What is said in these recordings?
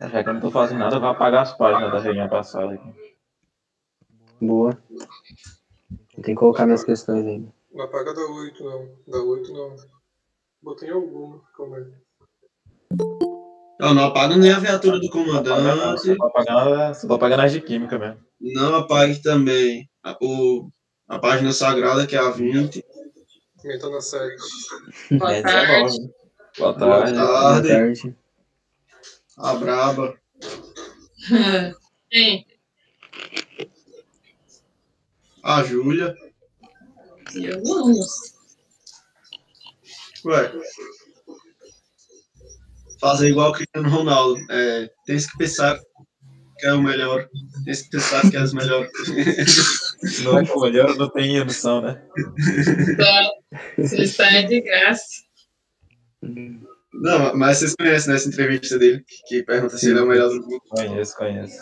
É, já que eu não tô fazendo nada, eu vou apagar as páginas da reunião passada aqui. Boa. Tem que colocar minhas questões ainda. Não apaga da 8, não. Da 8, não. Botei alguma. Calma aí. Eu não apago nem a viatura do comandante. Só tô apagando, só tô apagando as de química mesmo. Não apague também a, o, a página sagrada, que é a 20. Também tá na 7. Boa É, tarde. 19. Boa Boa tarde. Boa tarde. A braba. Quem? A Júlia. Eu não. Ué. Fazer igual o Cristiano Ronaldo. É, tem que pensar que é o melhor. Tem que pensar que é os melhores. Não é folha, não tem noção, né? Você está de graça. Não, mas vocês conhecem nessa entrevista dele, que, que pergunta se ele é o melhor do mundo. Conheço, conheço.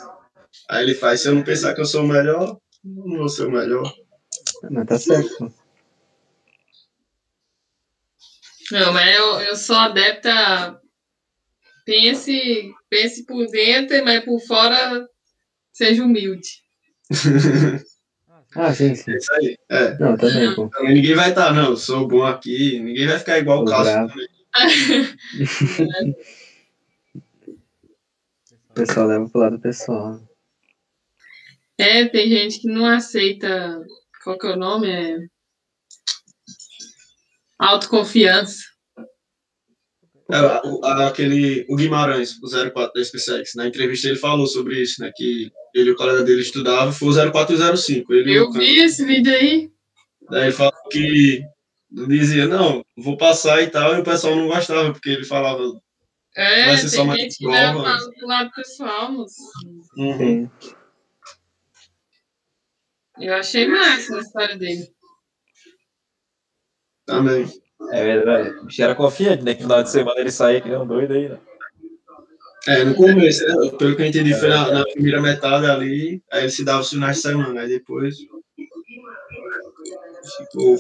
Aí ele faz, se eu não pensar que eu sou o melhor, não vou ser o melhor. Mas tá certo. Não, mas eu, eu sou adepta. Pense, pense por dentro, mas por fora seja humilde. Ah, sim, sim. É isso aí. É. Não, também, pô. Também ninguém vai estar, não, eu sou bom aqui, ninguém vai ficar igual o Cássio. também. O pessoal leva pro lado pessoal. É, tem gente que não aceita. Qual que é o nome? É... Autoconfiança. É, o- aquele, o Guimarães, o 04 da SpaceX, na entrevista ele falou sobre isso, né, que ele e o colega dele estudavam, foi o 04 e o 05. Ele, o Eu vi esse vídeo aí. Daí ele falou que dizia, não, vou passar e tal, e o pessoal não gostava, porque ele falava, É, Vai ser só tem mais gente que prova, leva né? pro- pro lado pessoal, moço. uhum. Eu achei massa a história dele. também. É verdade. O bicho era confiante, né? Que no final de semana ele saía que nem um doido aí, né? É, no começo, né, pelo que eu entendi, foi na, na primeira metade ali, aí ele se dava os finais de semana, aí depois ficou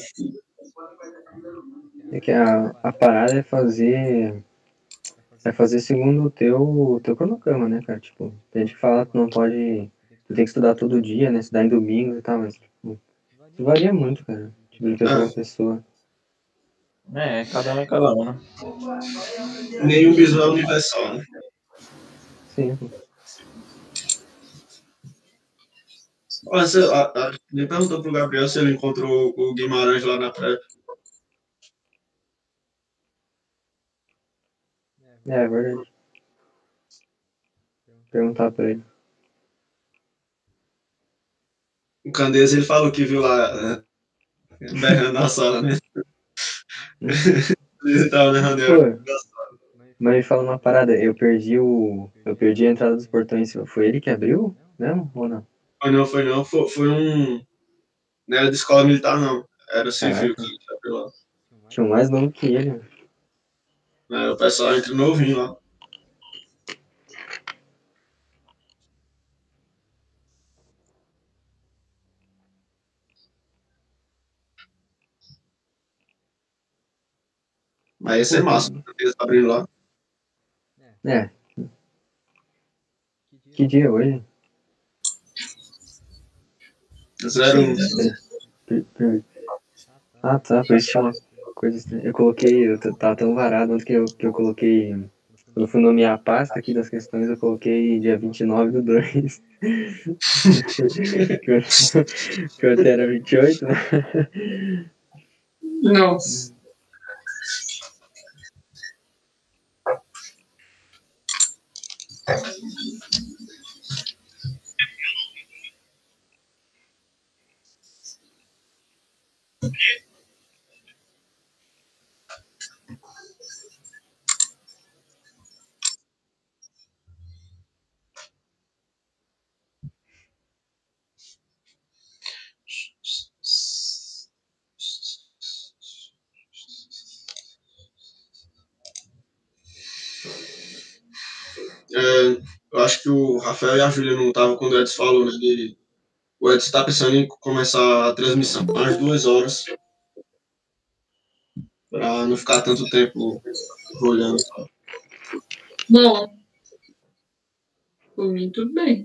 É que a, a parada é fazer. É fazer segundo o teu, o teu cronograma, né, cara? Tipo, tem gente que fala que não pode. Tu tem que estudar todo dia, né? Estudar em domingo e tal, mas tipo, isso varia muito, cara. Tipo, de pessoa Ah. a pessoa. É, cada um é cada um, né? nenhum bisu é universal, né? Sim, você, a, a, me perguntou pro Gabriel se ele encontrou o Guimarães lá na pré. É, é verdade. Perguntar pra ele. O Candeias, ele falou que viu lá, é, berrando na sala, né? ele tava na reunião. Mas me fala uma parada, eu perdi o. Eu perdi a entrada dos portões. Foi ele que abriu? Mesmo? Ou não? Foi não, foi não, foi, foi um. Não era de escola militar, não. Era civil que ele abriu lá. Tinha um mais novo que ele. É, o pessoal entra novinho lá. Mas ia ser massa, eles abrindo lá. É. Que dia é hoje? Zero um. Ah, tá. Por isso coisa estranha. Eu coloquei. Eu tava tão varado que eu, que eu coloquei. Quando eu fui nomear a pasta aqui das questões, eu coloquei dia 29 do 2. que eu- ontem era 28, né? Nossa. É, eu acho que o Rafael e a Júlia não estavam quando o Edson falou, né? De, o Edson está pensando em começar a transmissão às duas horas. Para não ficar tanto tempo olhando. Bom, Por mim, tudo bem.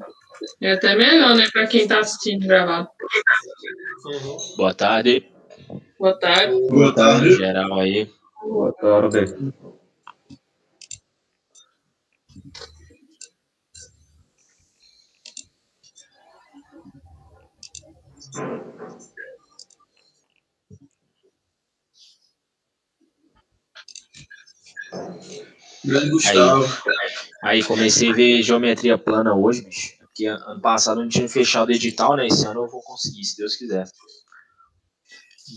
É até melhor, né? Pra quem tá assistindo gravado. Boa tarde. Boa tarde. Boa tarde. Geral aí. Boa tarde. Grande Gustavo. Aí comecei a ver geometria plana hoje, bicho. Porque an- ano passado eu não tinha fechado o edital, né? Esse ano eu vou conseguir, se Deus quiser.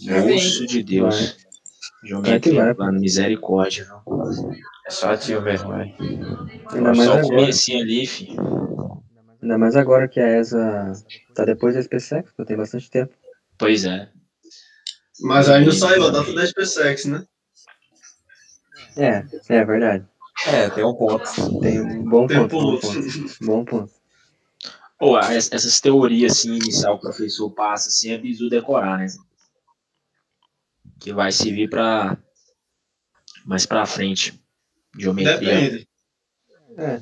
Amém. Moço de Deus. Vai. Geometria vai. plana, misericórdia, viu? É só tio mesmo, velho. Ainda mais Só o comecinho ali, fi. Ainda mais agora que a ESA tá depois da SpaceX, pô, tem bastante tempo. Pois é. Mas ainda saiu a data da SpaceX, né? É, é verdade. É, tem um ponto. Tem um bom Tempo ponto, bom luto. ponto. Bom ponto. Pô, es- essas teorias assim, inicial que o professor passa, assim, é bizu decorar, né? Que vai servir pra mais pra frente. Geometria. Depende. É,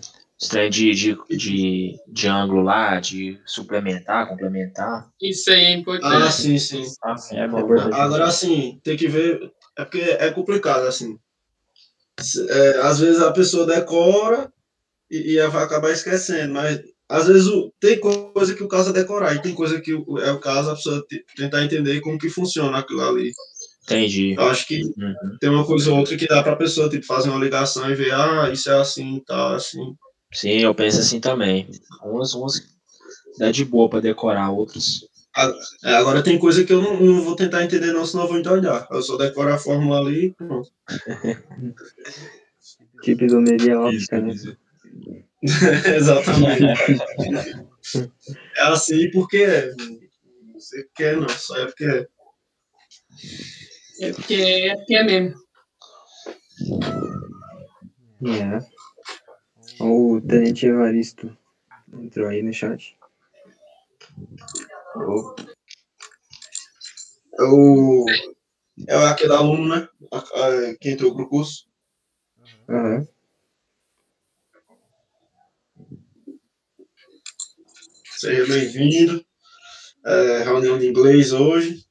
trem de, de, de, de ângulo lá, de suplementar, complementar. Isso aí é Ah, importante. sim, sim. Assim é é bom. importante. Agora, assim, tem que ver. É porque é complicado, assim. É, às vezes a pessoa decora e, e vai acabar esquecendo, mas às vezes o, tem coisa que o caso é decorar, e tem coisa que o- é o caso a pessoa te- tentar entender como que funciona aquilo ali. Entendi. Eu acho que Uhum. tem uma coisa ou outra que dá pra pessoa tipo, fazer uma ligação e ver, ah, isso é assim, tá assim. Sim, eu penso assim também. Umas, umas dá de boa pra decorar, outras. É, agora tem coisa que eu não, não vou tentar entender, não, senão eu vou entender. Eu só decoro a fórmula ali e pronto. Tipo isomeria óptica, né? Exatamente. é assim porque é. Não sei porque é, não, só é porque é. É porque é, porque é mesmo. É. Ó, O Tenente Evaristo entrou aí no chat. É o. É aquele aluno, né? Que entrou pro curso. Aham. Seja bem-vindo. É, reunião de inglês hoje.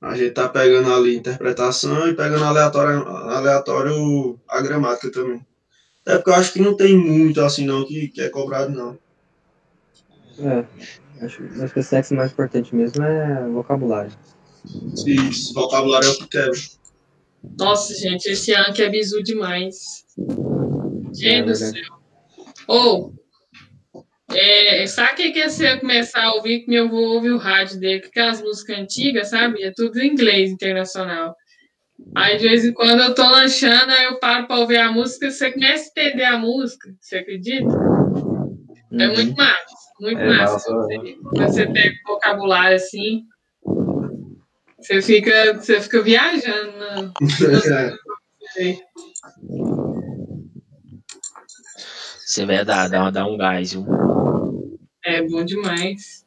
A gente tá pegando ali interpretação e pegando aleatório, aleatório a gramática também. É porque eu acho que não tem muito assim não que, que é cobrado não. É. Acho que na SpaceX o mais importante mesmo é vocabulário. Isso, vocabulário é o que quebra. Nossa, gente, esse Anki é bizu demais. Gente É do verdade. céu. Ou, é, sabe o que que é se eu começar a ouvir, que eu vou ouvir o rádio dele, que é as músicas antigas, sabe? É tudo em inglês internacional. Aí, de vez em quando, eu tô lanchando, aí eu paro pra ouvir a música, você começa a entender a música, você acredita? É Uhum. muito massa, muito É massa. Quando você pega vocabulário assim, você fica, você fica viajando. né? Você vai dar, dar, dar um gás, viu? É bom demais.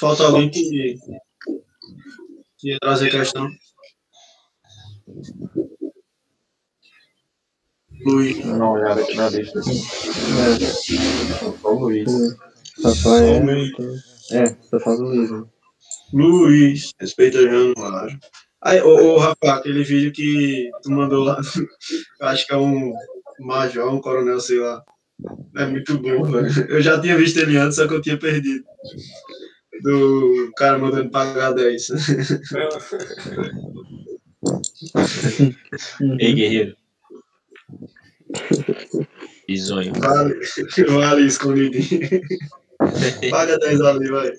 Falta alguém que, que trazer questão. Luiz. Uma olhada aqui na lista. É, Só o Luiz. só só é. É, só falta o Luiz. Né? Luiz, respeita Januário. Aí, ô, ô Rafa, aquele vídeo que tu mandou lá, eu acho que é um major, um coronel, sei lá. É muito bom, velho. Eu já tinha visto ele antes, só que eu tinha perdido. Do cara mandando pagar 10. Ei, guerreiro. Bisonho. Vale, vale escondidinho. Paga 10 ali, vai.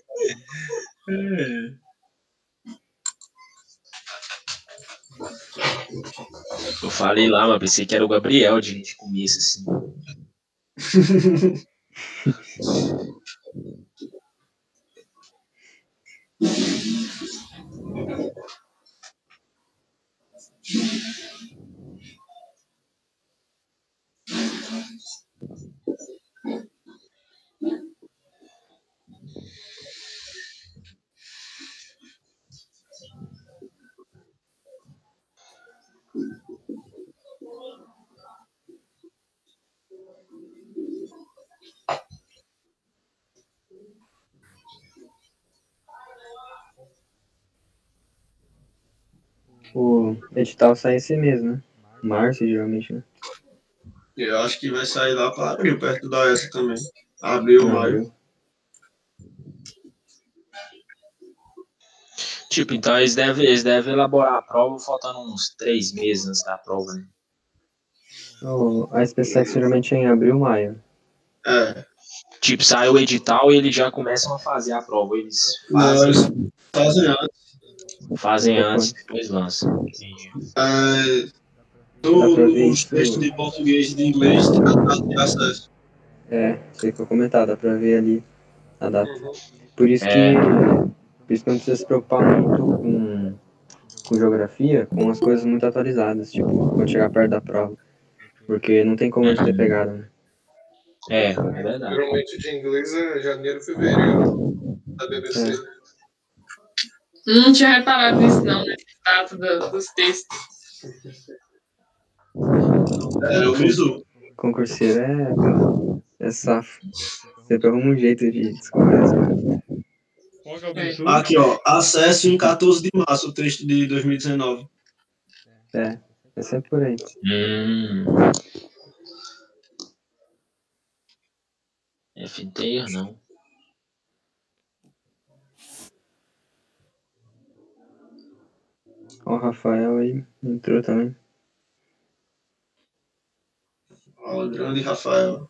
Eu falei lá, mas pensei que era o Gabriel de, de começo, assim. O edital sai esse mês, né? Março, geralmente, né? Eu acho que vai sair lá para abril, perto da essa também. Abril, maio. Tipo, então eles devem, eles devem elaborar a prova faltando uns três meses antes da prova, né? A SpaceX geralmente é em abril, maio. É. Tipo, sai o edital e eles já começam a fazer a prova. Eles Não, fazem, eles fazem antes. Fazem antes e depois lançam. É, ver nos isso. textos de português e de inglês tem a data de acesso. É, sei que eu comentar, dá pra ver ali a data. Uhum. Por isso que, É. por isso que não precisa se preocupar muito com, com geografia, com as coisas muito atualizadas, tipo, quando chegar perto da prova. Porque não tem como a gente ter pegado, né? É, é verdade. Geralmente de inglês é janeiro, fevereiro da BBC. Não tinha reparado nisso, não, né? Data do- dos textos. É, eu fiz o. Concurseiro é, é safo. Sempre arruma um jeito de descobrir as coisas. É? Aqui, ó. Acesso em 14 de março, o texto de 2019. É, é sempre por aí. Hum. FT, não. Ó, o Rafael aí entrou também. Ó, o grande Rafael.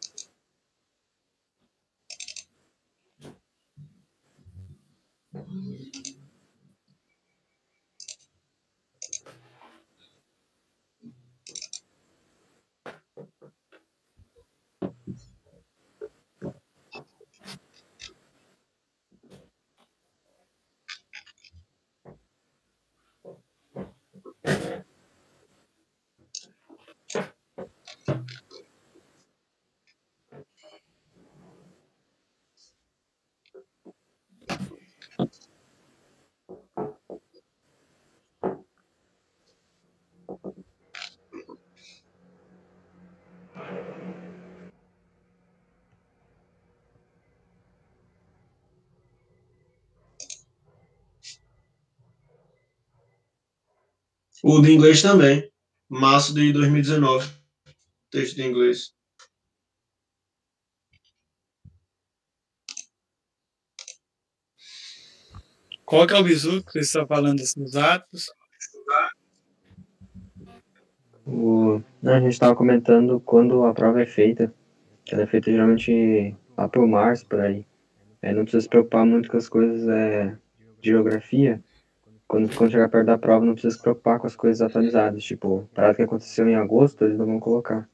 O de inglês também. Março de 2019. Texto de inglês. Qual que é o bizu que vocês estão falando desses atos? O... Não, a gente tava comentando quando a prova é feita. Ela é feita geralmente lá por março, por aí. Aí não precisa se preocupar muito com as coisas é, de geografia. Quando, quando chegar perto da prova, não precisa se preocupar com as coisas atualizadas. Tipo, parada que aconteceu em agosto, eles não vão colocar.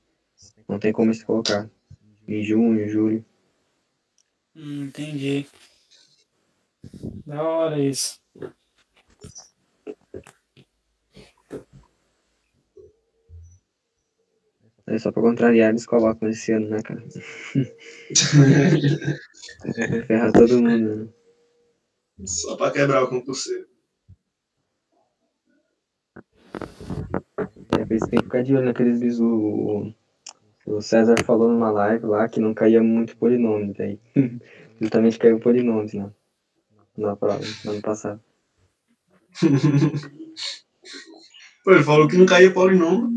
Não tem como eles colocar. Em junho, julho. Hum, entendi. Da hora isso. Aí só pra contrariar, eles colocam esse ano, né, cara? Ferrar todo mundo, né? Só pra quebrar o concurseiro. É por isso que tem que ficar de olho naqueles bisu. O, César falou numa live lá que não caía muito polinômio daí. Justamente caiu polinômio na, na prova, no ano passado. Pô, ele falou que não caía polinômio.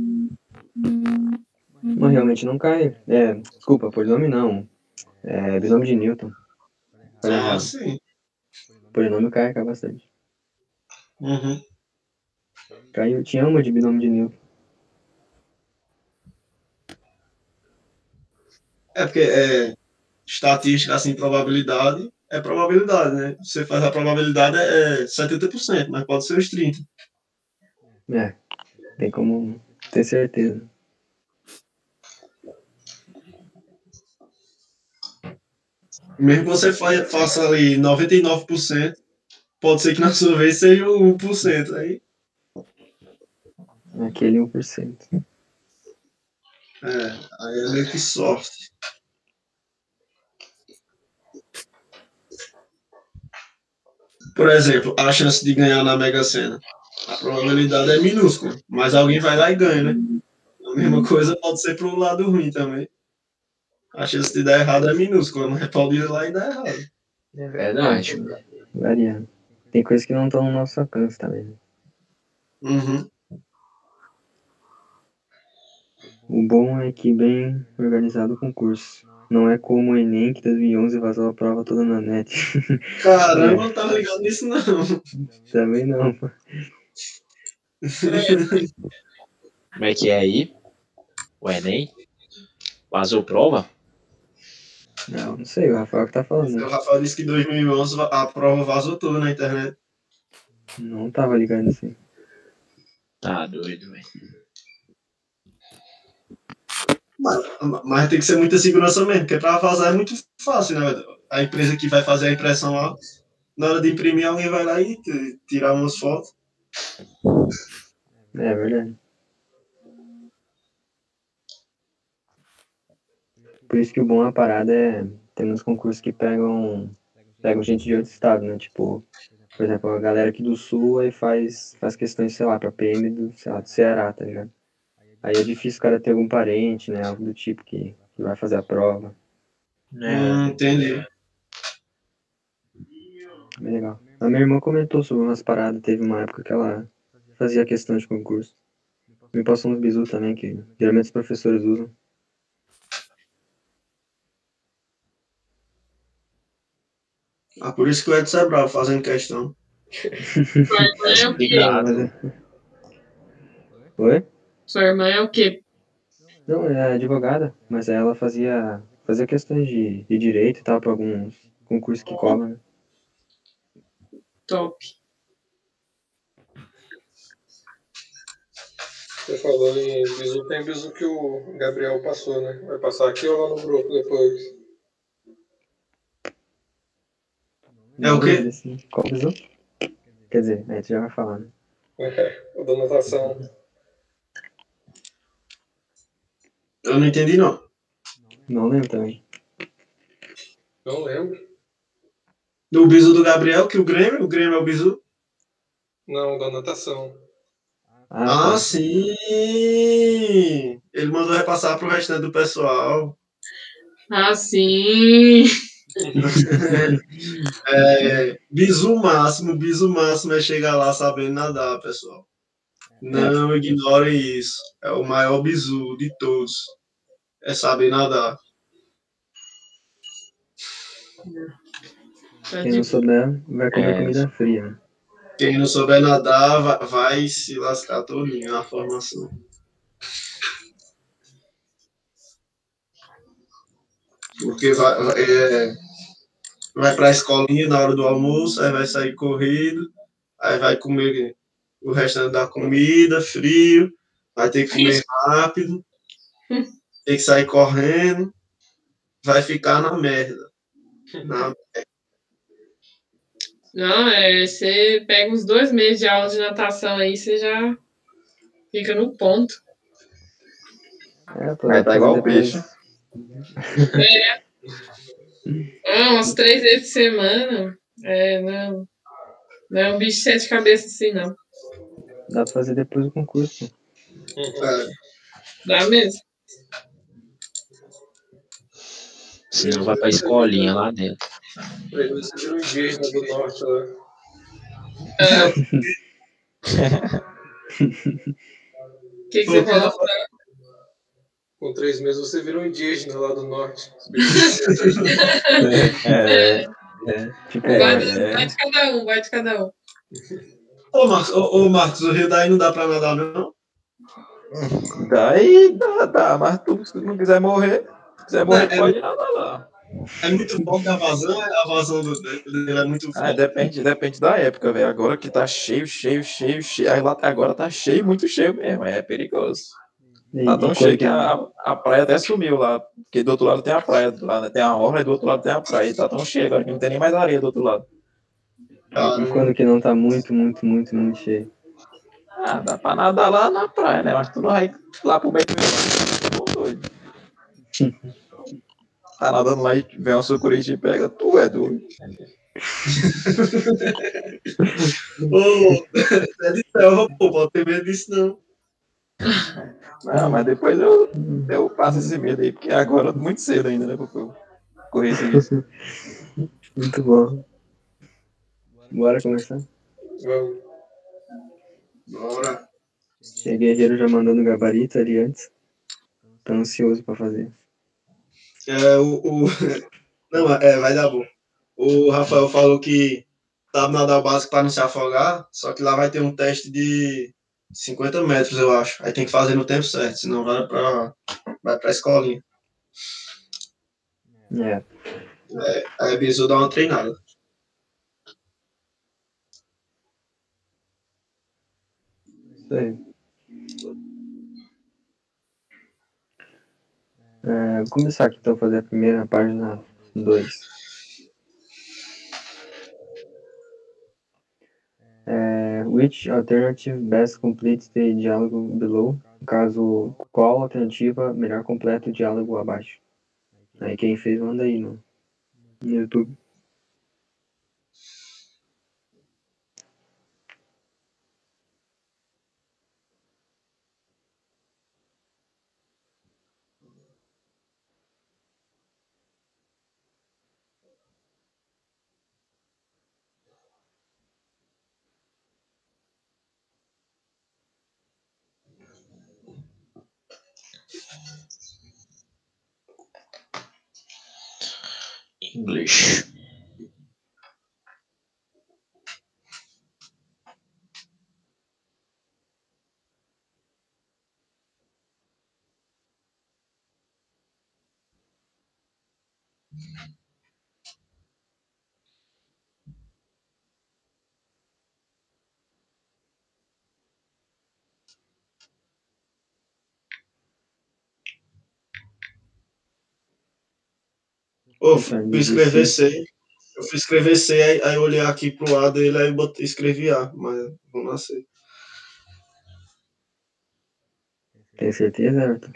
Mas realmente não cai. É, desculpa, polinômio não. É binômio de Newton. Falei Ah, errado. sim. Polinômio cai, cai bastante. Uhum. Caiu, tinha uma de binômio de Newton. É porque é, estatística, assim, probabilidade é probabilidade, né? Você faz a probabilidade é 70%, mas pode ser os 30%. É, tem como ter certeza. Mesmo que você fa- faça ali 99%, pode ser que na sua vez seja o 1%. Aí, Aquele 1%. É, aí é meio que sorte. Por exemplo, a chance de ganhar na Mega Sena. A probabilidade é minúscula, mas alguém vai lá e ganha, né? A mesma coisa pode ser pro lado ruim também. A chance de dar errado é minúscula, mas pode ir lá e dar errado. É verdade. Variando. Tem coisas que não estão no nosso alcance também. né? Uhum. O bom é que bem organizado o concurso. Não é como o Enem, que 2011 vazou a prova toda na net. Caramba, não tava ligado nisso não. Também não, pô. Como é que é aí? O Enem? Vazou prova? Não, não sei, o Rafael que tá O falando. Rafael disse que em 2011 a prova vazou toda na internet. Não tava ligado nisso aí. Tá doido, velho. Mas, mas tem que ser muita segurança mesmo, porque pra vazar é muito fácil, né? A empresa que vai fazer a impressão lá, na hora de imprimir, alguém vai lá e tirar umas fotos. É verdade. Por isso que o bom da parada é tem uns concursos que pegam pegam gente de outro estado, né? Tipo, por exemplo, a galera aqui do sul aí faz, faz questões, sei lá, pra PM do, sei lá, do Ceará, tá ligado? Aí é difícil o cara ter algum parente, né? Algo do tipo que, que vai fazer a prova. Hum, entendi. Bem legal. A minha irmã comentou sobre umas paradas, teve uma época que ela fazia questão de concurso. Me passou uns bisus também, que geralmente os professores usam. Ah, por isso que o Edson é bravo fazendo questão. É. Mas é- Oi? Sua irmã é o quê? Não, é advogada, mas ela fazia, fazia questões de, de direito e tal, para alguns concursos que cobram, né? Top. Você falou em bizu, tem bizu que o Gabriel passou, né? Vai passar aqui ou lá no grupo depois? É o quê? Qual bisu? Quer dizer, a gente já vai falar, né? É, o da natação. Eu não entendi, não. Não lembro também. Não lembro. Do bisu do Gabriel, que o Grêmio, o Grêmio é o bisu. Não, da natação. Ah, Ah, tá. sim! Ele mandou repassar pro restante do pessoal. Ah, sim. É, bisu máximo, bisu máximo é chegar lá sabendo nadar, pessoal. Não ignorem isso. É o maior bisu de todos. É saber nadar. Quem não souber, vai comer É. comida fria, né? Quem não souber nadar vai, vai se lascar todinho na formação. Porque vai, vai, é, vai pra escolinha na hora do almoço, aí vai sair corrido, aí vai comer o restante da comida, frio, vai ter que comer rápido, tem que sair correndo, vai ficar na merda. Na- Não, é, você pega uns dois meses de aula de natação aí, você já fica no ponto. É, Vai tá igual o peixe. Ah, umas três vezes por semana. É, não. Não é um bicho de sete cabeças assim, não. Dá pra fazer depois do concurso. é, Dá mesmo. Senão vai pra escolinha lá dentro. Pra ele, você virou indígena do norte lá. O que, que você falou? Com três meses você virou indígena lá do norte. É, Tipo, Vai, é. vai de cada um, vai de cada um. Ô, Marcos, ô, ô, Marcos, o Rio daí não dá pra nadar, não? daí dá, dá, mas tu, se não quiser morrer, se quiser morrer, É, é- pode nadar lá. É muito forte a vazão, a vazão do- dele é muito Ah, forte. depende, depende da época, velho. Agora que tá cheio, cheio, cheio, cheio. Aí lá agora tá cheio, muito cheio mesmo. É perigoso. E, Tá tão cheio que a, a praia até sumiu lá. Porque do outro lado tem a praia, do lado tem a orla e do outro lado tem a praia. E tá tão cheio agora que não tem nem mais areia do outro lado. E quando que não tá muito, muito, muito, muito cheio. Ah, dá pra nadar lá na praia, né? Mas tu não vai lá pro meio do. Tô doido. Tá nadando lá e vem uma sucuri e te pega, tu é doido. Ô, é de selva, pô, pode ter medo disso não. Não, mas depois eu, eu passo esse medo aí, porque agora é muito cedo ainda, né? Porque eu correr esse risco. Muito bom. Bora começar? Vamos. Bora. E guerreiro já mandando gabarito ali antes. Tô ansioso pra fazer. É, o, o... Não, é, vai dar bom. O Rafael falou que sabe nadar o básico para não se afogar, só que lá vai ter um teste de 50 metros, eu acho. Aí tem que fazer no tempo certo, senão vai pra, vai pra escolinha. É. Aí a Bizu dá uma treinada. Aí. É, vou começar aqui então, fazer a primeira página 2. É, which alternative best completes the diálogo below? Caso, qual alternativa melhor completa o diálogo abaixo? Aí quem fez, manda aí no, no YouTube. Ô, fui escrever C. Eu fui escrever C, aí, aí eu olhei aqui pro lado dele, aí eu botei, escrevi A, mas vou nascer. Tem certeza, Everton?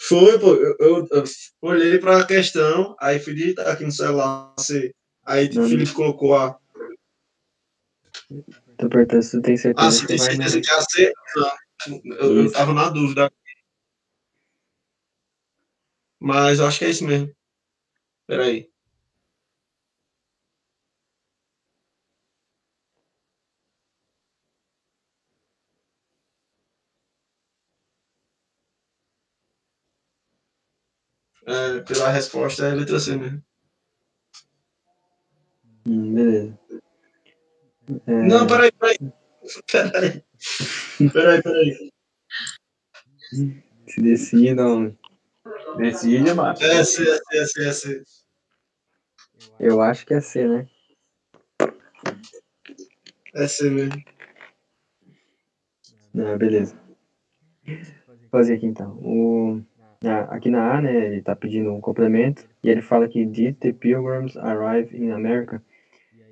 Foi, pô, eu, eu- eu olhei pra questão, aí fui digitar aqui no celular C. Aí o Não. Felipe colocou A. Tô perguntando se tu tem certeza Ah, que tem certeza que é A C? Não. Eu, eu tava na dúvida. Mas eu acho que é isso mesmo. Peraí. É, pela resposta é a letra C mesmo. Hum, beleza. É, Não, peraí, peraí. Peraí. Peraí, peraí. Se decidam. Decide, mano. É é é é C. Eu acho que é C, né? É C mesmo. Não, beleza. Vou fazer aqui então. O, ah, aqui na A, né, ele tá pedindo um complemento e ele fala que Did the Pilgrims arrive in America?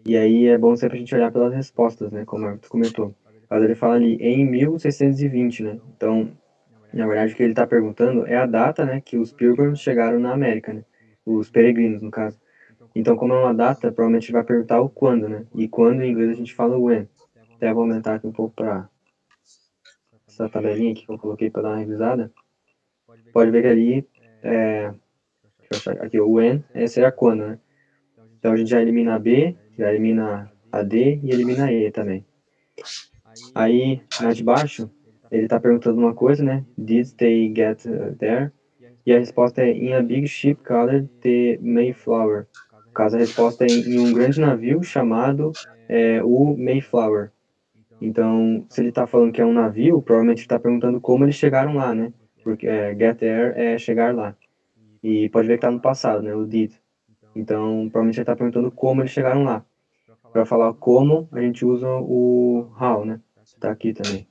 E aí é bom sempre a gente olhar pelas respostas, né, como tu comentou. Mas ele fala ali em 1620, né? Então, na verdade, o que ele tá perguntando é a data, né, que os Pilgrims chegaram na América, né? Os peregrinos, no caso. Então, como é uma data, provavelmente vai perguntar o quando, né? E quando em inglês a gente fala when. Até vou aumentar aqui um pouco para essa tabelinha aqui que eu coloquei para dar uma revisada. Pode ver que ali, é, aqui, o when é seria quando, né? Então a gente já elimina a B, já elimina a D e elimina a E também. Aí, lá de baixo, ele tá perguntando uma coisa, né? Did they get uh, there? E a resposta é in a big ship called the Mayflower. No caso, a resposta é em, um grande navio chamado é, o Mayflower. Então, se ele tá falando que é um navio, provavelmente ele tá perguntando como eles chegaram lá, né? Porque é, get there é chegar lá. E pode ver que tá no passado, né? O did. Então, provavelmente ele tá perguntando como eles chegaram lá. Para falar como, a gente usa o how, né? Tá aqui também.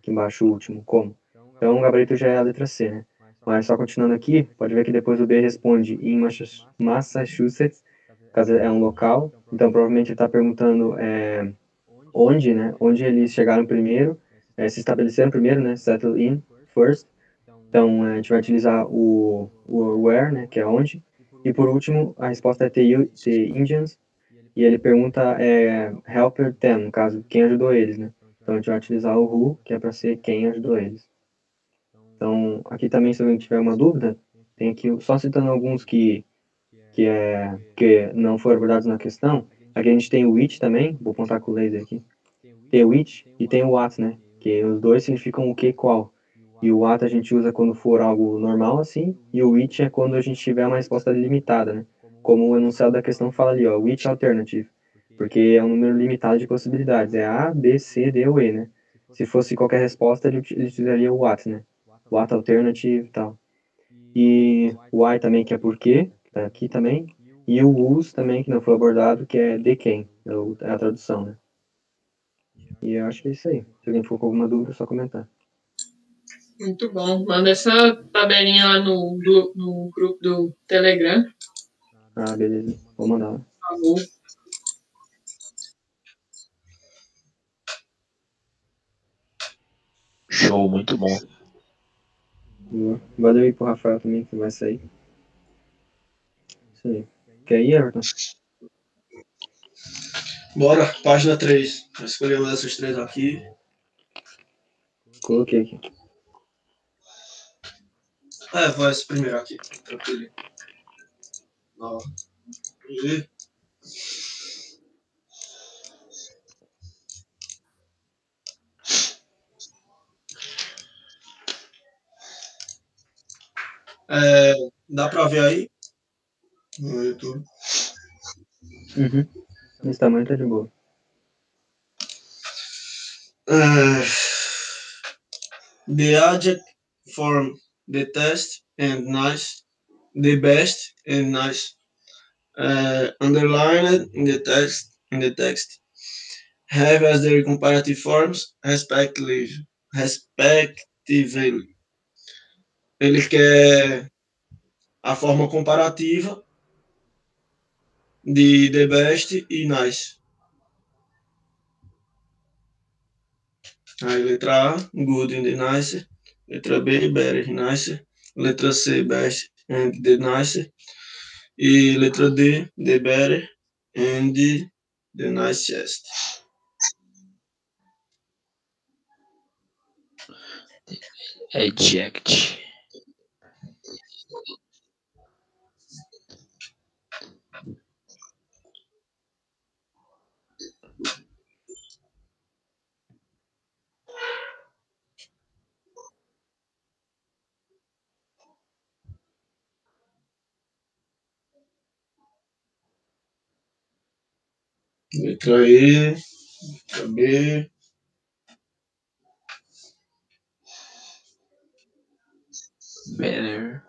Aqui embaixo o último, como. Então o gabarito já é a letra C, né? Mas só continuando aqui, pode ver que depois o B responde em Massa- Massachusetts, caso é um local. Então provavelmente ele está perguntando é, onde, né? Onde eles chegaram primeiro, é, se estabeleceram primeiro, né? Settle in first. Então é, a gente vai utilizar o, o where, né? Que é onde. E por último, a resposta é the, the Indians. E ele pergunta é, helper them, no caso, quem ajudou eles, né? Então a gente vai utilizar o who, que é para ser quem ajudou eles. Então, aqui também, se alguém tiver uma dúvida, tem aqui, só citando alguns que, que, é, que não foram abordados na questão. Aqui a gente tem o which também, vou apontar com o laser aqui. Tem o which e tem o what, né? Que os dois significam o que e qual. E o what a gente usa quando for algo normal, assim, e o which é quando a gente tiver uma resposta limitada, né? Como o enunciado da questão fala ali, ó, which alternative. Porque é um número limitado de possibilidades. É A, B, C, D ou E, né? Se fosse qualquer resposta, ele, utilizaria o what, né? What alternative e tal. E o why também, que é porquê, tá aqui também. E o whose também, que não foi abordado, que é de quem, é é a tradução, né? E eu acho que é isso aí. Se alguém for com alguma dúvida, é só comentar. Muito bom. Manda essa tabelinha lá no, do- no grupo do Telegram, Ah, beleza. Vou mandar lá. por favor. Show, muito bom. Boa. Valeu aí pro Rafael também, que vai sair. Quer ir, Everton? Bora, página 3. Vou escolher uma dessas três aqui. Coloquei aqui. É, vou essa primeiro aqui. Tranquilo. Ó. E... É, dá pra ver aí? No YouTube. Uhum. Esse tamanho tá de boa. Uh, the adjective form the test and nice, the best and nice, uh, underlined in the text in the text, have as their comparative forms respectively. respectively. Ele quer a forma comparativa de the best e nice. Aí letra A, good and the nicer. Letra B, better and nicer. Letra C, best and the nicer. E letra D, the better and the, the nicest. Eject. Letra E, letra B. Better.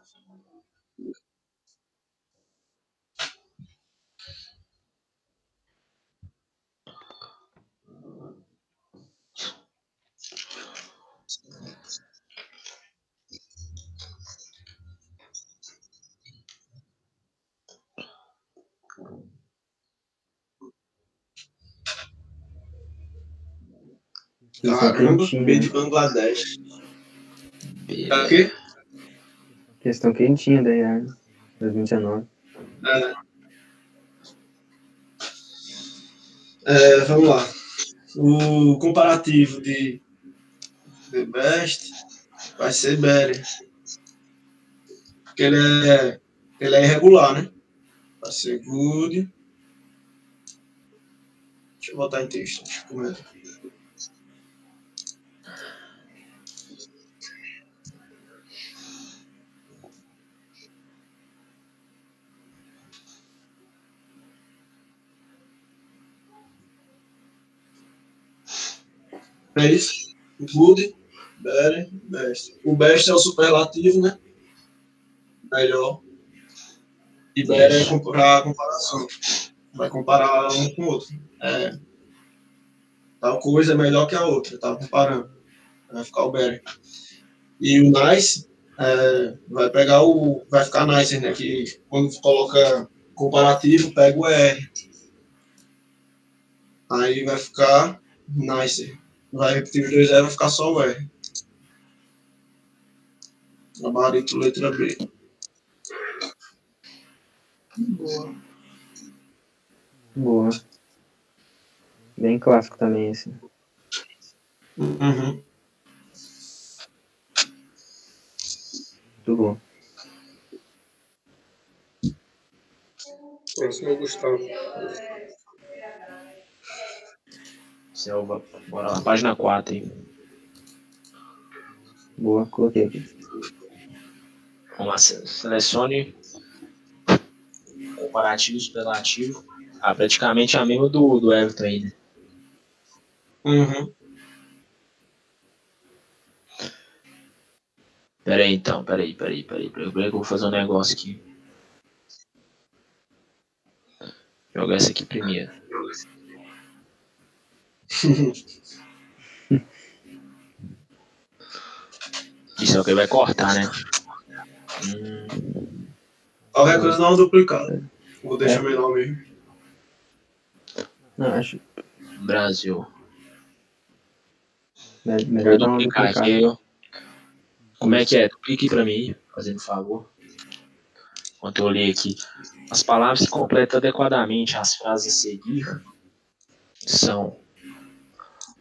Caramba, quentinha. B de Bangladesh. Better. Tá aqui? Questão quentinha da IAR 2019. É, vamos lá. O comparativo de the best vai ser better. Porque ele é, ele é irregular, né? Vai ser good. Deixa eu botar em texto. Deixa eu comentar. É isso? Good, better, best. O best é o superlativo, né? Melhor. E better é comparar a comparação. Vai comparar um com o outro. É, tal coisa é melhor que a outra, tá comparando. Vai ficar o better. E o nice é, vai pegar o. Vai ficar nice, né? Que quando coloca comparativo, pega o R. Aí vai ficar nice. Vai repetir os dois R, vai ficar só o R. Gabarito letra B. Boa. Boa. Bem clássico também esse. Uhum. Muito bom. Próximo é o Gustavo. Bora lá, página 4, hein? Boa, coloquei aqui. Vamos lá, se- selecione comparativo superlativo. Ah, praticamente a mesma do, do Everton aí, né? Uhum. Pera aí então, pera aí, pera aí, pera aí. Pera aí que eu vou fazer um negócio aqui. Jogar essa aqui primeiro. Isso é o que vai cortar, né? Hum, Qualquer coisa dá uma duplicada. Vou deixar menor mesmo. Não, acho Brasil. me- Vou melhor uma duplicar aqui. ó. Como é que é? Duplique pra mim, fazendo favor. Enquanto eu ler aqui. As palavras que completam adequadamente as frases a seguir são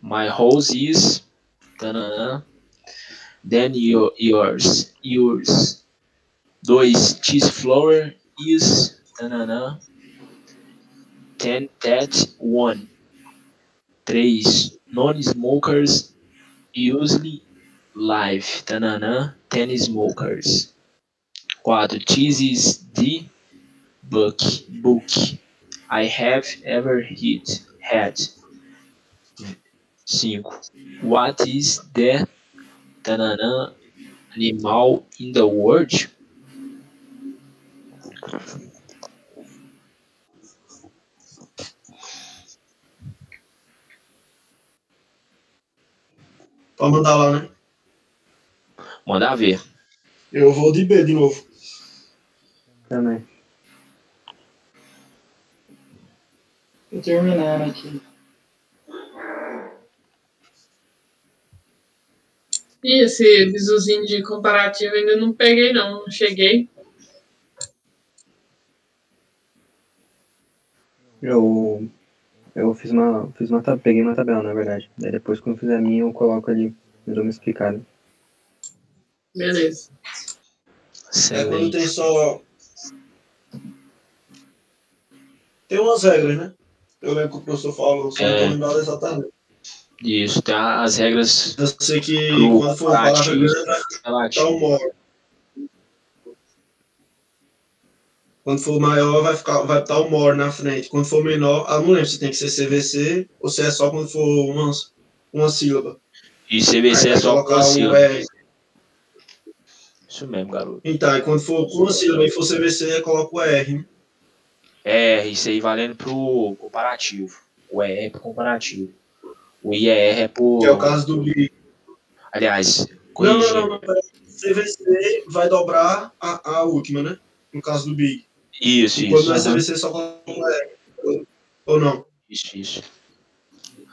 My house is then your, yours, yours. Dois, cheese flour is tananã, ten that one. Três, non-smokers usually live tananã, ten smokers. Quatro, cheese is the book book I have ever hit had. 5. What is the tananã, animal in the world? Pode mandar lá, né? Manda ver. Eu vou de B de novo. Também. Tô terminando aqui. E esse bisuzinho de comparativo ainda não peguei, não. Não cheguei. Eu, eu fiz uma, fiz uma, peguei uma tabela, na verdade. Daí depois, quando eu fizer a minha, eu coloco ali, eu dou uma explicada. Beleza. É quando tem só. Tem umas regras, né? Eu lembro que o professor falou, só não É. tô lembrado exatamente. Isso, tem as regras Eu sei que Pro quando for comparativo. grande, vai ficar o more. Quando for maior, vai ficar, vai estar o more na frente. Quando for menor, ah, não lembro se tem que ser CVC ou se é só quando for uma, uma sílaba. E CVC é só com colocar a o sílaba. R. Isso mesmo, garoto. Então, e quando for com uma sílaba e for CVC, coloca o R. né? É, isso aí valendo pro comparativo. O ER é pro comparativo. O IER é pro. Que é o caso do BI. Aliás, Não, corrigindo. não, não, não. pera. CVC vai dobrar a, a última, né? No caso do BI. Isso, E quando isso. não é aham. CVC, só coloca o R. Ou- não? Isso, isso.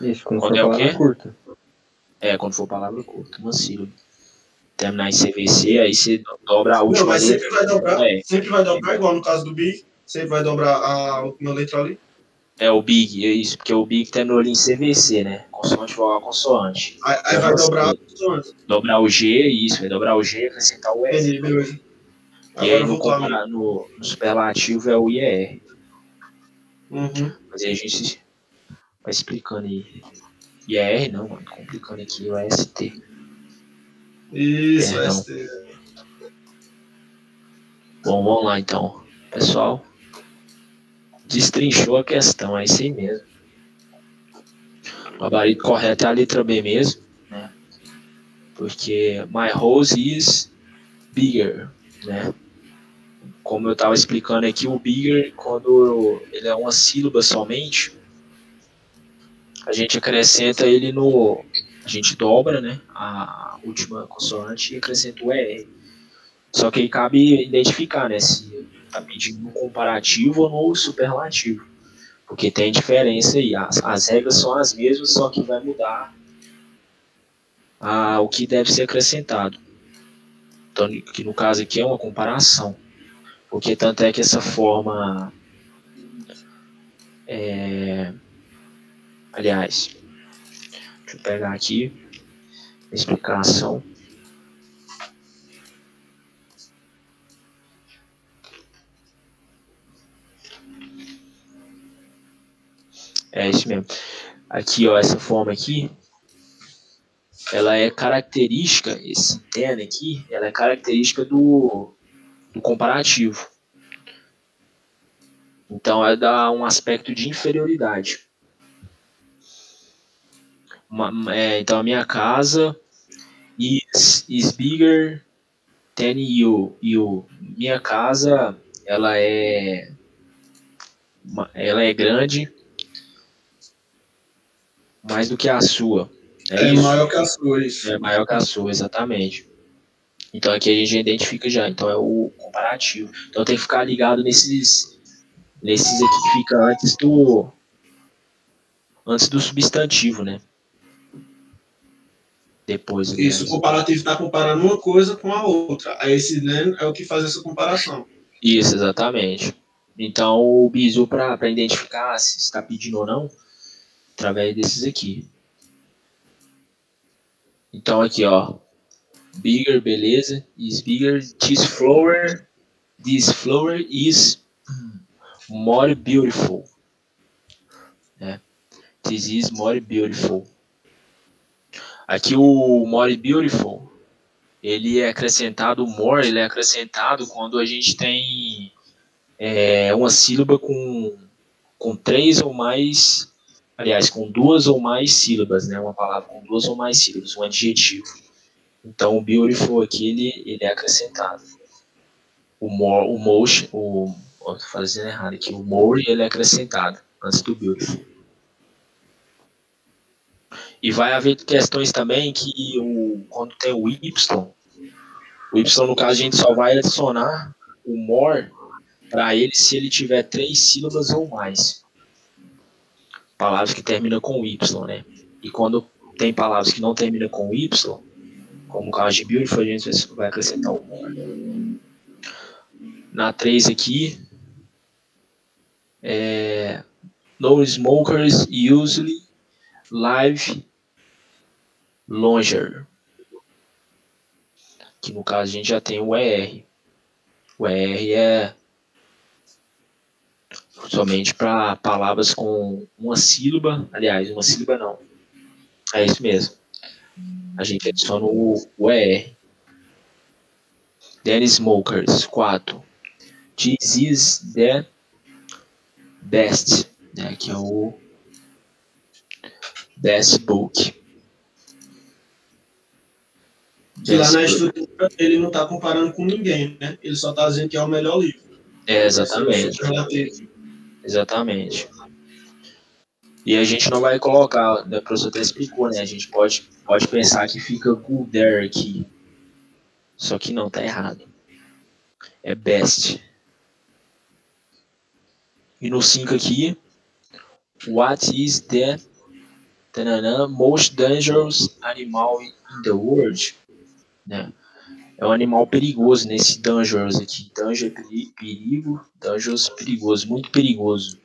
Isso, quando, Quando for é o palavra quê? curta. É, quando for palavra curta, uma sílaba. Terminar em CVC, aí você dobra a Não, última mas letra. sempre vai dobrar. É. Sempre vai dobrar, igual no caso do BI. Sempre vai dobrar a última letra ali. É o Big, é isso, porque o Big terminou ali em CVC, né? Consoante vogal consoante. Aí, aí vai dobrar a consoante. Dobrar o G, isso, vai dobrar o G acrescentar o. Entendi, beleza. E aí no, compara- no, no superlativo é o IER. Uhum. Mas aí a gente vai explicando aí. IER não, mano, complicando aqui o ST. Isso, Perdão. ST. Bom, vamos lá então. Pessoal, destrinchou a questão, é isso aí mesmo. O gabarito correto é a letra B mesmo, né? Porque my house is bigger, né? Como eu estava explicando aqui, o bigger, quando ele é uma sílaba somente, a gente acrescenta ele no, a gente dobra, né, a última consoante e acrescenta o ER. Só que aí cabe identificar, né, se está pedindo no comparativo ou no superlativo. Porque tem diferença aí. As, as regras são as mesmas, só que vai mudar a, o que deve ser acrescentado. Então, que no caso aqui é uma comparação. Porque tanto é que essa forma. É, aliás, deixa eu pegar aqui a explicação. É isso mesmo. Aqui, ó, essa forma aqui, ela é característica, esse terno aqui, ela é característica do, do comparativo. Então, ela dá um aspecto de inferioridade. Uma, é, então, a minha casa is, is bigger than you, you. Minha casa, ela é, ela é grande mais do que a sua. É, é maior que a sua, isso. É maior que a sua, exatamente. Então aqui a gente identifica já, então é o comparativo. Então tem que ficar ligado nesses nesses aqui que fica antes do antes do substantivo, né? Depois. Isso, o comparativo está comparando uma coisa com a outra. Aí esse then é o que faz essa comparação. Isso, exatamente. Então o bizu para identificar se está pedindo ou não, através desses aqui. Então aqui, ó, bigger, beleza, is bigger, this flower, this flower is more beautiful. É. This is more beautiful. Aqui o more beautiful, ele é acrescentado, more, ele é acrescentado quando a gente tem é, uma sílaba com, com três ou mais aliás, com duas ou mais sílabas, né? Uma palavra com duas ou mais sílabas, um adjetivo. Então, o beautiful aqui, ele, ele é acrescentado. O more, o motion, o, ó, fazendo errado aqui, o more, ele é acrescentado antes do beautiful. E vai haver questões também que o, quando tem o y, o y, no caso, a gente só vai adicionar o more para ele se ele tiver três sílabas ou mais palavras que terminam com Y, né? E quando tem palavras que não terminam com Y, como o caso de beautiful, a gente vai acrescentar o more. Na 3 aqui, é, no smokers usually live longer. Que no caso a gente já tem o ER. O ER é somente para palavras com uma sílaba, aliás, uma sílaba não. É isso mesmo. A gente adiciona o, o ER. Then smokers, 4. This is the best, né, que é o best book. E lá na estrutura ele não está comparando com ninguém, né? Ele só está dizendo que é o melhor livro. É, exatamente. Exatamente. E a gente não vai colocar, né, o professor até explicou, né? A gente pode, pode pensar que fica good there aqui. Só que não, tá errado. É best. E no 5 aqui, what is the tanana, most dangerous animal in the world? Né? É um animal perigoso nesse Dangerous aqui. Danger, perigo, Dangerous, perigoso, muito perigoso.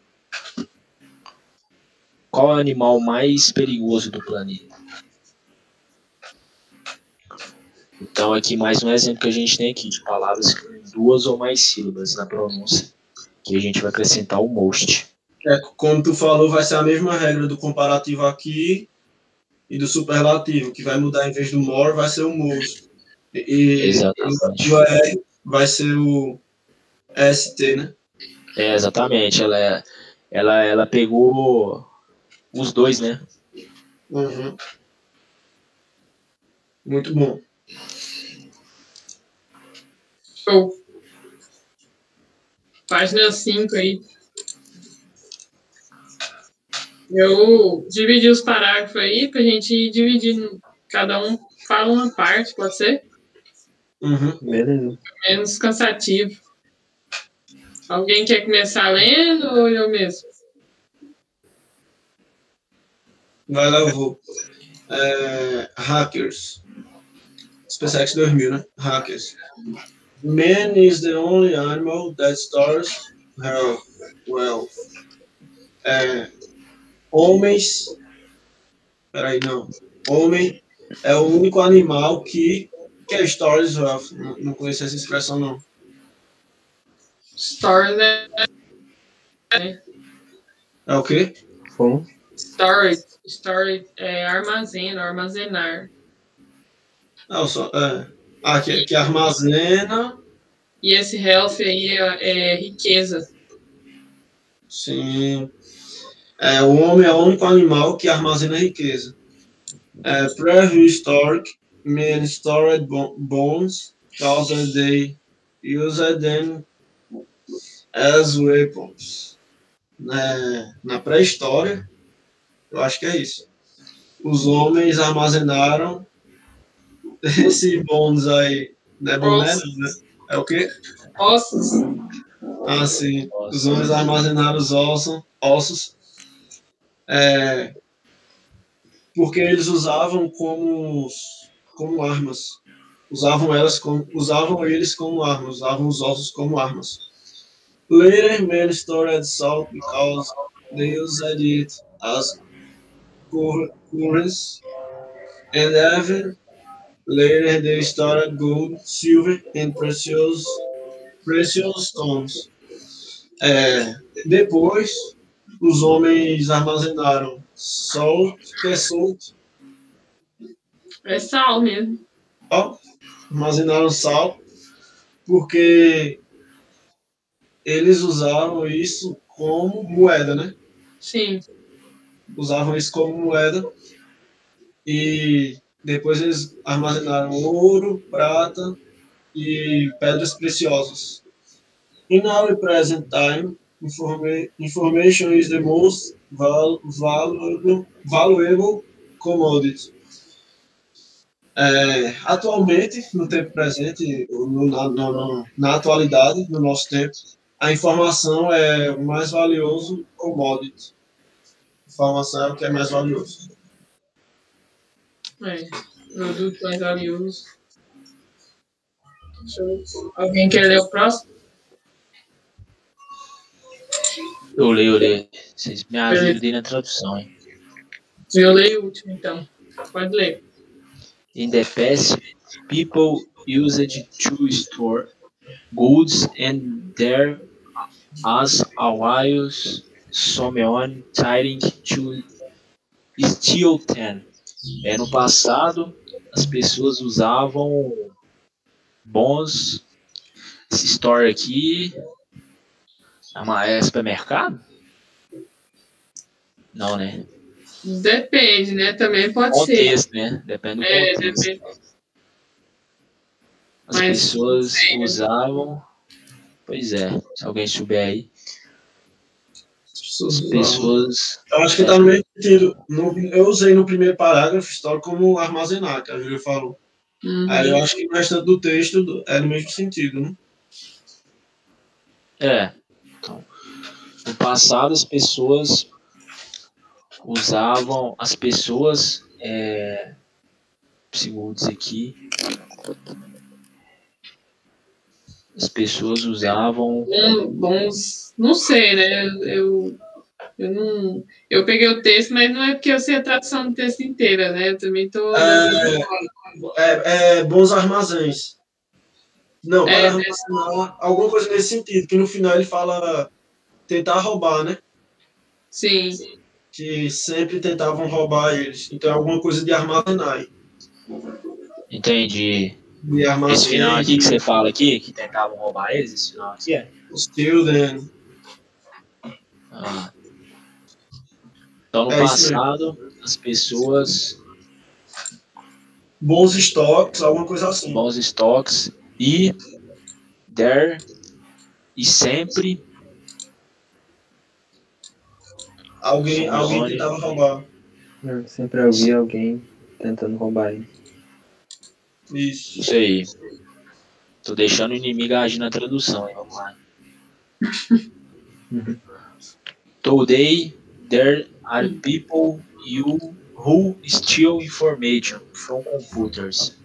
Qual é o animal mais perigoso do planeta? Então, aqui mais um exemplo que a gente tem aqui de palavras com duas ou mais sílabas na pronúncia, que a gente vai acrescentar o most. É, como tu falou, vai ser a mesma regra do comparativo aqui e do superlativo, que vai mudar em vez do more, vai ser o most. E exatamente. o R vai ser o ST, né? É, exatamente. Ela, é, ela, ela pegou os dois, né? Uhum. Muito bom. Show. Página 5 aí. Eu dividi os parágrafos aí pra gente ir dividindo. Cada um fala uma parte, pode ser? Uhum. Beleza. Menos cansativo. Alguém quer começar lendo ou eu mesmo? Vai lá, eu vou. É, hackers. SpaceX 2000, né? Hackers. Man is the only animal that stores her wealth. É, homens. Peraí, não. Homem é o único animal que. Que é stores wealth? Não, conheço essa expressão, não. Stories é. É o quê? Como? Storage. Storage é armazena, armazenar. Não, só. É, ah, que, que armazena. E esse health aí é, é riqueza. Sim. É, o homem é o único animal que armazena riqueza. É, prehistoric men stored bo- bones because they used them as weapons. É, na pré-história, eu acho que é isso. Os homens armazenaram esse bones aí. Não é boné, né? É o quê? Ossos. Ah, sim. Os homens armazenaram os ossos, ossos é, porque eles usavam como, como armas. Usavam, elas como, usavam eles como armas, usavam os ossos como armas. Later, men stored salt because they used it as cur- currency, and even later they stored gold, silver, and precious, precious stones. É, depois, os homens armazenaram salt, que é É sal mesmo. ó, armazenaram sal, porque eles usaram isso como moeda, né? Sim. Usavam isso como moeda e depois eles armazenaram ouro, prata e pedras preciosas. In our present time, informa- information is the most val valuable, valuable commodity. É, atualmente, no tempo presente, no- na, na- atualidade, no nosso tempo, a informação é o mais valioso commodity. Informação é o que é mais valioso. É. Produto mais valioso. Deixa eu... Alguém quer ler o próximo? Eu leio, eu leio. Vocês me ajudem na tradução, hein? Eu leio o último, então. Pode ler. In the past, people used to store goods and there as a while someone trying to steal them. É, no passado, as pessoas usavam bons. Esse store aqui é, uma, é supermercado? Não, né? Depende, né? Também pode ser. Contexto, né? Depende do É, contexto. depende. As Mas pessoas sei, né? usavam. Pois é, se alguém souber aí. As pessoas As usavam. pessoas. Eu acho que tá no meio sentido. No- eu usei no primeiro parágrafo história como armazenar, que a Júlia falou. Uhum. Aí eu acho que o restante do texto é no mesmo sentido, né? É. Então, no passado as pessoas usavam. As pessoas. É, segundos aqui. As pessoas usavam. Bons. Não sei, né? Eu, eu não. Eu peguei o texto, mas não é porque eu sei a tradução do texto inteira, né? Eu também tô. É, é, é bons armazéns. Não, É, para armazenar, alguma coisa nesse sentido, que no final ele fala tentar roubar, né? Sim. Que sempre tentavam roubar eles. Então é alguma coisa de armazenar. Entendi. De armazenar. Esse final aqui que você fala aqui, que tentavam roubar eles, esse final aqui é. Still then. Ah. Então no É passado as pessoas Bons estoques, alguma coisa assim. bons estoques e there e sempre Alguém, alguém tentava roubar. Eu sempre ouvi alguém tentando roubar ele. Isso. Isso aí. Tô deixando o inimigo agir na tradução, hein? Vamos lá. Today, there are people you, who steal information from computers.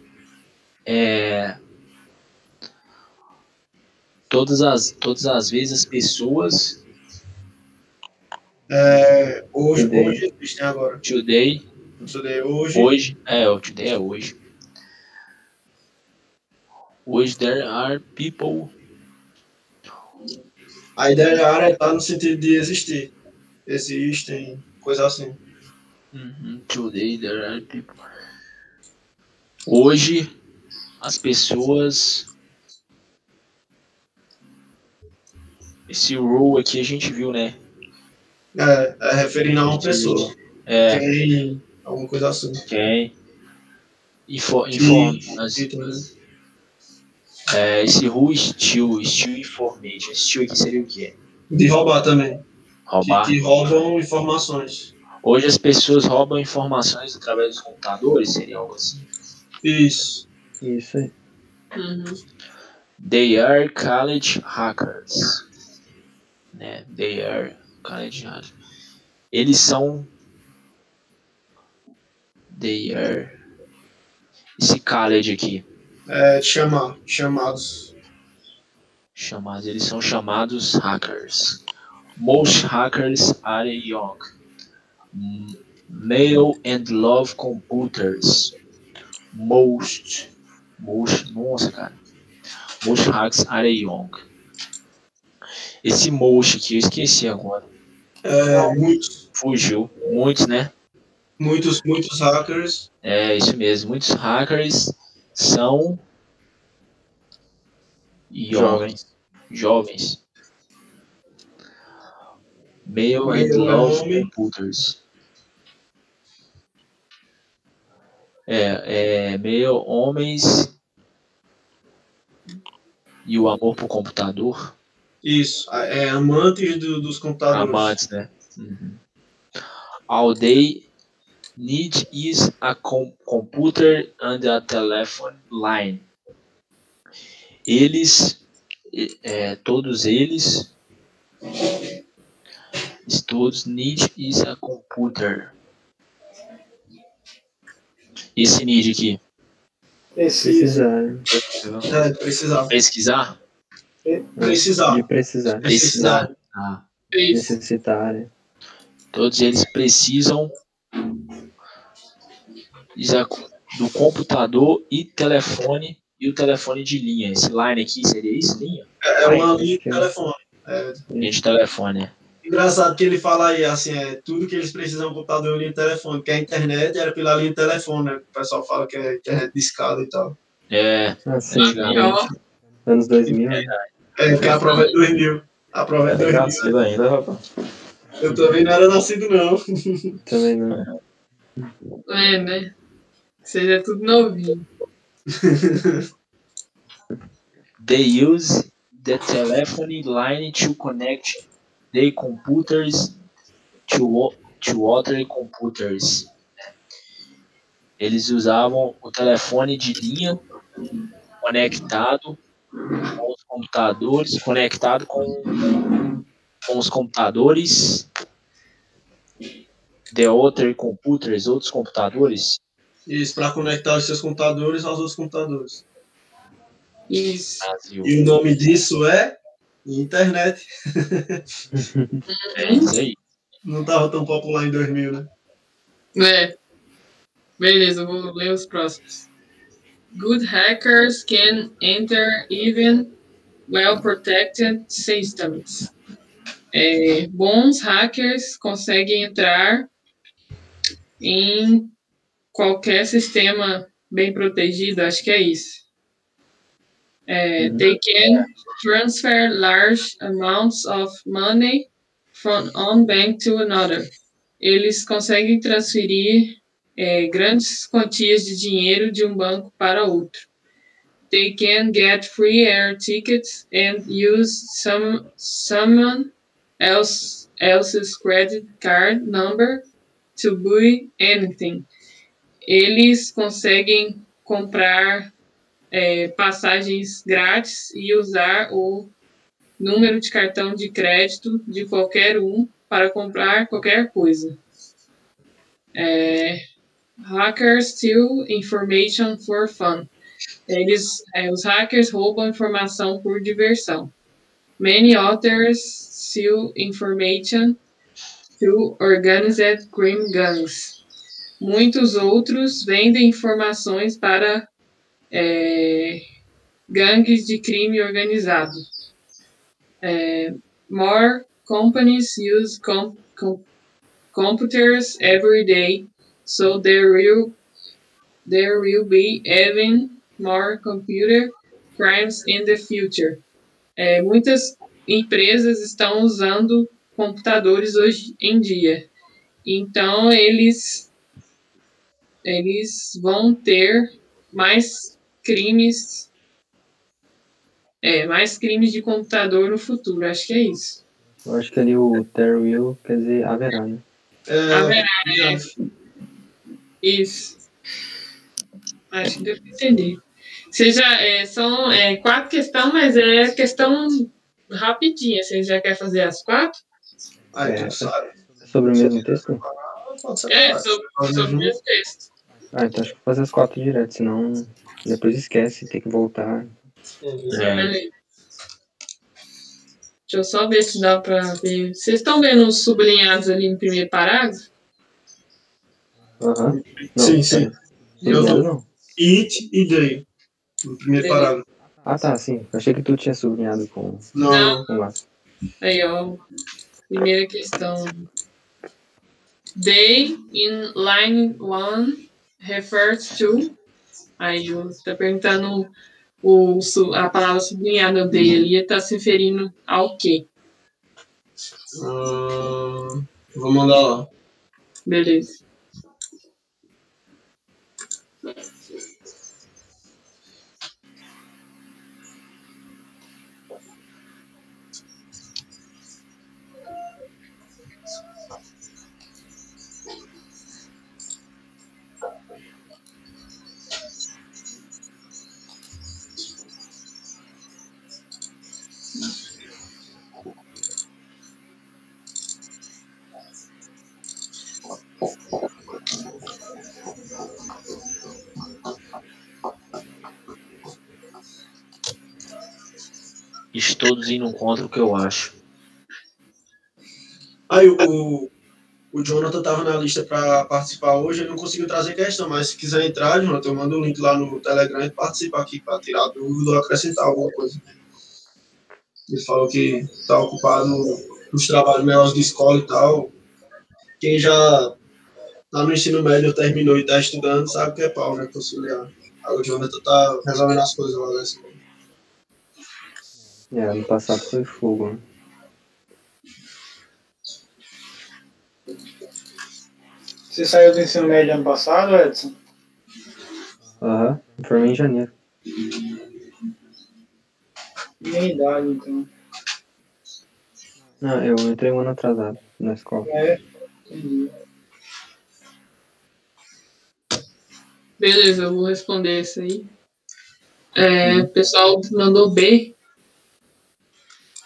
É, todas, as, todas as vezes as pessoas, É, hoje, Today. hoje existem agora. today, Today, Hoje, hoje, é, o today é hoje. Hoje there are people a ideia da área está no sentido de existir. Existem, coisa assim. Uhum, Today there are people. Hoje as pessoas. Esse rule aqui a gente viu, né? É, é referindo a uma pessoa. É, Quem, alguma coisa assim. quem. Info, inform, E- as- e tudo. é, esse rule steal, steal information. Steal aqui seria o quê? De roubar também. Roubar. Que, que roubam informações. Hoje as pessoas roubam informações através dos computadores, seria algo assim. Isso. Isso aí. Uhum. They are college hackers. Né? They are hackers. Eles são. They are. Esse college aqui. É, chamar, chamados. Chamados, eles são chamados hackers. Most hackers are young. Male and love computers. Most. Most. Nossa, cara. Most hackers are young. Esse most aqui eu esqueci agora. É, muitos, Fugiu. Muitos, né? muitos, muitos hackers. É isso mesmo. Muitos hackers são. Jovens. jovens. Male and love computers. É, é, male, homens e o amor por computador. Isso. É amantes do- dos computadores. Amantes, né? Uhum. All they need is a com computer and a telephone line. Eles, é, todos eles, todos need is a computer. Esse need aqui, Precisa. Precisar. É, precisar. pesquisar? Precisar. De precisar. Precisar. Ah, Isso. Necessitar. né? todos eles precisam do computador e telefone e o telefone de linha. Esse line aqui seria isso, linha? É uma Ai, linha de que- telefone. É, Linha de telefone, né? engraçado que ele fala aí, assim, é tudo que eles precisam é computador e linha de telefone, que a internet era pela linha de telefone, né? O pessoal fala que é internet de escada e tal. É, Assim, anos 2000. né? É, que a prova é 2000. A prova é 2000. nascido ainda, rapaz. Eu também não era nascido, não. Também não. É, né? Seja tudo novinho. they use the telephone line to connect their computers to, to other computers. Eles usavam o telefone de linha conectado com os computadores, conectado com, com os computadores de other computers, outros computadores. Isso, para conectar os seus computadores aos outros computadores. Isso. Brasil. E o nome disso é internet. É isso aí. Não estava tão popular em 2000, né? É. Beleza, vou ler os próximos. Good hackers can enter even well-protected systems. É, bons hackers conseguem entrar em qualquer sistema bem protegido, acho que é isso. É, They can transfer large amounts of money from one bank to another. Eles conseguem transferir é, grandes quantias de dinheiro de um banco para outro. They can get free air tickets and use some, summon else, else's credit card number to buy anything. Eles conseguem comprar é, passagens grátis e usar o número de cartão de crédito de qualquer um para comprar qualquer coisa. É, hackers steal information for fun. Eles, é, os hackers roubam informação por diversão. Many others steal information to organized crime gangs. Muitos outros vendem informações para é, gangues de crime organizado. É, more companies use com, com, computers every day, so there will there will be even more computer crimes in the future. É, muitas empresas estão usando computadores hoje em dia. Então eles eles vão ter mais crimes é, mais crimes de computador no futuro, acho que é isso. Eu acho que ali o there will quer dizer haverá, né? É, Haverá, né? Isso. Acho que deu pra entender. Vocês já, é, são é, quatro questões, mas é questão rapidinha. Vocês já querem fazer as quatro? Aí É, tu sabe. Sobre o mesmo texto? É, sobre, sobre o mesmo texto. Ah, então acho que vou fazer as quatro direto, senão depois esquece, tem que voltar. Uhum. É. Deixa eu só ver se dá pra ver. Vocês estão vendo os sublinhados ali no primeiro parágrafo? Aham. Não, Sim, sim. pera. Eu não. It e day. No primeiro parágrafo. Ah, tá, sim. Eu achei que tu tinha sublinhado com, Não, Não. com lá. Aí, ó. Primeira questão. They in line one refers to. Aí está perguntando o, a palavra sublinhada they ali está se referindo ao quê? Ah, vou mandar lá. Beleza. Estou indo contra o que eu acho. Aí o, o Jonathan tava na lista para participar hoje, ele não conseguiu trazer questão, mas se quiser entrar, Jonathan, eu mando o link lá no Telegram e participa aqui para tirar dúvida ou acrescentar alguma coisa. Ele falou que tá ocupado nos trabalhos melhores de escola e tal. Quem já tá no ensino médio, terminou e tá estudando, sabe que é pau, né? Conciliar. Aí o Jonathan tá resolvendo as coisas lá né? É, ano passado foi fogo, né? Você saiu do ensino médio ano passado, Edson? Aham. Me Formei em janeiro. Minha idade, então. Não, eu entrei um ano atrasado na escola. É, entendi. Beleza, eu vou responder isso aí. É, o pessoal mandou B.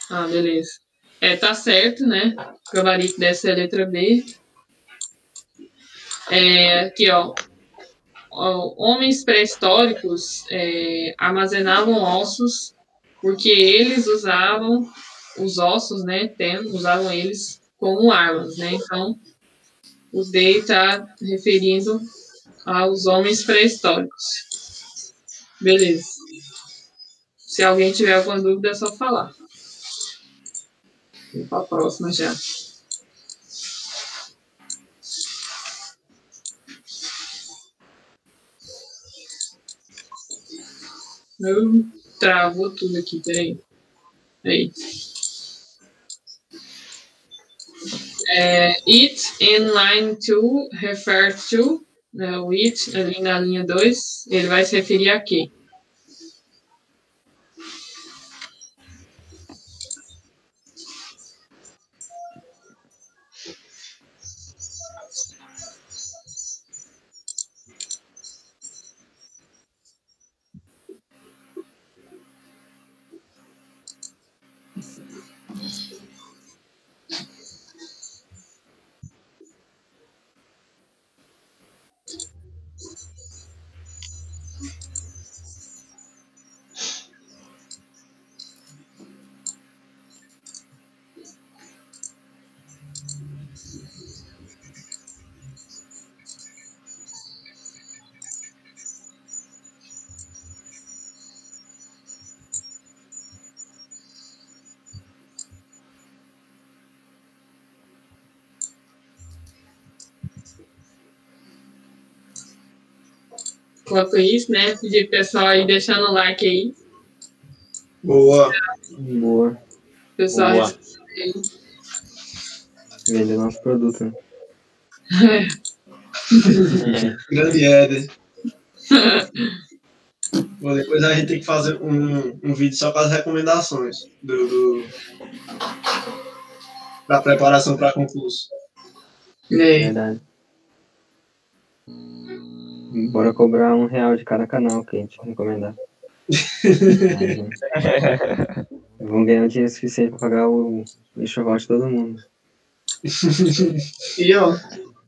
Ah, beleza. É, tá certo, né? Gabarito dessa é a letra B. É, aqui, ó. Homens pré-históricos é, armazenavam ossos porque eles usavam os ossos, né? Usavam eles como armas, né? Então, o D está referindo aos homens pré-históricos. Beleza. Se alguém tiver alguma dúvida, é só falar. Vamos para a próxima já. Eu travou tudo aqui, peraí. Aí. É, it in line 2 refers to né, o it ali na linha 2, ele vai se referir a quê? Enquanto isso, né? Pedir pro pessoal aí deixando o like aí. Boa. Boa. Pessoal, Boa. aí. Vender nosso produto, né? Grande Éder. Bom, depois a gente tem que fazer um, um vídeo só com as recomendações do, do- da preparação para concurso. É. Verdade. Bora cobrar um real de cada canal que a gente recomendar. Vão ganhar um dinheiro suficiente pra pagar o o enxoval de todo mundo. E ó,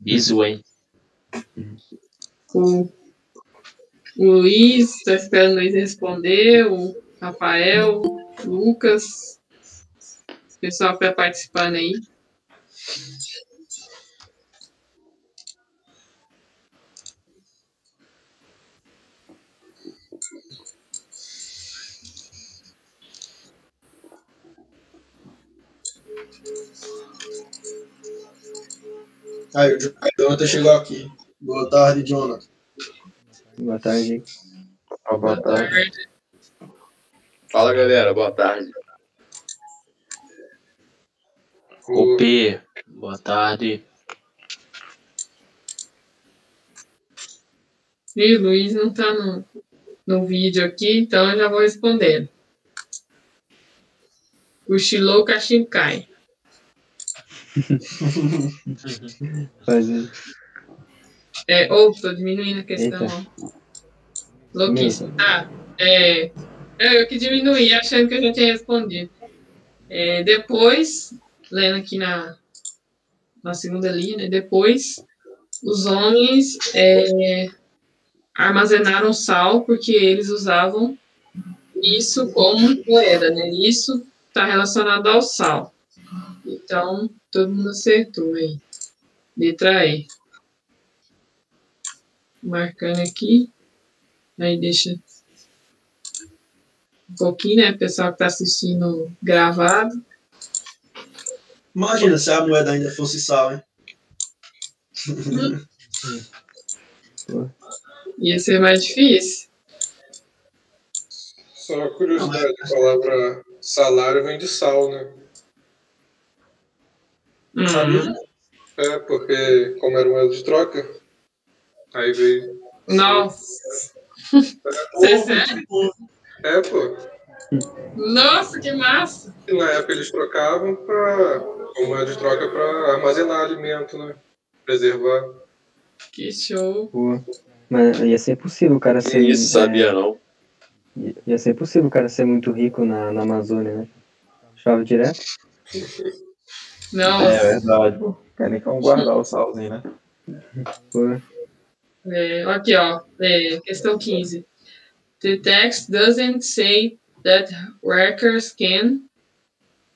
Bizu, hein? O, o Luiz, tô esperando o Luiz responder, o Rafael, o Lucas, o pessoal que tá participando aí. Aí, o Jonathan chegou aqui. Boa tarde, Jonathan. Boa tarde. Boa tarde. Fala galera, boa tarde. o, OP, boa tarde. E o Luiz não tá no, no vídeo aqui, então eu já vou respondendo. O Shilou Kashinkai. Faz isso. É, ou, tô diminuindo a questão. Eita. Louquíssimo. Ah, é, é, eu que diminuí, achando que eu já tinha respondido. É, depois, lendo aqui na, na segunda linha, né, depois, os homens é, armazenaram sal porque eles usavam isso como moeda, né? Isso está relacionado ao sal. Então, todo mundo acertou aí. Letra E. Marcando aqui. Aí deixa um pouquinho, né? Pessoal que está assistindo gravado. Imagina se a moeda ainda fosse sal, hein? Ia ser mais difícil. só uma curiosidade, a palavra salário vem de sal, né? Hum, Sabia? É, porque como era moeda de troca, aí veio. nossa. Você é sério? É, pô. Nossa, que massa! E na época eles trocavam pra, como moeda de troca para armazenar alimento, né? Preservar. Que show. Pô. Mas ia ser impossível o cara ser. isso, é, sabia não? ia ser impossível o cara ser muito rico na, na Amazônia, né? Chove direto. Não, É verdade, pô. Quer nem como guardar o salzinho, né? É, aqui, ó. É, questão 15. The text doesn't say that hackers can.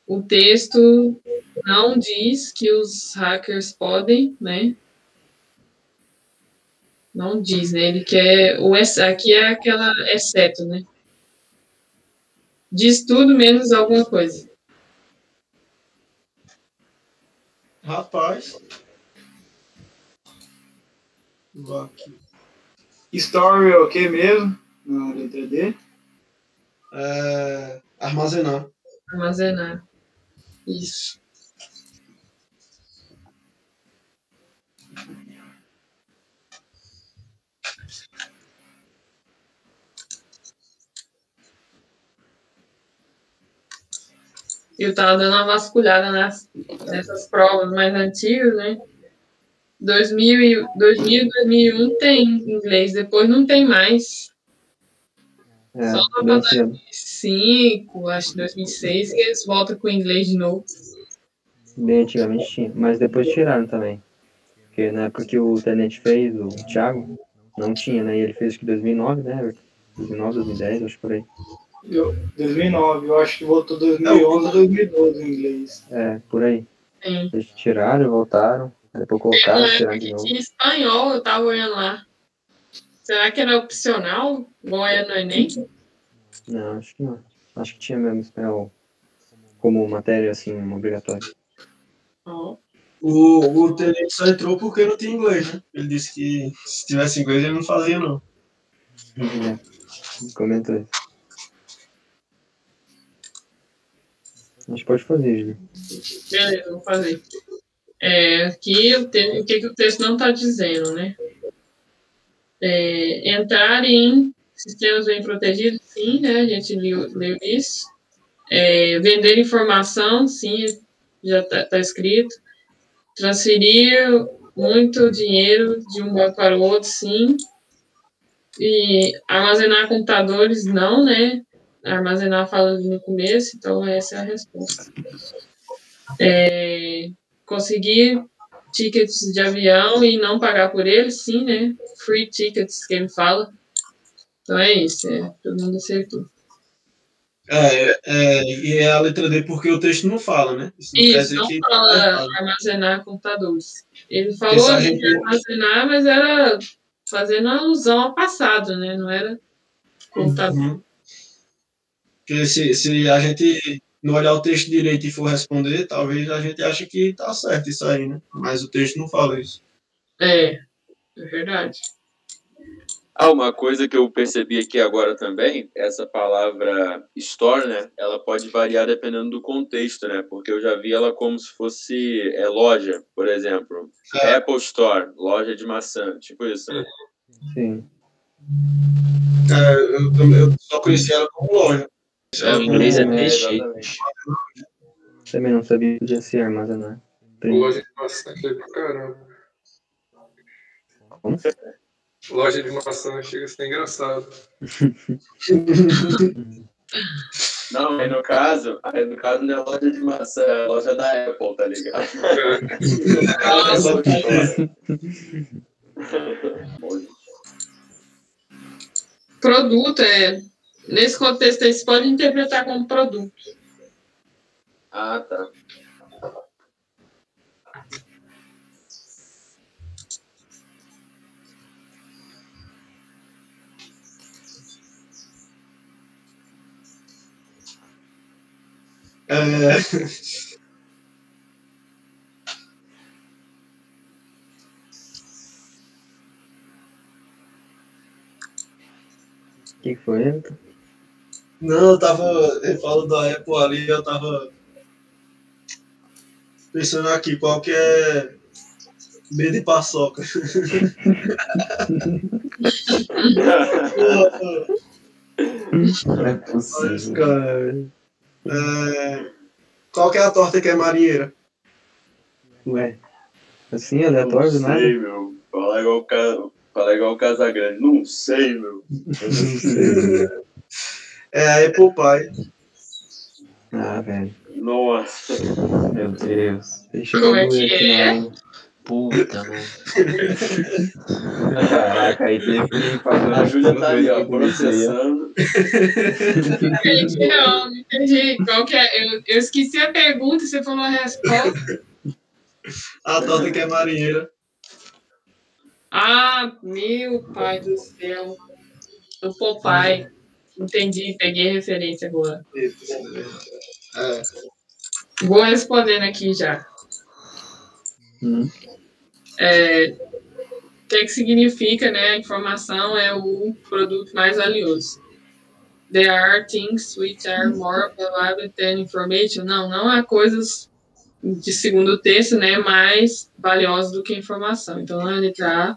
O texto não diz que os hackers podem, né? Não diz, né? Ele quer. O aqui é aquela exceto, né? Diz tudo menos alguma coisa. Rapaz. Aqui. Story é o que mesmo? Na letra D. É, armazenar. Armazenar. Isso. Eu tava dando uma vasculhada nas, nessas provas mais antigas, né? 2000 e 2000 e 2001 tem inglês, depois não tem mais. É, Só cedo. 2005, acho que 2006, que eles voltam com o inglês de novo. Bem antigamente tinha. Mas depois tiraram também. Porque na época que o Tenente fez, o Thiago, não tinha, né? E ele fez que 2009, né? Everton? 2009, 2010, acho por aí. Eu, 2009, eu acho que voltou 2011 ou 2012 em inglês. É, por aí. Tem. Eles tiraram, voltaram, depois colocaram, época tiraram de novo. tinha espanhol, eu tava olhando lá. Será que era opcional, igual é no Enem? Não, acho que não. Acho que tinha mesmo espanhol como matéria, assim, obrigatória. Ó, O, o tenente só entrou porque não tinha inglês, né? Ele disse que se tivesse inglês ele não fazia, não. É, comentou isso. Gente pode fazer, Júlio. Beleza, vou fazer. É, aqui o, te- o que, que o texto não está dizendo, né? É, entrar em sistemas bem protegidos, sim, né? A gente leu, leu isso. É, vender informação, sim, já está escrito. Transferir muito dinheiro de um banco para o outro, sim. E armazenar computadores, não, né? Armazenar fala ali no começo, então essa é a resposta. É, conseguir tickets de avião e não pagar por eles, sim, né? Free tickets que ele fala. Então é isso, é, todo mundo acertou. É, é, e é a letra D porque o texto não fala, né? Isso não Isso, não que. fala armazenar computadores. Ele falou gente- de armazenar, mas era fazendo alusão ao passado, né? Não era computador. Uhum. Porque se, se a gente não olhar o texto direito e for responder, talvez a gente ache que tá certo isso aí, né? Mas o texto não fala isso. É, é verdade. Ah, uma coisa que eu percebi aqui agora também, essa palavra store, né? Ela pode variar dependendo do contexto, né? Porque eu já vi ela como se fosse é, loja, por exemplo. É. Apple Store, loja de maçã, tipo isso. Né? Sim. É, eu, eu só conheci ela como loja. É, o inglês é É, desse jeito. exatamente. Também não sabia que podia ser armazenar. Loja de maçã chega pra caramba. Como? Loja de maçã chega a ser engraçado. Não, aí no caso, aí no caso não é loja de maçã, é loja da Apple, tá ligado? Nossa, produto é. Nesse contexto aí, você pode interpretar como produto. ah, tá. É, O que foi, Everton? Não, eu tava. Ele falou da Apple ali, eu tava pensando aqui qual que é B de paçoca. Não é Mas, possível. cara, é, qual que é a torta que é marinheira? Ué. Assim, aleatório, do não nada? sei, meu. Falar igual o Ca- falar igual o Casagrande. Não sei, meu. É a Apple Pie. Ah, velho. Nossa. Meu Deus. Deixa Como é eu ver que aqui é? na- Puta, mano. Caraca, aí teve que fazer A Júlia tá uma aí, ó. processando. Gente, não, não entendi. Qual que é? Eu, eu esqueci a pergunta e você falou a resposta. A torta que é marinheira. Ah, meu pai do céu. O Popeye. Entendi, peguei a referência agora. É, Vou respondendo aqui já. Hum. É, o que, que significa, né? A informação é o produto mais valioso. There are things which are more valuable than information. Não, não há coisas de segundo texto, né? Mais valiosas do que informação. Então, na letra A,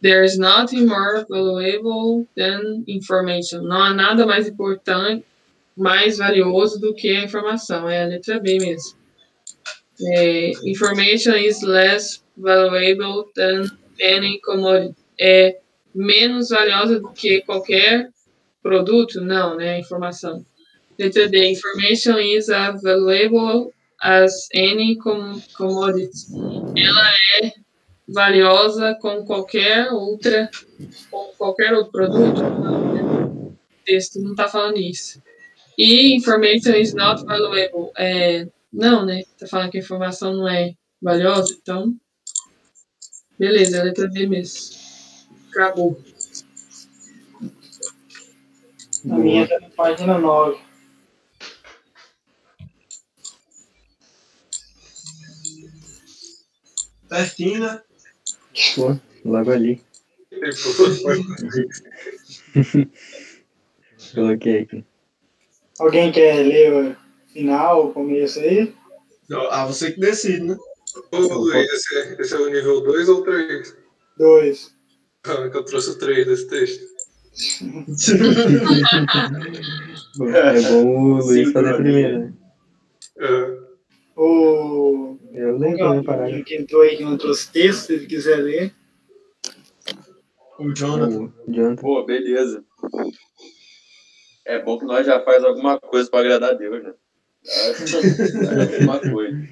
there is nothing more valuable than information. Não há nada mais importante, mais valioso do que a informação. É a letra B mesmo. É, information is less valuable than any commodity. É menos valiosa do que qualquer produto? Não, né? Informação. Letra D. Information is as valuable as any com commodity. Ela é valiosa como qualquer outra, como qualquer outro produto? Né? O texto não está falando isso. E information is not valuable. É, não, né? Tá falando que a informação não é valiosa, então. Beleza, letra D mesmo. Acabou. A minha tá na página 9. pertinho, né? Pô, logo ali. Coloquei aqui. Alguém quer ler o final, o começo aí? Não, Ah, você que decide, né? Ô, Luiz, esse é, esse é o nível 2 ou 3? Dois. Ah, que eu trouxe o 3 desse texto. É bom o Luiz fazer primeiro, né? É, O Eu lembro né, parágrafo. que entrou aí que não trouxe texto, se ele quiser ler. O Jonathan. O Jonathan. Pô, beleza. É bom que nós já faz alguma coisa para agradar a Deus, né? Alguma coisa.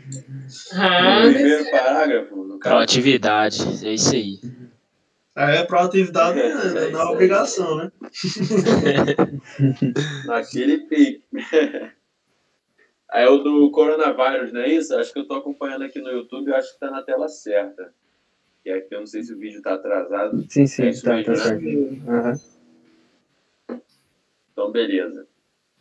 Ah, No primeiro parágrafo, no caso, Proatividade, é isso aí. É, proatividade É, não é é, é aí. obrigação, né? naquele pique. É o do coronavírus, não é isso? Acho que eu tô acompanhando aqui no YouTube, acho que tá na tela certa. Que aqui eu não sei se o vídeo tá atrasado. Sim, sim, É isso tá, mesmo, tá né? certo. Aham. Então, beleza.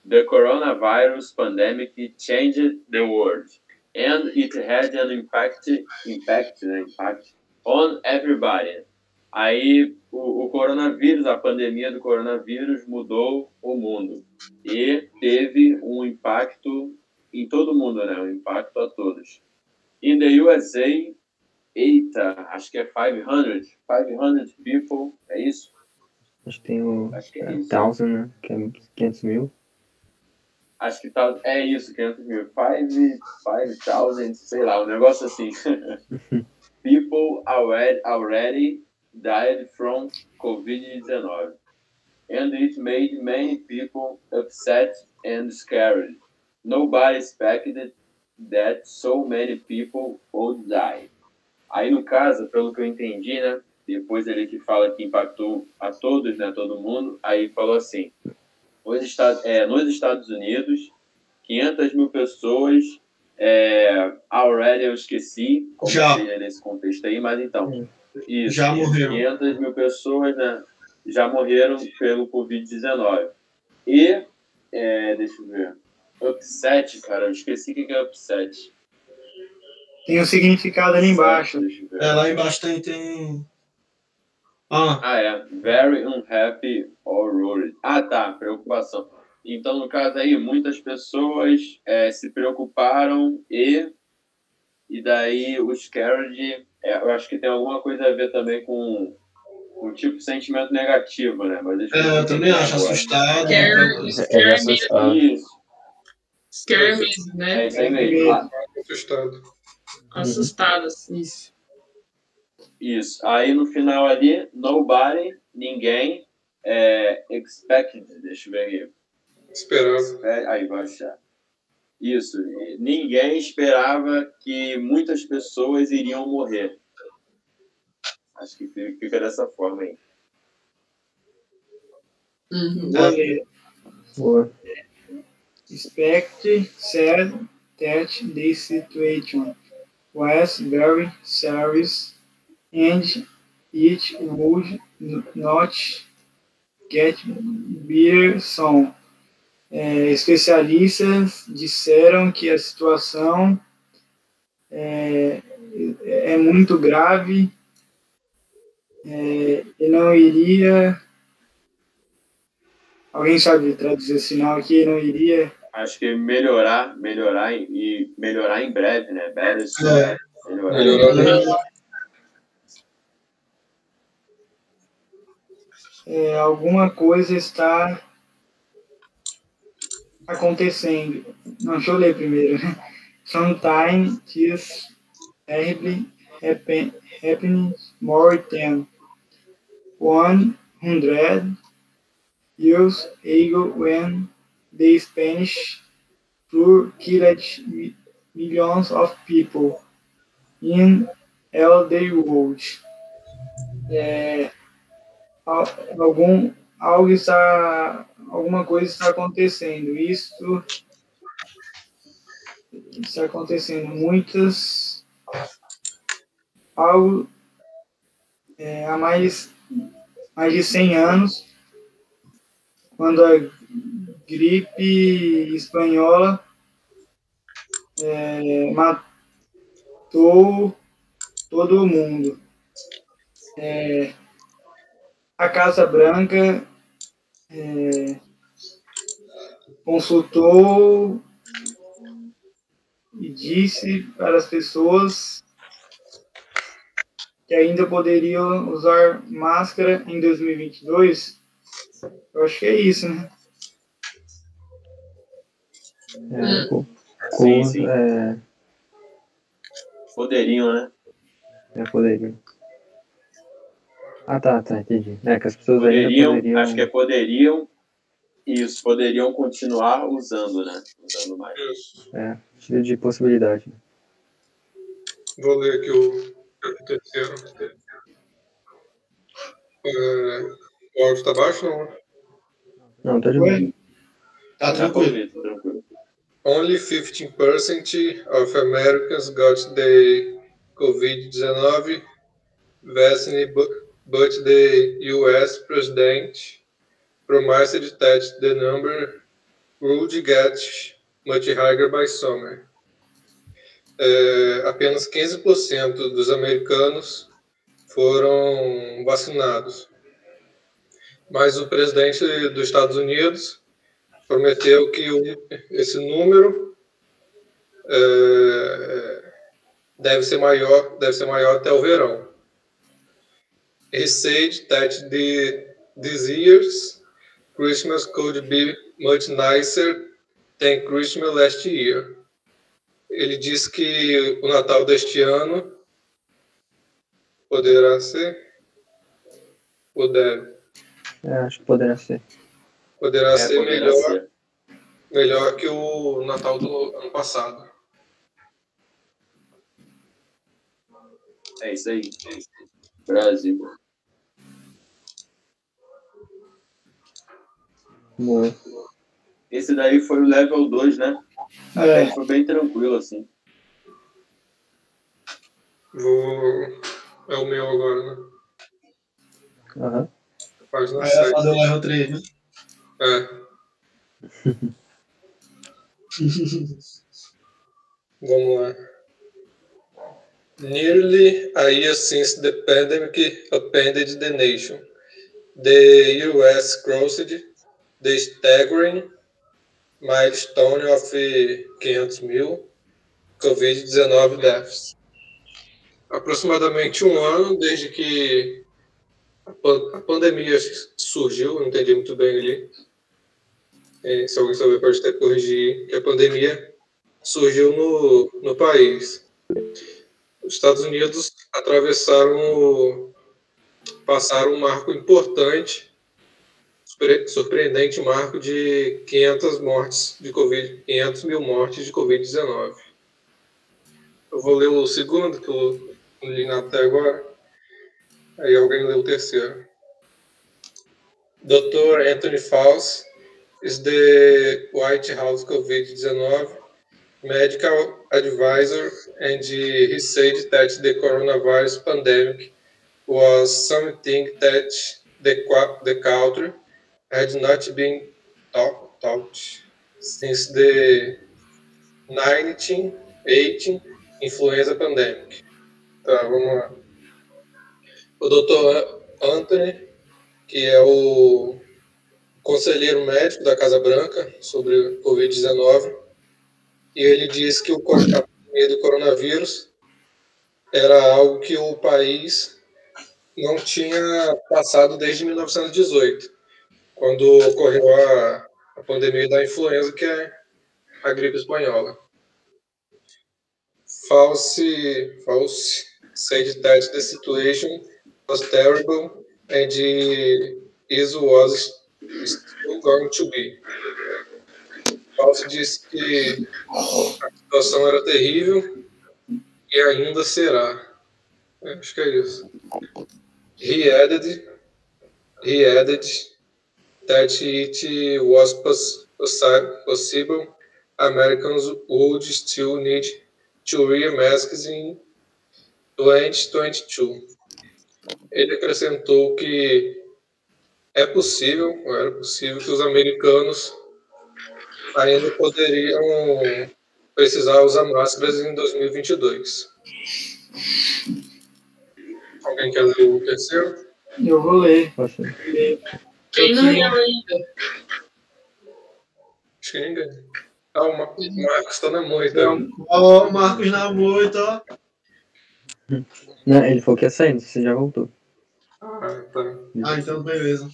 The coronavirus pandemic changed the world, and it had an impact, impact, né? impact on everybody. Aí, o, o coronavírus, a pandemia do coronavírus mudou o mundo e teve um impacto em todo mundo, né? Um impacto a todos. In the USA, eita, acho que é 500, 500 people, é isso? Acho que tem o Acho que é né? Que é 500 mil. Acho que tá. É isso, 500 mil. 5,000, sei lá, um negócio assim. People already, already died from COVID-19. And it made many people upset and scared. Nobody expected that so many people would die. Aí, no caso, pelo que eu entendi, né? Depois ele que fala que impactou a todos, né? Todo mundo. Aí falou assim: nos Estados, é, nos Estados Unidos, 500 mil pessoas. É, already eu esqueci como Já. seria nesse contexto aí, mas então. Isso, Já morreram. 500 mil pessoas né, já morreram pelo Covid-19. E, é, deixa eu ver. Upset, cara, eu esqueci o que é upset. Tem um significado ali embaixo. É, lá embaixo tem. tem... Ah, Ah, é. Very unhappy or worried. Ah, tá. Preocupação. Então, no caso aí, muitas pessoas é, se preocuparam e. E daí o scared, é, eu acho que tem alguma coisa a ver também com o tipo de sentimento negativo, né? Mas deixa é, ver eu o também é acho, agora. assustado. Scare, scare assustado. Isso, É né? Ah, assustado. Assustadas, isso. Isso. Aí no final ali, nobody, ninguém, é, expected, deixa eu ver aqui. Esperava. É, aí vai achar. Isso. Ninguém esperava que muitas pessoas iriam morrer. Acho que fi- fica dessa forma aí. Uhum. Ler. Boa. Spectre said that the situation was very serious and it would not get better soon. É, especialistas disseram que a situação é, é muito grave é, e não iria. Alguém sabe traduzir esse sinal aqui? Não iria Acho que melhorar, melhorar e- e melhorar em breve, né? Better É. Melhorar. Melhorar. é, alguma coisa está acontecendo. Não, deixa eu ler primeiro. Sometimes this terribly happen, happening more than 100 years ago when the Spanish flu killed mi- millions of people in all the world. É, al- algum algo está alguma coisa está acontecendo isso está acontecendo muitas algo é, há mais mais de 100 anos quando a gripe espanhola é, matou todo mundo é, a Casa Branca é, consultou e disse para as pessoas que ainda poderiam usar máscara em 2022. Eu acho que é isso, né? É, co- Sim, co- sim. É, Poderiam, né? é, poderia. Ah, tá, tá, entendi. É, que as pessoas ainda Poderiam, poderiam... acho que é poderiam. Isso, poderiam continuar usando, né? Usando mais. Isso. É, cheio de possibilidade. Vou ler aqui o, o terceiro. É, o áudio tá baixo, não? Não, tá de boa. Tá Tá tranquilo. tranquilo, tranquilo. Only 15% of Americans got the COVID-19 vaccine, but, the U.S. president promised that the number would get much higher by summer. É, apenas 15% dos americanos foram vacinados. Mas o presidente dos Estados Unidos prometeu que o- esse número é, deve ser maior, deve ser maior até o verão. He said that the, this year's Christmas could be much nicer than Christmas last year. Ele disse que o Natal deste ano poderá ser ou deve, É, acho que poderia ser. Poderá É, ser poderá melhor ser. melhor que o Natal do ano passado. É isso aí. Brasil. Boa. Esse daí foi o level 2, né? É, Foi bem tranquilo, assim. Vou. É o meu agora, né? Aham. Página Aí vai 7. fazer o level 3, né? É. Vamos lá. Nearly a year since the pandemic upended the nation, the US crossed the staggering milestone of 500 mil Covid-19 deaths. Aproximadamente um ano desde que a pan- a pandemia surgiu, não entendi muito bem ali. É, se alguém souber pode até corrigir, que a pandemia surgiu no, no país. Os Estados Unidos atravessaram, passaram um marco importante, surpre- surpreendente marco de 500 mortes de Covid, 500 mil mortes de Covid-19. Eu vou ler o segundo, que eu li até agora. Aí alguém lê o terceiro. Dr. Anthony Fauci is the White House COVID-19 medical advisor, and he said that the coronavirus pandemic was something that the, the country had not been talk, talked since the 1918 influenza pandemic. Tá, vamos lá. O Dr. Anthony, que é o conselheiro médico da Casa Branca sobre o Covid-19, e ele disse que o do coronavírus era algo que o país não tinha passado desde 1918, quando ocorreu a, a pandemia da influenza, que é a gripe espanhola. Fauci, Fauci said that the situation was terrible and is was still going to be. Fauci disse que a situação era terrível e ainda será. É, Acho que é isso. He added, he added that it was pos- possi- possible Americans would still need to wear masks in 2022. Ele acrescentou que é possível, ou era possível, que os americanos ainda poderiam precisar usar máscaras em 2022. Alguém quer ler o terceiro? eu vou ler. Quem não leu ainda? Acho que ninguém. Ah, o Mar- o Marcos tá na moita. Ó, o Marcos na moita, ó. Não, ele falou que ia sei se já voltou. Ah, tá. Ah, então beleza.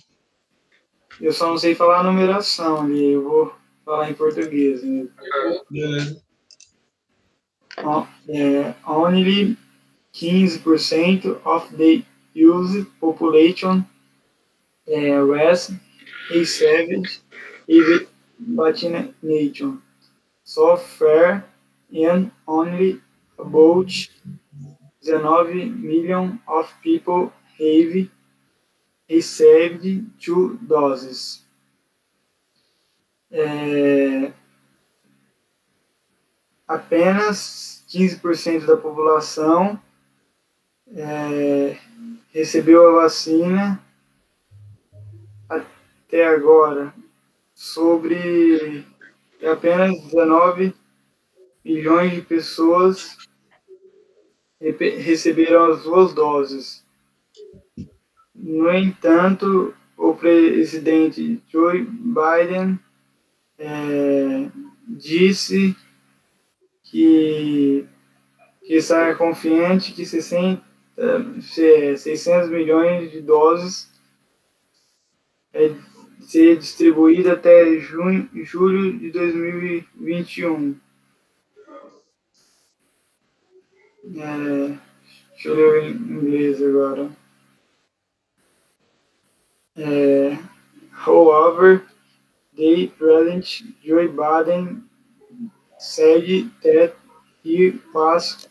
eu só não sei falar a numeração ali, eu vou falar em português. Né? Beleza. O- é, only 15% of the used population é, was received with vaccination so far and only about 19 million of people have received two doses. É, apenas 15% da população é, recebeu a vacina até agora. Sobre apenas 19 milhões de pessoas receberam as duas doses. No entanto, o presidente Joe Biden é, disse que, que está confiante que 60, se- 600 milhões de doses é ser distribuída até junho, julho de 2021. É, deixa eu ler em inglês agora. É, however, the President Joe Biden said that he was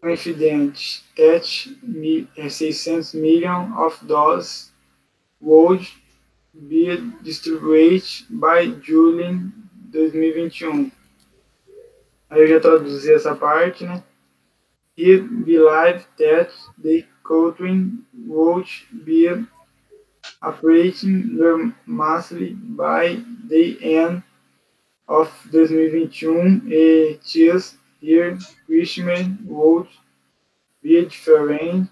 confident that mi- 600 million of doses would be distributed by July 2021. Aí eu já traduzi essa parte, né? He believed that the country would be operating normally by the end of 2021 e this year Christmas would be different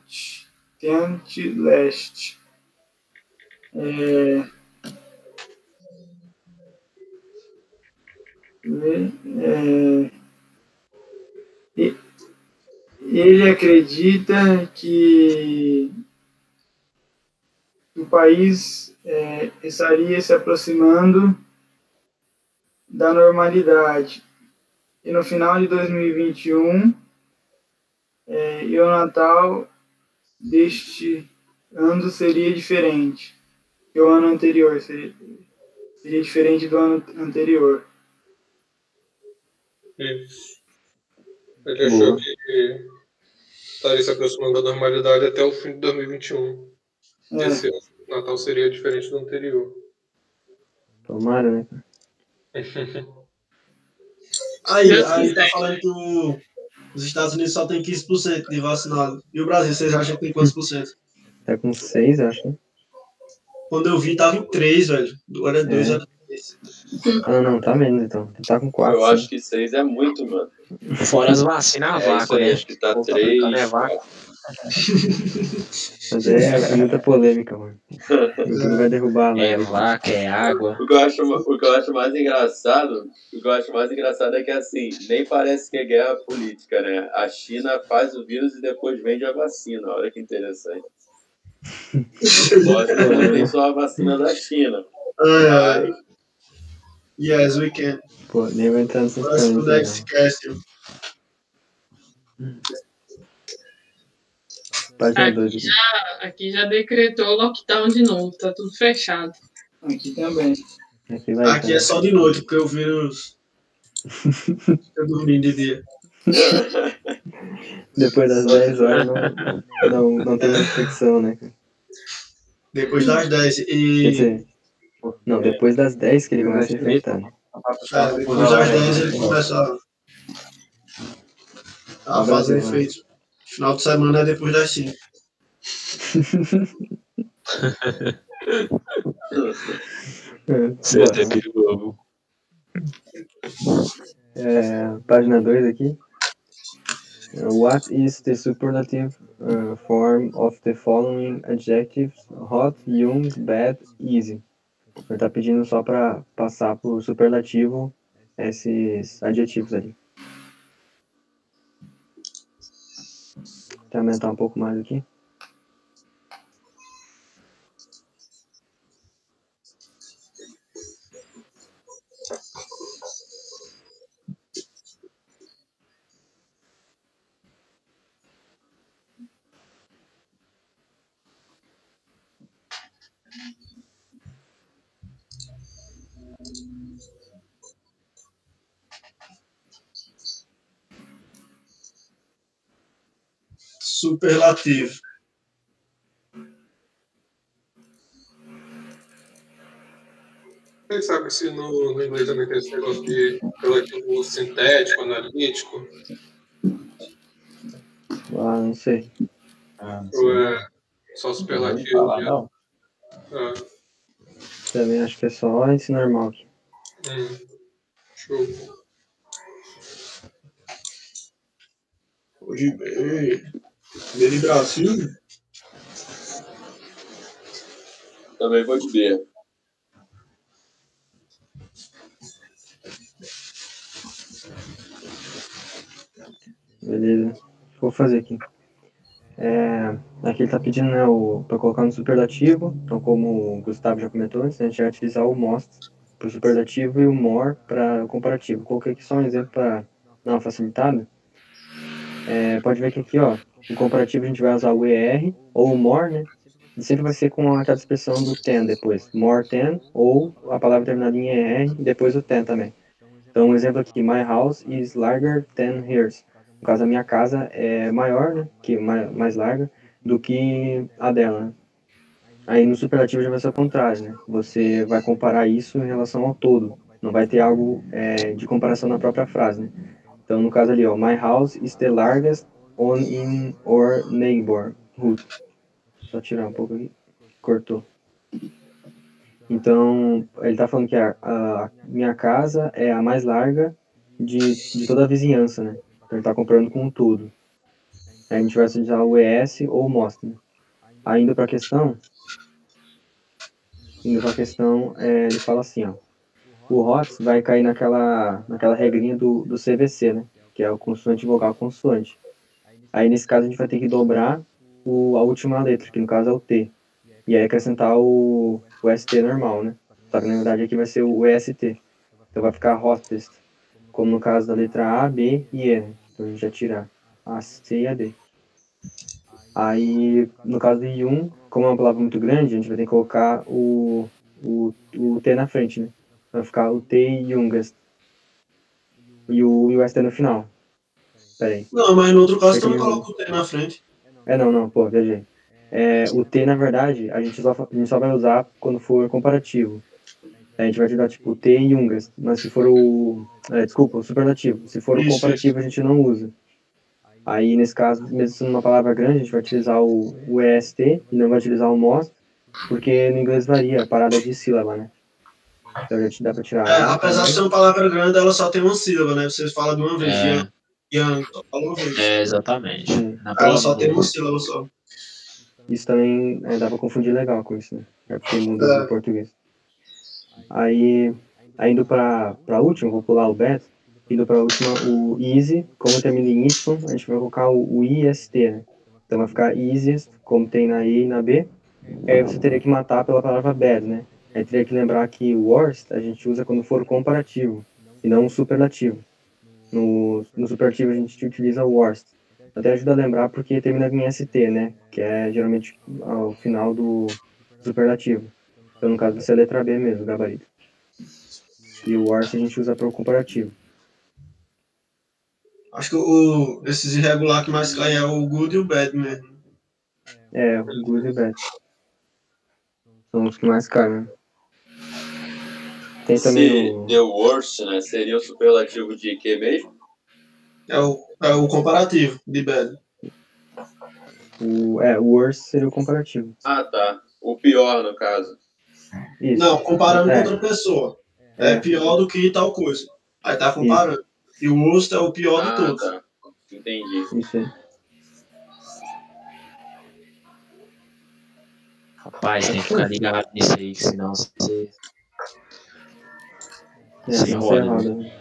than last. Eh, é, e- eh, ele acredita que o país é, estaria se aproximando da normalidade. E no final de 2021, é, e o Natal deste ano seria diferente. Que o ano anterior seria, seria diferente do ano anterior. Isso. Ele achou que estaria se aproximando da normalidade até o fim de 2021. É, Esse ano, Natal seria diferente do anterior. Tomara, né? Aí, aí tá falando que o- os Estados Unidos só tem 15% de vacinado. E o Brasil, vocês acham que tem quantos por cento? Tá com seis, acho, né? Quando eu vi, tava em 3, velho. Agora é 2, É. era 3. Ah, não, tá menos então. Tá com quatro. Eu sim. acho que seis é muito, mano. Fora as vacinas a É vácuo, aí, né? acho que tá Pô, tá três. brincando, é vácuo. Mas é, é muita polêmica, mano. O YouTube vai derrubar lá. É vaca, é água. O que, eu acho, o que eu acho mais engraçado, o que eu acho mais engraçado é que assim, nem parece que é guerra política, né? A China faz o vírus e depois vende a vacina. Olha que interessante. Lógico que não tem só a vacina da China. Ai, ai. Mas Yes, we can. Pô, nem vai entrar nessas Próximo polêmicas, Next Cast. não. Página Aqui 2. já, aqui já decretou lockdown de novo, tá tudo fechado. aqui também. Aqui vai Aqui é só de noite, porque o vírus. Fica dormindo de dia. Depois das 10 horas não, não, não tem infecção, né? Depois das 10. Quer E. não, depois das 10 que ele começa a infectar. né? É, depois das 10 ele começa a. Fazer efeito. Final de semana é depois das 5. É, Você é até perigoso. É, página 2 aqui. What is the superlative uh, form of the following adjectives: hot, young, bad, easy. Ele tá pedindo só para passar por superlativo esses adjetivos ali. Eu aumentar um pouco mais aqui. Superlativo. Vocês sabem se no, no inglês também tem esse negócio de relativo sintético, analítico? Ah, não sei. Ah, não Ou sei. é só Não superlativo? falar, né? não. Ah, Também acho que é só esse normal aqui. hum. Show. Hoje bem. Bem Brasil. Também vou de B. Beleza. Vou fazer aqui. É, aqui ele tá pedindo né, o, para colocar no superlativo. Então, como o Gustavo já comentou antes, a gente vai utilizar o most para o superlativo e o more para o comparativo. Coloquei aqui só um exemplo para dar uma facilitada. É, pode ver que aqui, ó, no comparativo a gente vai usar o ER ou o more, né? E sempre vai ser com aquela expressão do ten depois. More ten ou a palavra terminada em ER e depois o ten também. Então, um exemplo aqui, my house is larger than hers. No caso, a minha casa é maior, né, que mais, mais larga, do que a dela, né? Aí no superlativo já vai ser o contrário, né? Você vai comparar isso em relação ao todo. Não vai ter algo é, de comparação na própria frase, né? Então, no caso ali, ó, my house is the largest on in our neighborhood. Só tirar um pouco aqui. Cortou. Então, ele tá falando que a, a minha casa é a mais larga de, de toda a vizinhança, né? Então, ele tá comparando com tudo. Aí a gente vai utilizar o ES ou o MOST. Aí indo pra questão, indo pra questão, é, ele fala assim, ó. O HOTS vai cair naquela, naquela regrinha do, do CVC, né? Que é o consoante vogal consoante. Aí nesse caso a gente vai ter que dobrar o, a última letra, que no caso é o T. E aí acrescentar o, o ST normal, né? Só que na verdade aqui vai ser o EST. Então vai ficar hottest. Como no caso da letra A, B e E, né? Então a gente vai tirar a C e a D. Aí, no caso do I1, como é uma palavra muito grande, a gente vai ter que colocar o, o, o T na frente, né? Vai ficar o T youngest. E o, e o ST no final. Pera aí. Não, mas no outro caso tu não coloca o T na frente. É, não, não, pô, viajei. É, o T, na verdade, a gente, só, a gente só vai usar quando for comparativo. A gente vai utilizar, tipo, o T e Jungas. Mas se for o... é, desculpa, o superlativo. Se for o Isso, comparativo, a gente não usa. Aí, nesse caso, mesmo sendo uma palavra grande, a gente vai utilizar o, o EST e não vai utilizar o MOST, porque no inglês varia a parada de sílaba, né? Então já te dá pra tirar. É, apesar de ser uma palavra grande, ela só tem uma sílaba, né? Você fala de uma vez. É. Young, young, só fala uma vez. É, exatamente. Hum. Na Ela só tem uma sílaba só. Isso também é, dá pra confundir legal com isso, né? É porque muda É. do português. Aí, aí indo pra, pra última, vou pular o bet. Indo pra última, o easy, como termina em Y, a gente vai colocar o, o IST, né? Então vai ficar easiest, como tem na E e na B. Aí você teria que matar pela palavra bad, né? Aí teria que lembrar que worst a gente usa quando for comparativo, e não superlativo. No, no superlativo a gente utiliza o worst. Até ajuda a lembrar porque termina em ST, né? Que é geralmente ao final do superlativo. Então, no caso, vai ser a letra B mesmo, o gabarito. E o worst a gente usa para o comparativo. Acho que o, esses irregular que mais cai é o good e o bad mesmo. É, o good e o bad. São os que mais caem, né? Tem também Se o... the worst, né? Seria o superlativo de que mesmo? É o, é o comparativo de bad. o... É, o worst seria o comparativo. Ah, tá. O pior, no caso. Isso. Não, comparando É. com outra pessoa. É É. pior do que tal coisa. Aí tá comparando. E o worst é o pior de Ah, todos. tá. Entendi. Isso aí. Rapaz, tem que ficar ligado nisso aí, que senão você. É, Sem não roda, né?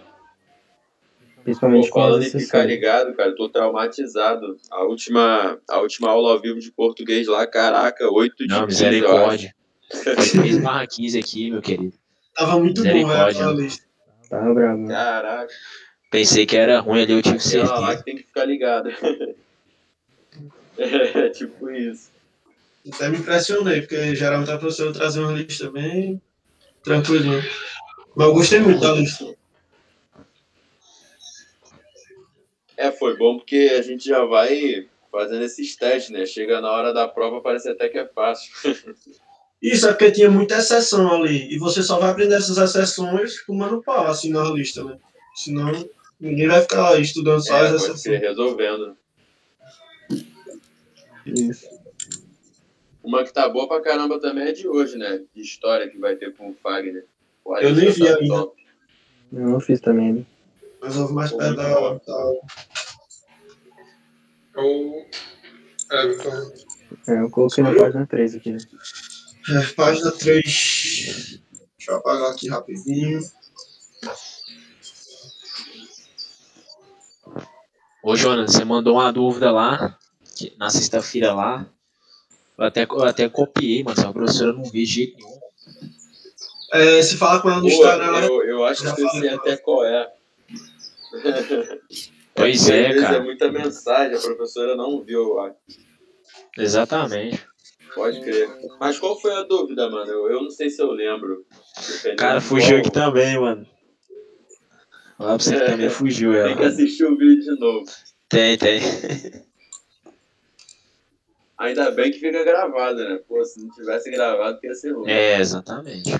Principalmente Pô, com falando em ficar ligado, cara, eu tô traumatizado. A última, a última aula ao vivo de português lá, caraca, 8 de Não, 15, eu acho. misericórdia. Foi 3 barra 15 aqui, meu querido. Tava muito bom, velho, lista. Tava bravo. né? Caraca, Pensei que era ruim ali, eu tive aquela lá certeza. que tem que ficar ligado. é, tipo isso. Até me impressionei, porque geralmente a professora trazia uma lista bem tranquilinha. Mas eu gostei muito da lista. É, foi bom porque a gente já vai fazendo esses testes, né? Chega na hora da prova, parece até que é fácil. Isso é porque tinha muita exceção ali. E você só vai aprender essas exceções com mano pau, assim, na lista, né? Senão, ninguém vai ficar lá estudando só É, as exceções. ser, resolvendo. Isso. Uma que tá boa pra caramba também é de hoje, né? De história que vai ter com o Fagner. A Eu nem vi tá ainda. top. Eu não fiz também. né? Mas eu vou mais perto da, da Ou Everton. É, eu coloquei na página 3 aqui, né? é, página 3. Deixa eu apagar aqui rapidinho. Ô, Jonas, você mandou uma dúvida lá, que- na sexta-feira lá. Eu até, eu até copiei, mas a professora não vi jeito nenhum. É, se fala com ela no Pô, Instagram, ela eu, eu acho que eu sei até qual é. Pois é, cara. É muita mensagem, a professora não viu, eu acho. Exatamente. Pode crer. Mas qual foi a dúvida, mano? Eu, eu não sei se eu lembro. Dependendo Cara, fugiu qual- aqui também, mano. Falar pra você que É. também fugiu Tem que ela. assistir o vídeo de novo. Tem, tem. Ainda bem que fica gravado, né? Pô, se não tivesse gravado, ia ser ruim. É, exatamente.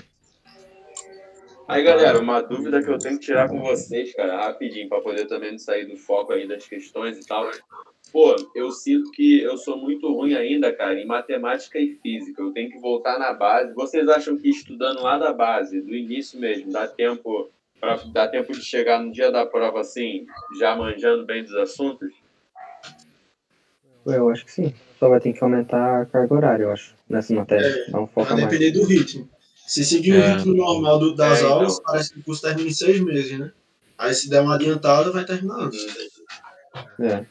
Aí, galera, uma dúvida que eu tenho que tirar com vocês, cara, rapidinho, pra poder também não sair do foco aí das questões e tal. Pô, eu sinto que eu sou muito ruim ainda, cara, em matemática e física. Eu tenho que voltar na base. Vocês acham que estudando lá da base, do início mesmo, dá tempo para dá tempo de chegar no dia da prova assim, já manjando bem dos assuntos? Eu acho que sim. Só vai ter que aumentar a carga horária, eu acho, nessa matéria. Dá um foco vai a mais. depender do ritmo. Se seguir o É. ritmo normal do- das É, então. aulas, parece que o curso termina em seis meses, né? Aí se der uma adiantada, vai terminar antes. É.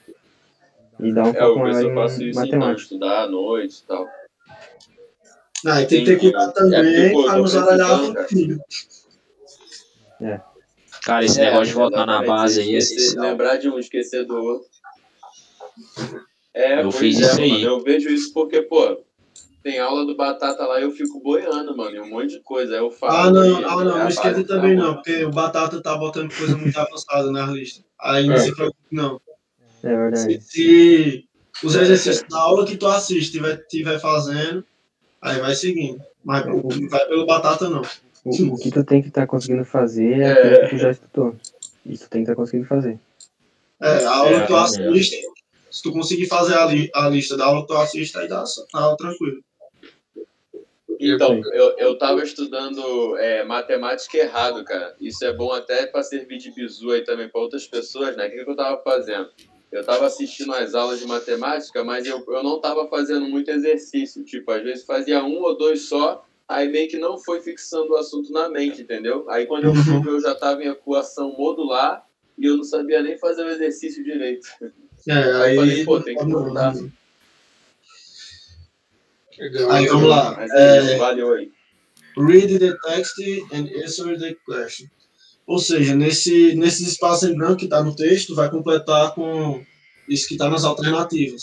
E dá um É, em isso então, matemática. estudar à noite e tal. Não, e tem que ter cuidado É também eu para não zaralhar a precisando, cara. rotina. Cara, esse É, negócio de voltar na base aí é esquecer-. Lembrar de um, esquecer do outro. É, Eu fiz é, isso aí. Eu vejo isso porque, pô, tem aula do Batata lá e eu fico boiando, mano, e um monte de coisa. Aí eu falo. Ah, não, aí, ah, não, é não a esquenta também tá não, porque o Batata tá botando coisa muito avançada na lista. Aí não É. se preocupe, não. É Se, verdade. se os exercícios da aula que tu assiste estiver tiver fazendo, aí vai seguindo. Mas não vai pelo Batata, não. O, o que tu tem que estar conseguindo fazer é É. aquilo que tu já estudou. Isso tu tem que estar conseguindo fazer. É, a aula É, que tu é. assiste, se tu conseguir fazer a, li- a lista da aula que tu assiste, aí dá a aula tranquilo. Então, eu, eu tava estudando é, matemática errado, cara. Isso é bom até para servir de bizu aí também para outras pessoas, né? O que, que eu tava fazendo? Eu tava assistindo as aulas de matemática, mas eu, eu não tava fazendo muito exercício. Tipo, às vezes fazia um ou dois só, aí meio que não foi fixando o assunto na mente, entendeu? Aí quando eu fui ver, eu já tava em equação modular e eu não sabia nem fazer o exercício direito. É, Aí aí, eu falei, pô, tem que mudar. Legal. Aí vamos lá. É isso, valeu aí. read the text and answer the question. Ou seja, nesse, nesses espaços em branco que está no texto, vai completar com isso que está nas alternativas.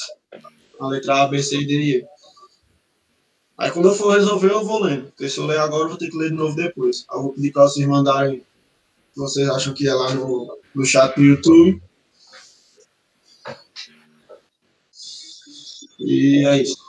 A letra A, B, C, D e E. Aí quando eu for resolver, eu vou lendo. Porque se eu ler agora, eu vou ter que ler de novo depois. Aí eu vou pedir para vocês mandarem o que vocês acham que é lá no, no chat do YouTube. E é isso.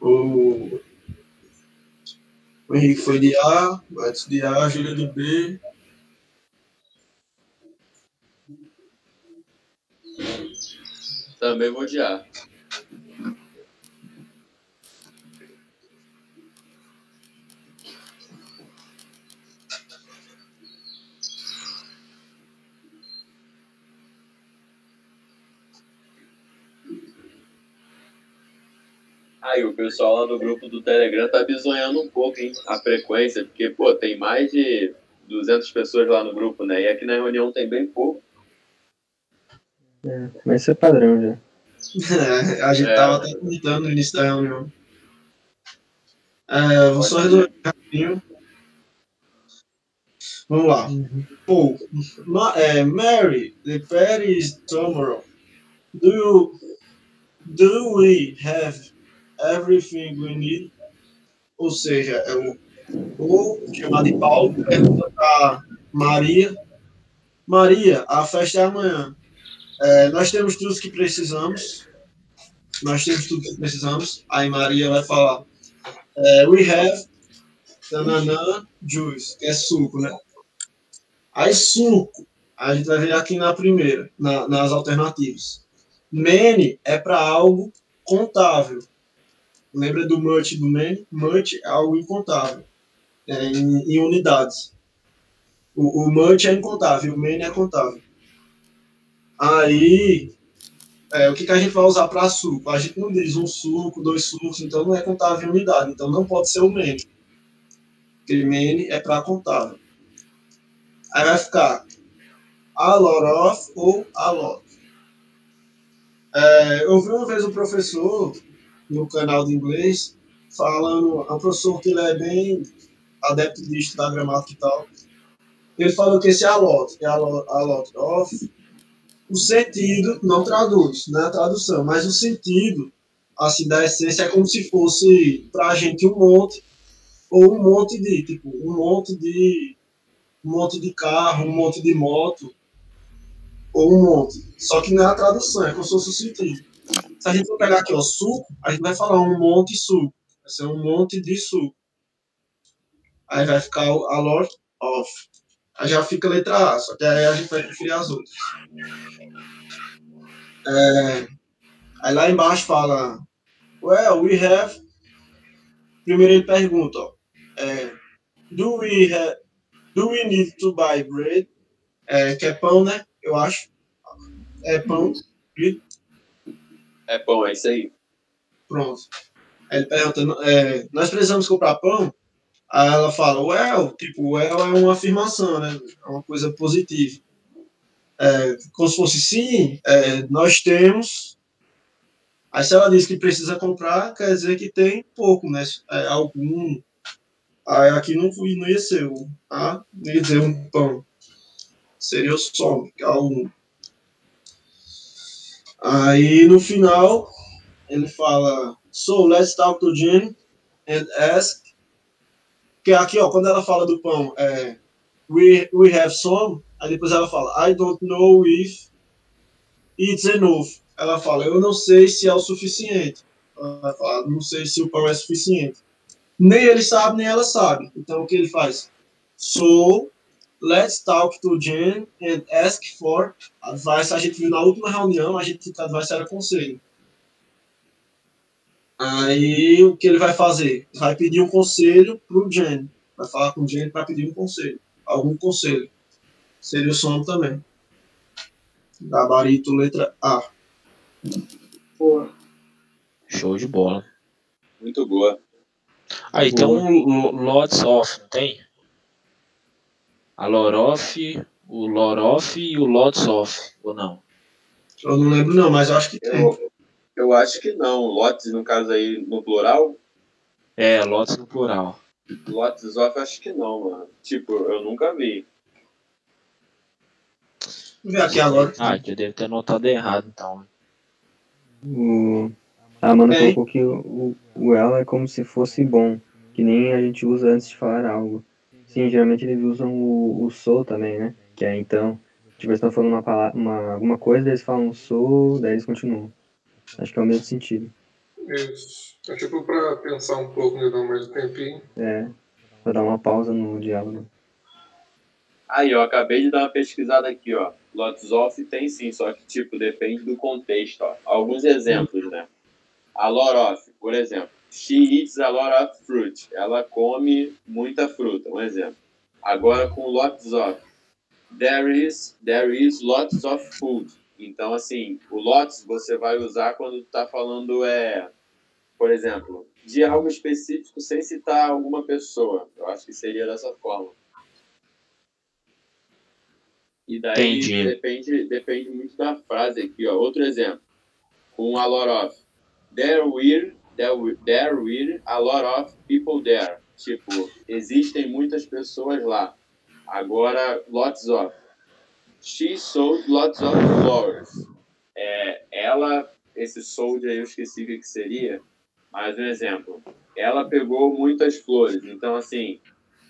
O, o Henrique foi de A, Betis de A, Júlia do B. Também vou de A. pessoal lá do grupo do Telegram tá bizonhando um pouco, hein? A frequência, porque, pô, tem mais de 200 pessoas lá no grupo, né? E aqui na reunião tem bem pouco. É, mas isso é padrão já. É, a gente É. tava até comentando no início da reunião. É, vou só resolver rapidinho. Vamos lá. Paul, Ma- é, Mary, the party is tomorrow. Do you, do we have everything we need? Ou seja, é o Paul, chamado de Paulo, pergunta para Maria. Maria, a festa é amanhã. É, nós temos tudo que precisamos. Nós temos tudo que precisamos. Aí Maria vai falar: é, We have tananã, juice, que é suco, né? Aí suco, a gente vai ver aqui na primeira, na- nas alternativas. Many é para algo contável. Lembra do much do many? Much é algo incontável, é, em, em unidades. O, o much é incontável, o many é contável. Aí, é, o que, que a gente vai usar para suco? A gente não diz um suco, dois sucos, então não é contável em unidade. Então não pode ser o many. Porque many é para contável. Aí vai ficar a lot of ou a lot. É, eu vi uma vez um professor no canal de inglês falando, é um professor que ele é bem adepto de estudar gramática e tal. Ele falou que esse a lot, é a lot, a lot of, o sentido não traduz, não é a tradução, mas o sentido, assim, da essência é como se fosse pra gente um monte, ou um monte de, tipo, um monte de, um monte de carro, um monte de moto, ou um monte. Só que não é a tradução, é como se fosse o sentido. Se a gente for pegar aqui, ó, suco, a gente vai falar um monte de suco. Vai ser um monte de suco. Aí vai ficar o a lot of. Aí já fica a letra A, só que aí a gente vai preferir as outras. É, aí lá embaixo fala, well, we have. Primeiro ele pergunta, ó, é, do we have, do we need to buy bread? É, que é pão, né? Eu acho. É pão. É bom, é isso aí. Pronto. Aí ele pergunta, é, nós precisamos comprar pão? Aí ela fala, well, tipo, well é uma afirmação, né? É uma coisa positiva. É, como se fosse sim, é, nós temos. Aí se ela diz que precisa comprar, quer dizer que tem pouco, né? É, algum. Aí aqui não, não ia ser. Ah, não ia dizer um pão. Seria o som, algum. Aí no final ele fala, so let's talk to Jen and ask. Que aqui, ó, quando ela fala do pão, é we, we have some, aí depois ela fala, I don't know if it's enough. Ela fala, eu não sei se é o suficiente. Ela fala, não sei se o pão é suficiente. Nem ele sabe, nem ela sabe. Então o que ele faz? So, let's talk to Jen and ask for advice. A gente viu na última reunião, a gente que advice era conselho. Aí o que ele vai fazer? Vai pedir um conselho pro Jen. Vai falar com o Jen para pedir um conselho. Algum conselho. Seria o som também. Gabarito, letra A. Boa. Show de bola. Muito boa. Aí tem um lo- lots of, não tem? A lot of, o lot of e o lots of, ou não? Eu não lembro não, mas eu acho que tem. Eu, eu acho que não. Lotes, no caso aí, no plural. É, lots no plural. Lotes off, acho que não, mano. Tipo, eu nunca vi. Vamos ver aqui agora. Ah, eu devo ter notado errado, então. O... A Amanda Tem. colocou que o, o ela é como se fosse bom, que nem a gente usa antes de falar algo. Sim, geralmente eles usam o, o sou também, né? Que é então, tipo, eles estão falando uma palavra, uma, alguma coisa, daí eles falam sou, daí eles continuam. Acho que é o mesmo sentido. Isso. É tipo pra pensar um pouco, né? Dar mais um tempinho. É, pra dar uma pausa no diálogo. Aí, eu acabei de dar uma pesquisada aqui, ó. Lots of tem sim, só que, tipo, depende do contexto. Ó. Alguns exemplos, né? A lot of, por exemplo. She eats a lot of fruit. Ela come muita fruta, um exemplo. Agora com lots of. There is, there is lots of food. Então, assim, o lots você vai usar quando tá falando, é, por exemplo, de algo específico sem citar alguma pessoa. Eu acho que seria dessa forma. E daí Entendi. depende, depende muito da frase aqui, ó. Outro exemplo. Com a lot of. There were, there there were a lot of people there. Tipo, existem muitas pessoas lá. Agora, lots of. She sold lots of flowers. É, ela, esse sold aí eu esqueci o que que seria, mas um exemplo. Ela pegou muitas flores. Então, assim,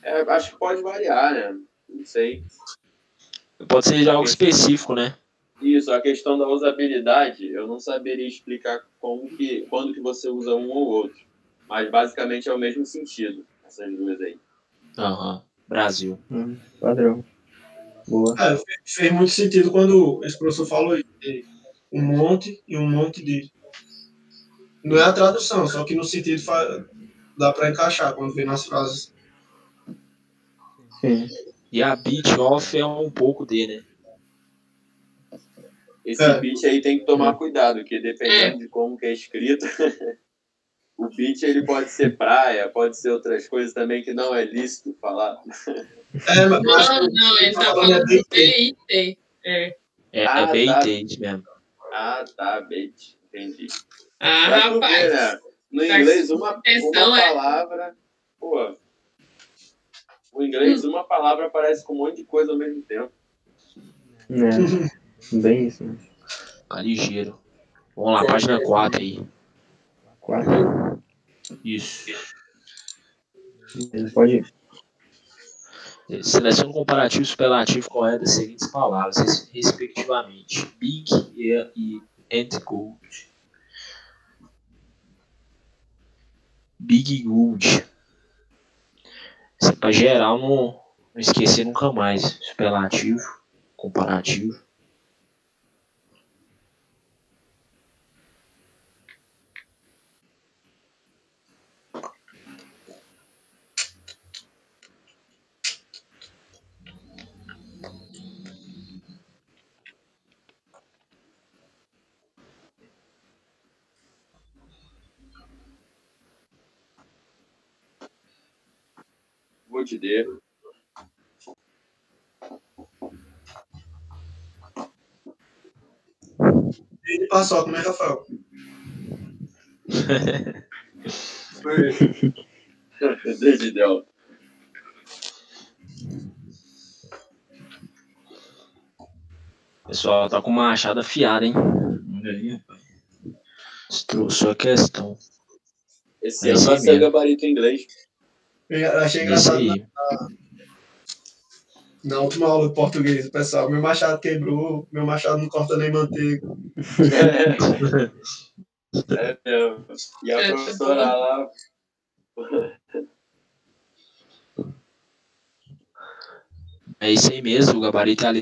é, acho que pode variar, né? Não sei. Pode ser algo específico, né? Isso, a questão da usabilidade, eu não saberia explicar como que, quando que você usa um ou outro. Mas basicamente é o mesmo sentido, essas duas aí. Aham. Brasil. Hum, padrão. Boa. É, fe- fez muito sentido quando esse professor falou um monte e um monte de. Não é a tradução, só que no sentido fa- dá para encaixar quando vem nas frases. Sim. E a beat off é um pouco de, né? Esse É. beat aí tem que tomar cuidado, porque dependendo de como que é escrito, o beat ele pode ser praia, pode ser outras coisas também que não é lícito falar. É, mas mas Não, não, ele tá falando é do BIT. É. É, Ah, é tá. mesmo. Ah, tá, bait, entendi. Ah, ver, rapaz. né? No Tá inglês, uma, uma é. palavra. Pô. O inglês, uma palavra aparece com um monte de coisa ao mesmo tempo. É. Bem isso, né? Tá ligeiro. Vamos lá, página 4 aí. Quatro. Isso. Ele pode. Selecione o comparativo superlativo correto das seguintes palavras, res- respectivamente. Big e, and gold. Big gold. Isso é pra geral não, não esquecer nunca mais. Superlativo, comparativo. Vou te dar. ele passou, né, Rafael? Desde Delta. Pessoal, tá com uma machado afiada, hein? Olha aí, rapaz. Trouxe a questão. Esse É ano vai ser gabarito em inglês. Eu achei engraçado na última aula de português, o pessoal, meu machado quebrou, meu machado não corta nem manteiga. É mesmo. E a É, professora lá. É isso aí mesmo, o gabarito é a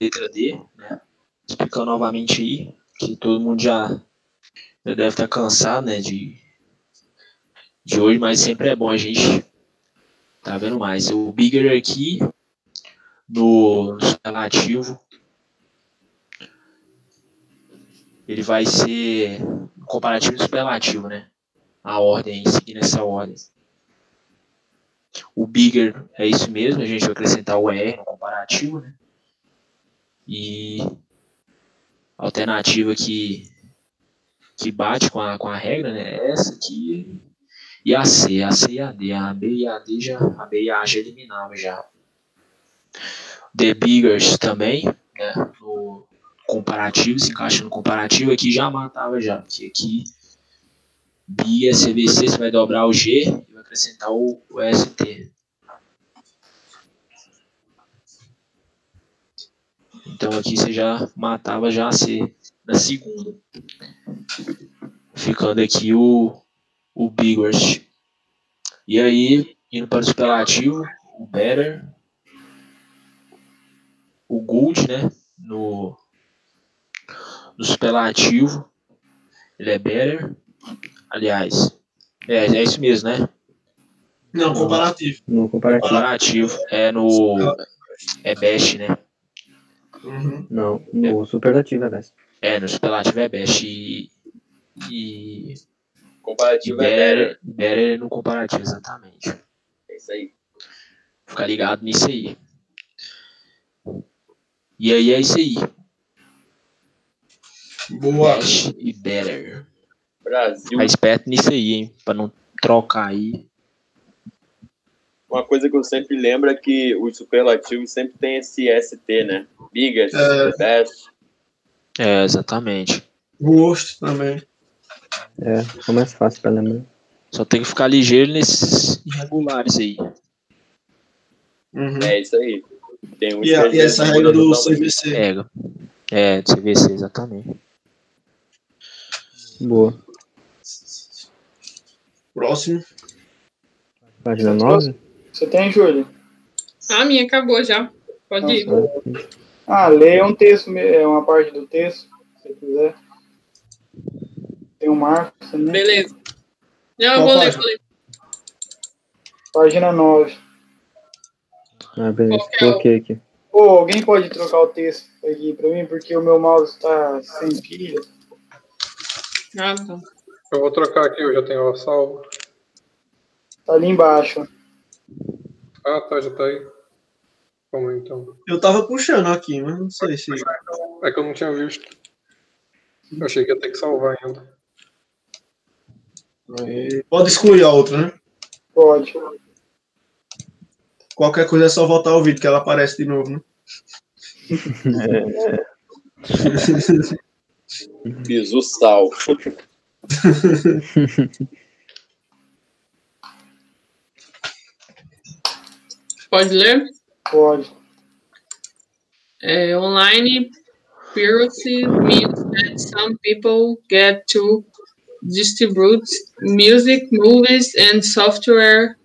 letra D, né? Explicando novamente aí, que todo mundo já, já deve estar cansado, né, de, de hoje, mas sempre é bom a gente tá vendo mais. O bigger aqui, no, superlativo, ele vai ser comparativo e superlativo, né? A ordem, seguindo essa ordem. O bigger é isso mesmo, a gente vai acrescentar o ER no comparativo, né? E a alternativa que, que bate com a, com a regra, né? É essa aqui e a C, a C e a D. A B e a D já, a B e a já eliminava já. The biggers também, né? No comparativo, se encaixa no comparativo, aqui já matava já, porque aqui Bi é CVC, você vai dobrar o G e vai acrescentar o, o ST. Então aqui você já matava já a C na segunda. Ficando aqui o, o biggest. E aí, indo para o superlativo, o better, o good, né? no, no superlativo, ele é better. Aliás, é, é isso mesmo, né? Não, comparativo. No comparativo. Comparativo. É no. É best, né? Uhum. Não, no superlativo é best. É, no superlativo é best. E. E. Comparativo é better. better, better no comparativo, exatamente. É isso aí. Fica ligado nisso aí. E aí é isso aí. Boa. Best e better. Brasil. Fica esperto nisso aí, hein? Pra não trocar aí. Uma coisa que eu sempre lembro é que os superlativos sempre tem esse ST, né? Biggest, É. best. É, exatamente. Gosto também. É, é mais fácil pra lembrar. Só tem que ficar ligeiro nesses irregulares aí. Uhum. É isso aí. Tem um E, a- e essa regra do CVC. Pega. É, do CVC, exatamente. Boa. Próximo. Página 9? Você tem, Júlia? A minha acabou já. Pode ir. Ah, leia um texto, é uma parte do texto, se você quiser. Tem um marco também. Beleza. Não, eu Qual vou ler, página? vou ler. Página 9. Ah, beleza. É o- Coloquei aqui. Ô, alguém pode trocar o texto aqui pra mim, porque o meu mouse tá sem pilha. Ah, tá. Eu vou trocar aqui, eu já tenho ela salva. Tá ali embaixo. Ah, tá, já tá aí. Aí, então. Eu tava puxando aqui, mas não sei se. É que eu não tinha visto. Eu achei que ia ter que salvar ainda. Aí, Pode excluir a outra, né? Pode. Qualquer coisa é só voltar ao vídeo que ela aparece de novo, né? Bisu sal. Pode ler? Pode. É, online piracy means that some people get to distribute music, movies, and software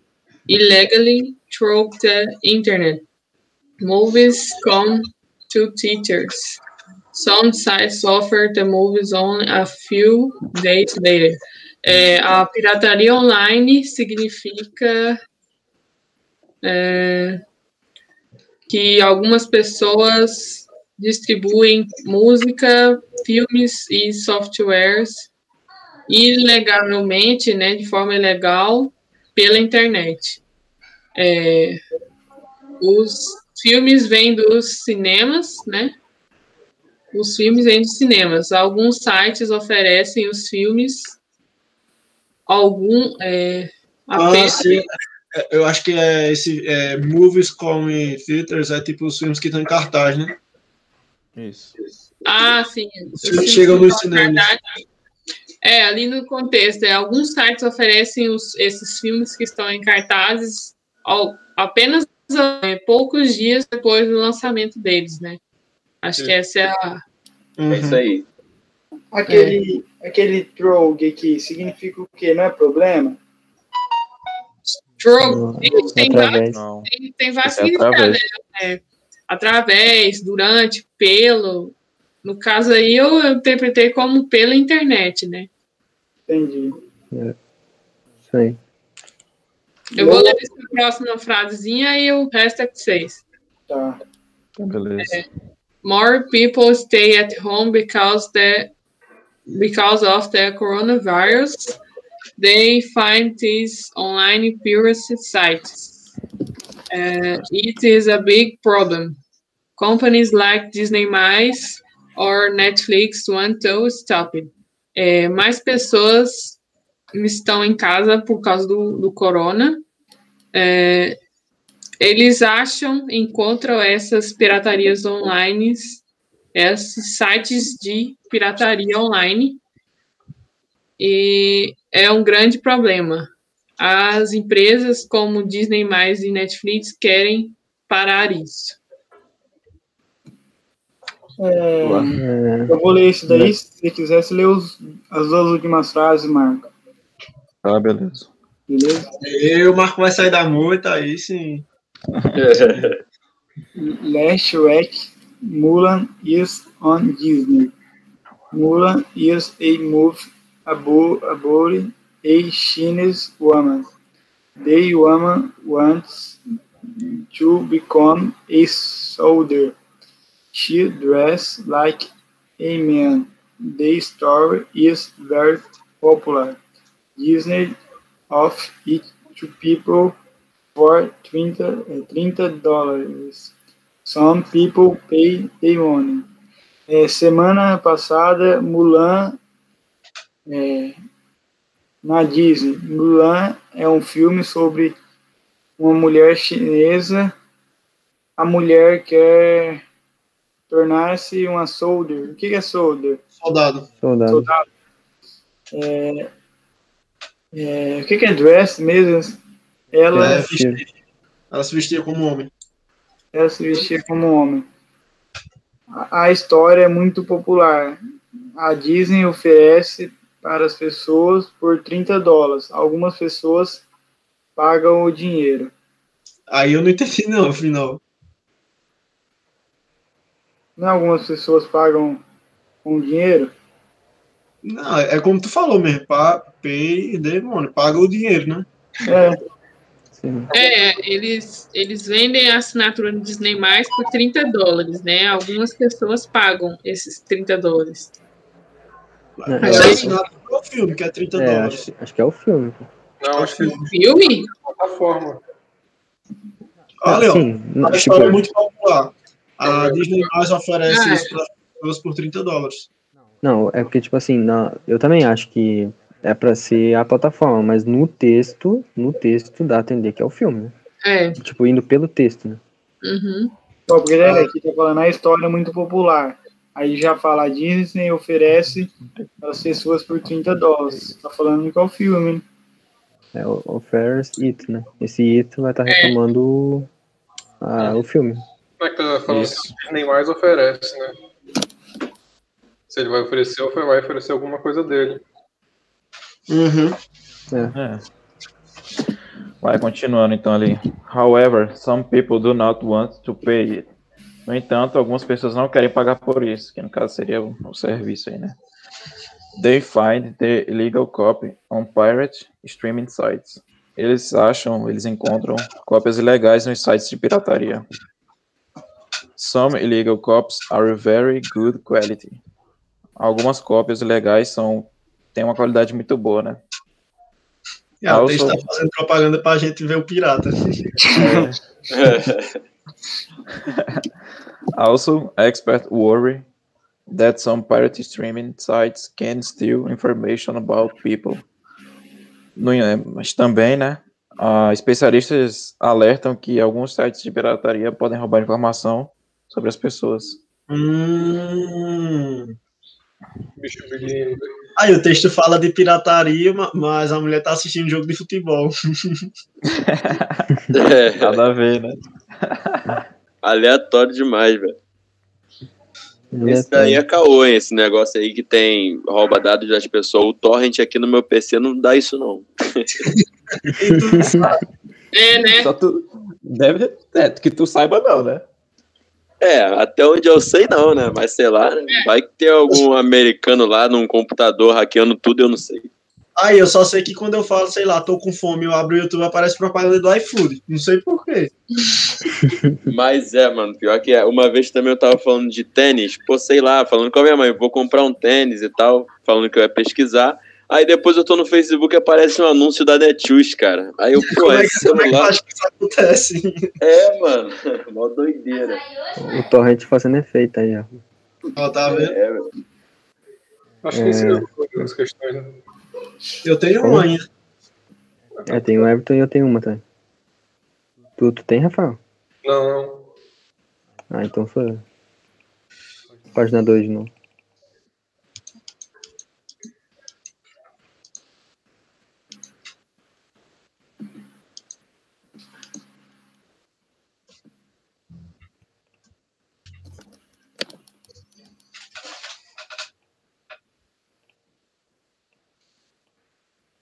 illegally through the internet. Movies come to theaters. Some sites offer the movies only a few days later. É, a pirataria online significa é, que algumas pessoas distribuem música, filmes e softwares ilegalmente, né, de forma ilegal, pela internet. É, os filmes vêm dos cinemas, né? Os filmes vêm dos cinemas. Alguns sites oferecem os filmes algum é, Ah, apenas sim. É, Eu acho que é esse é, Movies Come Theaters, é tipo os filmes que estão em cartaz, né? Isso. Ah, sim. Os filmes chegam nos cinemas. Verdade. É, ali no contexto, é, alguns sites oferecem os- esses filmes que estão em cartazes ao- apenas é, poucos dias depois do lançamento deles, né? Acho que essa é a. É isso aí. Aquele, aquele trogue aqui significa o quê? Não é problema? Troll, tem, tem vários, Não. tem, tem vários Esse é significados. né? É, através, durante, pelo. No caso aí, eu interpretei como pela internet, né? Entendi. Isso aí. Eu vou ler essa próxima frasezinha e o resto é com vocês. Tá. Beleza. more people stay at home because the because of the coronavirus they find these online piracy sites Uh, it is a big problem companies like disney mais or netflix want to stop it É, mais pessoas estão em casa por causa do, do corona É, eles acham, encontram essas piratarias online, esses sites de pirataria online, e é um grande problema. As empresas como Disney e Netflix querem parar isso. É, eu vou ler isso daí. Se você quiser, você lê os, as duas últimas frases, Marco. Tá, beleza. Beleza? E o Marco vai sair da moita, aí sim. Last week, Mulan is on Disney. Mulan is a movie about, about a Chinese woman. The woman wants to become a soldier. She dresses like a man. The story is very popular. Disney offers it to people for 30, eh, 30 dólares. Some people pay the money. É, semana passada, Mulan é, na Disney. Mulan é um filme sobre uma mulher chinesa. A mulher quer tornar-se uma soldier. O que é soldier? Soldado. Soldado. Soldado. É, é, o que é dress mesmo? Ela, É, vestia- ela se vestia como homem. ela se vestia como homem. A, a história é muito popular. A Disney oferece para as pessoas por 30 dólares. Algumas pessoas pagam o dinheiro. Aí eu não entendi, não, afinal. Não, algumas pessoas pagam com dinheiro. Não, é como tu falou mesmo. Pa, pay e demônio. Paga o dinheiro, né? É, Sim. É, eles, eles vendem a assinatura no Disney Mais por 30 dólares, né? Algumas pessoas pagam esses 30 dólares. É, é assinado o filme, que é 30 É, dólares. acho, acho que é o filme. Não, acho que é Filme? plataforma. Olha, ó, Sim, a tipo, história é muito popular. A Disney mais oferece é. isso para as pessoas por 30 dólares. não, é porque, tipo assim, na, eu também acho que é pra ser a plataforma, mas no texto, no texto dá a entender que é o filme, né? É. Tipo, indo pelo texto, né? Uhum. Só porque né, aqui tá falando a história é muito popular. Aí já fala, a Disney oferece para as pessoas por 30 dólares. Tá falando que é o filme. né? É o, o Ferris It, né? Esse It vai estar retomando o- a- o filme. Como é que tá falando Isso. que Disney mais oferece, né? Se ele vai oferecer, ou vai oferecer alguma coisa dele. Uhum. É. Vai continuando então ali. However, some people do not want to pay it. No entanto, algumas pessoas não querem pagar por isso, que no caso seria o, o serviço aí, né? They find the illegal copy on pirate streaming sites. Eles acham, eles encontram cópias ilegais nos sites de pirataria. Some illegal copies are very good quality. Algumas cópias ilegais são têm uma qualidade muito boa, né? E a Also- Teix tá fazendo propaganda pra gente ver o pirata. Also, experts worry that some pirate streaming sites can steal information about people. No, eh, mas também, né? ah, especialistas alertam que alguns sites de pirataria podem roubar informação sobre as pessoas. Hum. Aí o texto fala de pirataria, ma- mas a mulher tá assistindo um jogo de futebol. É, Nada a ver, né? aleatório demais, velho. Esse daí é caô, hein? Esse negócio aí que tem rouba dados das pessoas. O torrent aqui no meu PC não dá isso, não. É, né? Só tu. Deve. É, que tu saiba, não, né? É, até onde eu sei, não, né? Mas sei lá, né? vai que tem algum americano lá num computador hackeando tudo, eu não sei. Aí eu só sei que quando eu falo, sei lá, tô com fome, eu abro o YouTube, aparece propaganda do iFood. Não sei porquê. Mas é, mano, pior que é. Uma vez também eu tava falando de tênis, pô, sei lá, falando com a minha mãe, vou comprar um tênis e tal, falando que eu ia pesquisar. Aí depois eu tô no Facebook e aparece um anúncio da Netshoes, cara. Aí eu, pô, Como é, esse que, como é que isso acontece? É, mano, mó doideira. O torrent fazendo efeito aí, ó. Ó, tá vendo? É, velho. Acho que sim, as questões. Né? Eu tenho Como? uma ainda. É, tem o Everton e eu tenho uma também. Tu, tu tem, Rafael? Não, não. Ah, então eu. Página 2 de novo.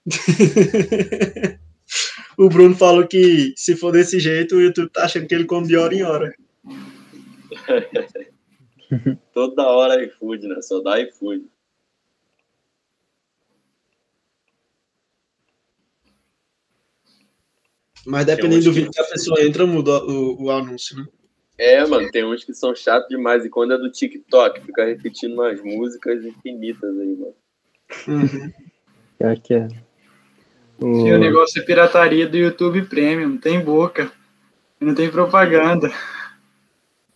o Bruno falou que se for desse jeito, o YouTube tá achando que ele come de hora em hora. Toda hora iFood, né? Só dá iFood. Mas dependendo do vídeo que a pessoa entra, muda o, o anúncio, né? É, mano, tem uns que são chatos demais. E quando é do TikTok, fica repetindo umas músicas infinitas aí, mano. Uhum. Pior que é. O- E o negócio é pirataria do YouTube Premium, não tem boca. Não tem propaganda.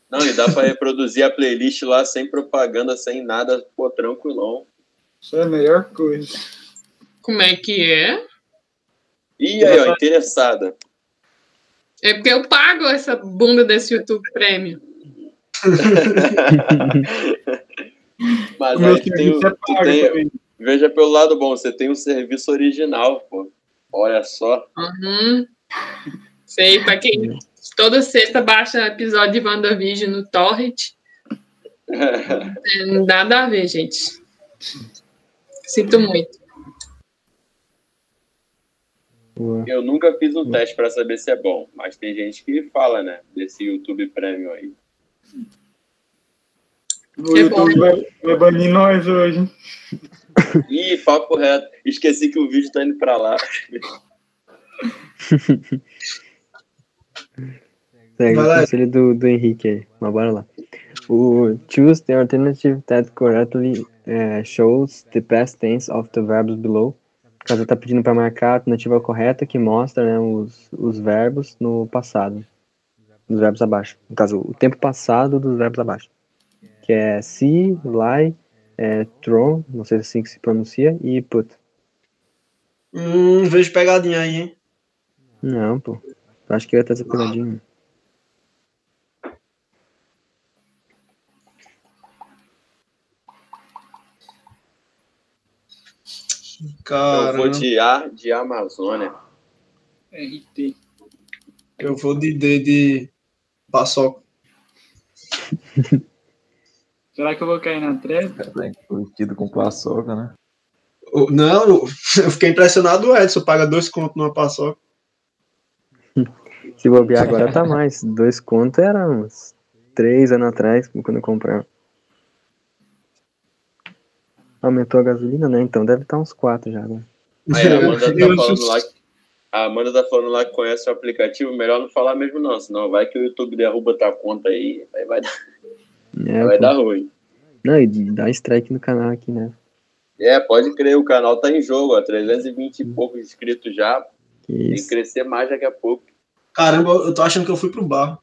Não, e dá pra reproduzir a playlist lá sem propaganda, sem nada, pô, tranquilão. Isso é a melhor coisa. Como é que é? Ih, aí, ó, interessada. É porque eu pago essa bunda desse YouTube Premium. Mas aí tu tem, é tu tem-. Veja pelo lado bom, você tem um serviço original, pô. Olha só. Uhum. Sei, pra quem toda sexta baixa episódio de WandaVision no Torrent. É, não dá nada a ver, gente. Sinto muito. Eu nunca fiz um teste pra saber se é bom, mas tem gente que fala, né, desse YouTube Premium aí. O YouTube vai, vai banir nós hoje. Ih, papo reto. Esqueci que o vídeo tá indo pra lá. Segue Vai o lá. conselho do, do Henrique aí. Mas bora lá. O choose the alternative that correctly eh, shows the past tense of the verbs below. Caso tá pedindo para marcar a alternativa correta que mostra né, os, os verbos no passado. Dos verbos abaixo. No caso, o tempo passado dos verbos abaixo. Que é see, lie, é, throw, não sei se é assim que se pronuncia, e put. Hum, vejo pegadinha aí, hein? Não, pô. Acho que eu ia ter essa pegadinha. Cara, eu vou de A de Amazônia. RT. eu vou de D de paçoca. Será que eu vou cair na treta? Tá incluído com paçoca, né? Não, eu fiquei impressionado o Edson, paga dois contos numa paçoca. Se bobear agora tá mais. Dois contos era uns três anos atrás, quando eu comprava. Aumentou a gasolina, né? Então deve estar uns quatro já agora. Aí a Amanda tá falando lá que. A Amanda tá falando lá que conhece o aplicativo, melhor não falar mesmo não, senão vai que o YouTube derruba tua conta aí, aí vai dar, É, vai pô. dar ruim. Não, e dá strike no canal aqui, né? É, pode crer, o canal tá em jogo, ó, 320 e poucos inscritos já, Que tem que isso. crescer mais daqui a pouco. Caramba, eu tô achando que eu fui pro bar.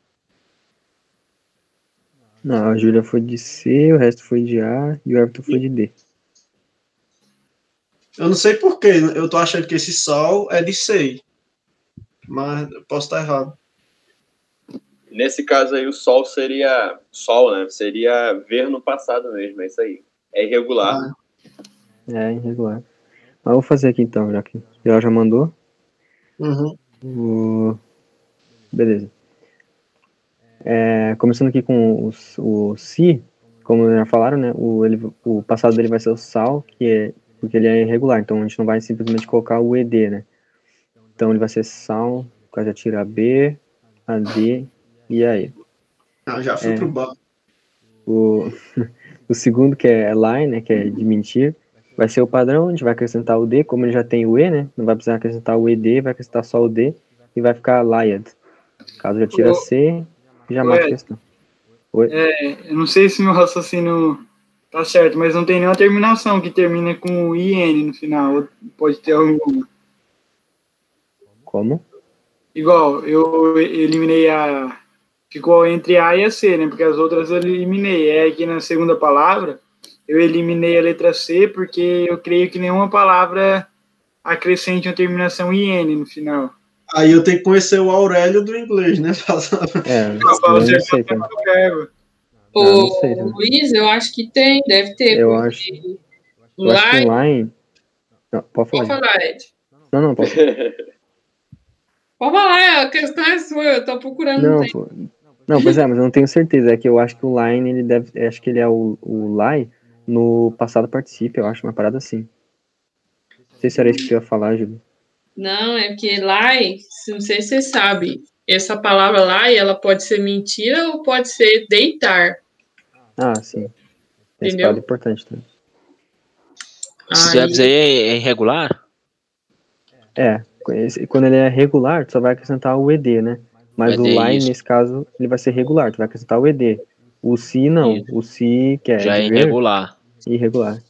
Não, a Júlia foi de C, o resto foi de A e o Everton foi de D. Eu não sei porquê, eu tô achando que esse sol é de sei. Mas eu posso estar errado. Nesse caso aí, o sol seria. Sol, né? Seria ver no passado mesmo, é isso aí. É irregular. É, irregular. Mas eu vou fazer aqui então, já que ela já mandou. Uhum. O... Beleza. É, começando aqui com os- o si, como já falaram, né? O, ele, o passado dele vai ser o sal, que é, porque ele é irregular, então a gente não vai simplesmente colocar o ED, né? Então ele vai ser sal, já tira a B, a D e a E. Ah, já fui É. pro bar. O, o segundo, que é lie, né? Que é de mentir, vai ser o padrão, a gente vai acrescentar o D, como ele já tem o E, né? Não vai precisar acrescentar o ED, vai acrescentar só o D e vai ficar lied. Caso já tira Ô, C, já mata a questão. É, eu não sei se meu raciocínio tá certo, mas não tem nenhuma terminação que termina com IN no final. Pode ter alguma. Como? Igual, eu eliminei a. Ficou entre A e a C, né? Porque as outras eu eliminei. É que na segunda palavra eu eliminei a letra C porque eu creio que nenhuma palavra acrescente uma terminação IN no final. Aí eu tenho que conhecer o Aurélio do inglês, né? É, não sei sei também. Luiz, eu acho que tem, deve ter. Eu acho- Eu acho que Lá, line. Não, pode falar. pode falar, Ed. Não, não, pode Pode falar, a questão é sua, eu tô procurando. Não, tem. pô. Não, pois é, mas eu não tenho certeza. É que eu acho que o line, ele deve. eu Acho que ele é o, o lie no passado participe, eu acho, uma parada assim. Não sei se era isso que tu ia falar, Júlio. Não, é porque lie, não sei se você sabe, essa palavra lie, ela pode ser mentira ou pode ser deitar. Ah, sim. Esse é importante também. Esse verbos aí é é irregular? É, quando ele é regular, tu só vai acrescentar o ED, né? Mas O ED, line, isso. nesse caso, ele vai ser regular, tu vai acrescentar o ED. O si, não. Isso. O si, que é Já é irregular. irregular.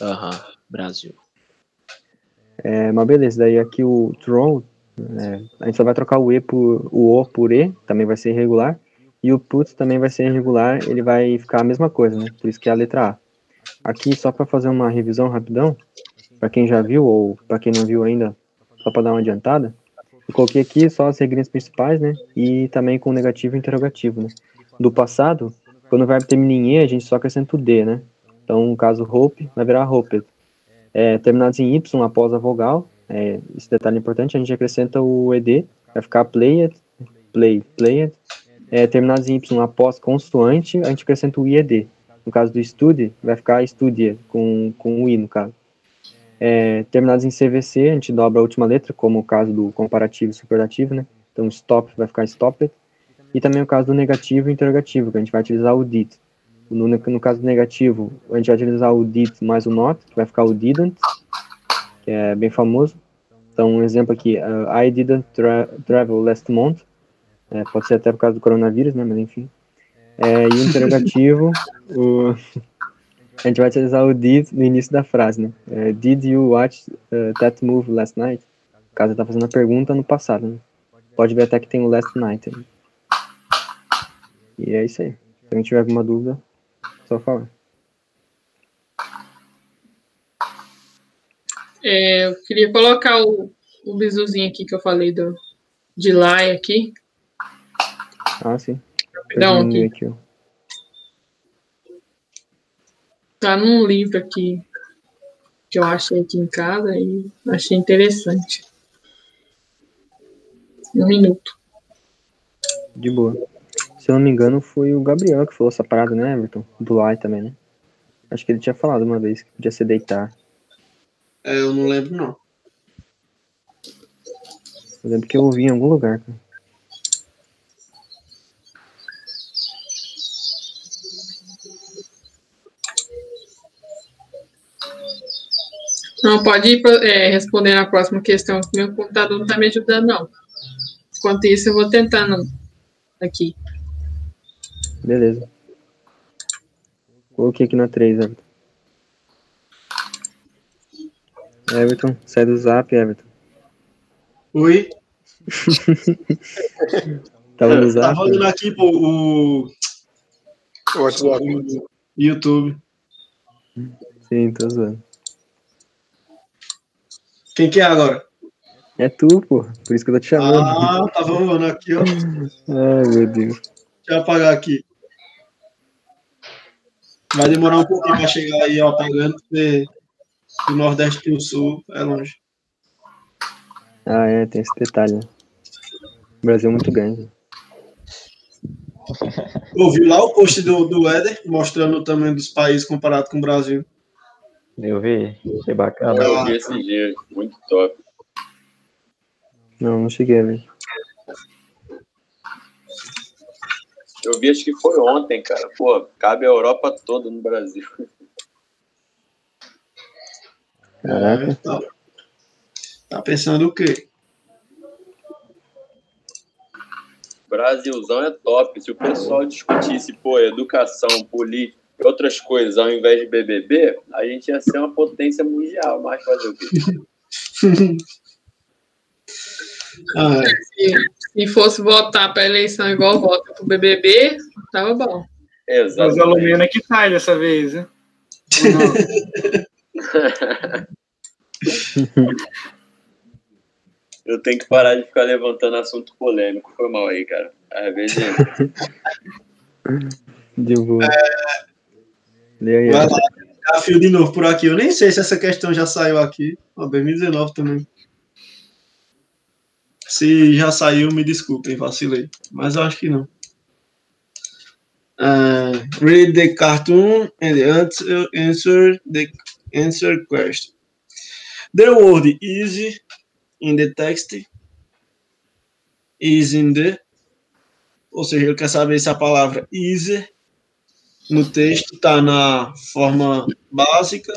Aham, Brasil. É, mas beleza, daí aqui o throw, é, a gente só vai trocar o E por o O por E, também vai ser irregular. E o put também vai ser irregular, ele vai ficar a mesma coisa, né? Por isso que é a letra A. Aqui, só para fazer uma revisão rapidão, para quem já viu ou para quem não viu ainda, só para dar uma adiantada, coloquei aqui só as regrinhas principais, né? E também com negativo e interrogativo, né? Do passado, quando o verbo termina em E, a gente só acrescenta o D, né? Então, no caso, hope, vai virar hoped. É, terminados em Y após a vogal, é, esse detalhe importante, a gente acrescenta o ED, vai ficar played, play, played. É, terminados em Y após consoante, a gente acrescenta o IED. No caso do study, vai ficar study, com, com o I, no caso. É, terminados em CVC, a gente dobra a última letra, como o caso do comparativo e superlativo, né? Então, stop vai ficar stopped. E também o caso do negativo e interrogativo, que a gente vai utilizar o did. No, no caso do negativo, a gente vai utilizar o did mais o not, que vai ficar o didn't, que é bem famoso. Então, um exemplo aqui, uh, I didn't tra travel last month. É, pode ser até por causa do coronavírus, né? Mas enfim. É, e o interrogativo, o, a gente vai utilizar o did no início da frase, né? É, did you watch uh, that movie last night? Caso tá fazendo a pergunta no passado, né? Pode ver até que tem o last night. Né? E é isso aí. Se alguém tiver alguma dúvida, só falar. É, eu queria colocar o, o bisuzinho aqui que eu falei do, de Lai aqui. Ah, sim. Rapidão aqui. aqui, ó. Tá num livro aqui que eu achei aqui em casa e achei interessante. Um minuto. De boa. Se eu não me engano, foi o Gabriel que falou essa parada, né, Everton? Do Lai também, né? Acho que ele tinha falado uma vez que podia ser deitar. É, eu não lembro, não. Eu lembro que eu ouvi em algum lugar, cara. Não, pode ir é, responder na próxima questão, que meu computador não tá me ajudando, não. Enquanto isso, eu vou tentando aqui. Beleza. Coloquei aqui na 3, Everton. Everton, sai do zap, Everton. Oi? Tava no zap? Tava olhando aqui, pô, o, WhatsApp. o YouTube. Sim, tô zoando. Quem que é agora? É tu, pô. Por isso que eu tô te chamando. Ah, tava olhando aqui, ó. Ai, meu Deus. Deixa eu apagar aqui. Vai demorar um pouquinho pra chegar aí, ó, apagando, porque do Nordeste pro Sul é longe. Ah, é, tem esse detalhe, né? O Brasil é muito grande. Ouviu lá o post do, do Éder, mostrando o tamanho dos países comparado com o Brasil. Eu vi, achei bacana. Eu vi esses dias, muito top. Não, não cheguei a ver. Eu vi, acho que foi ontem, cara. Pô, cabe a Europa toda no Brasil. Caraca. Tá, tá pensando o quê? Brasilzão é top. Se o pessoal discutisse, pô, educação, política e outras coisas ao invés de BBB, a gente ia ser uma potência mundial. Mas fazer o quê? Ah, é. Se, se fosse votar para eleição igual vota pro BBB, tava bom. Mas a Exatamente. Lumena que sai dessa vez, né? Eu tenho que parar de ficar levantando assunto polêmico. Foi mal aí, cara. Às vezes De boa. Aí, Vai lá, desafio de novo por aqui. Eu nem sei se essa questão já saiu aqui. Ó, 2019 também. Se já saiu, me desculpem, vacilei. Mas eu acho que não. Uh, read the cartoon and answer, answer the answer question. The word easy in the text is in the. Ou seja, ele quer saber se a palavra easy no texto está na forma básica,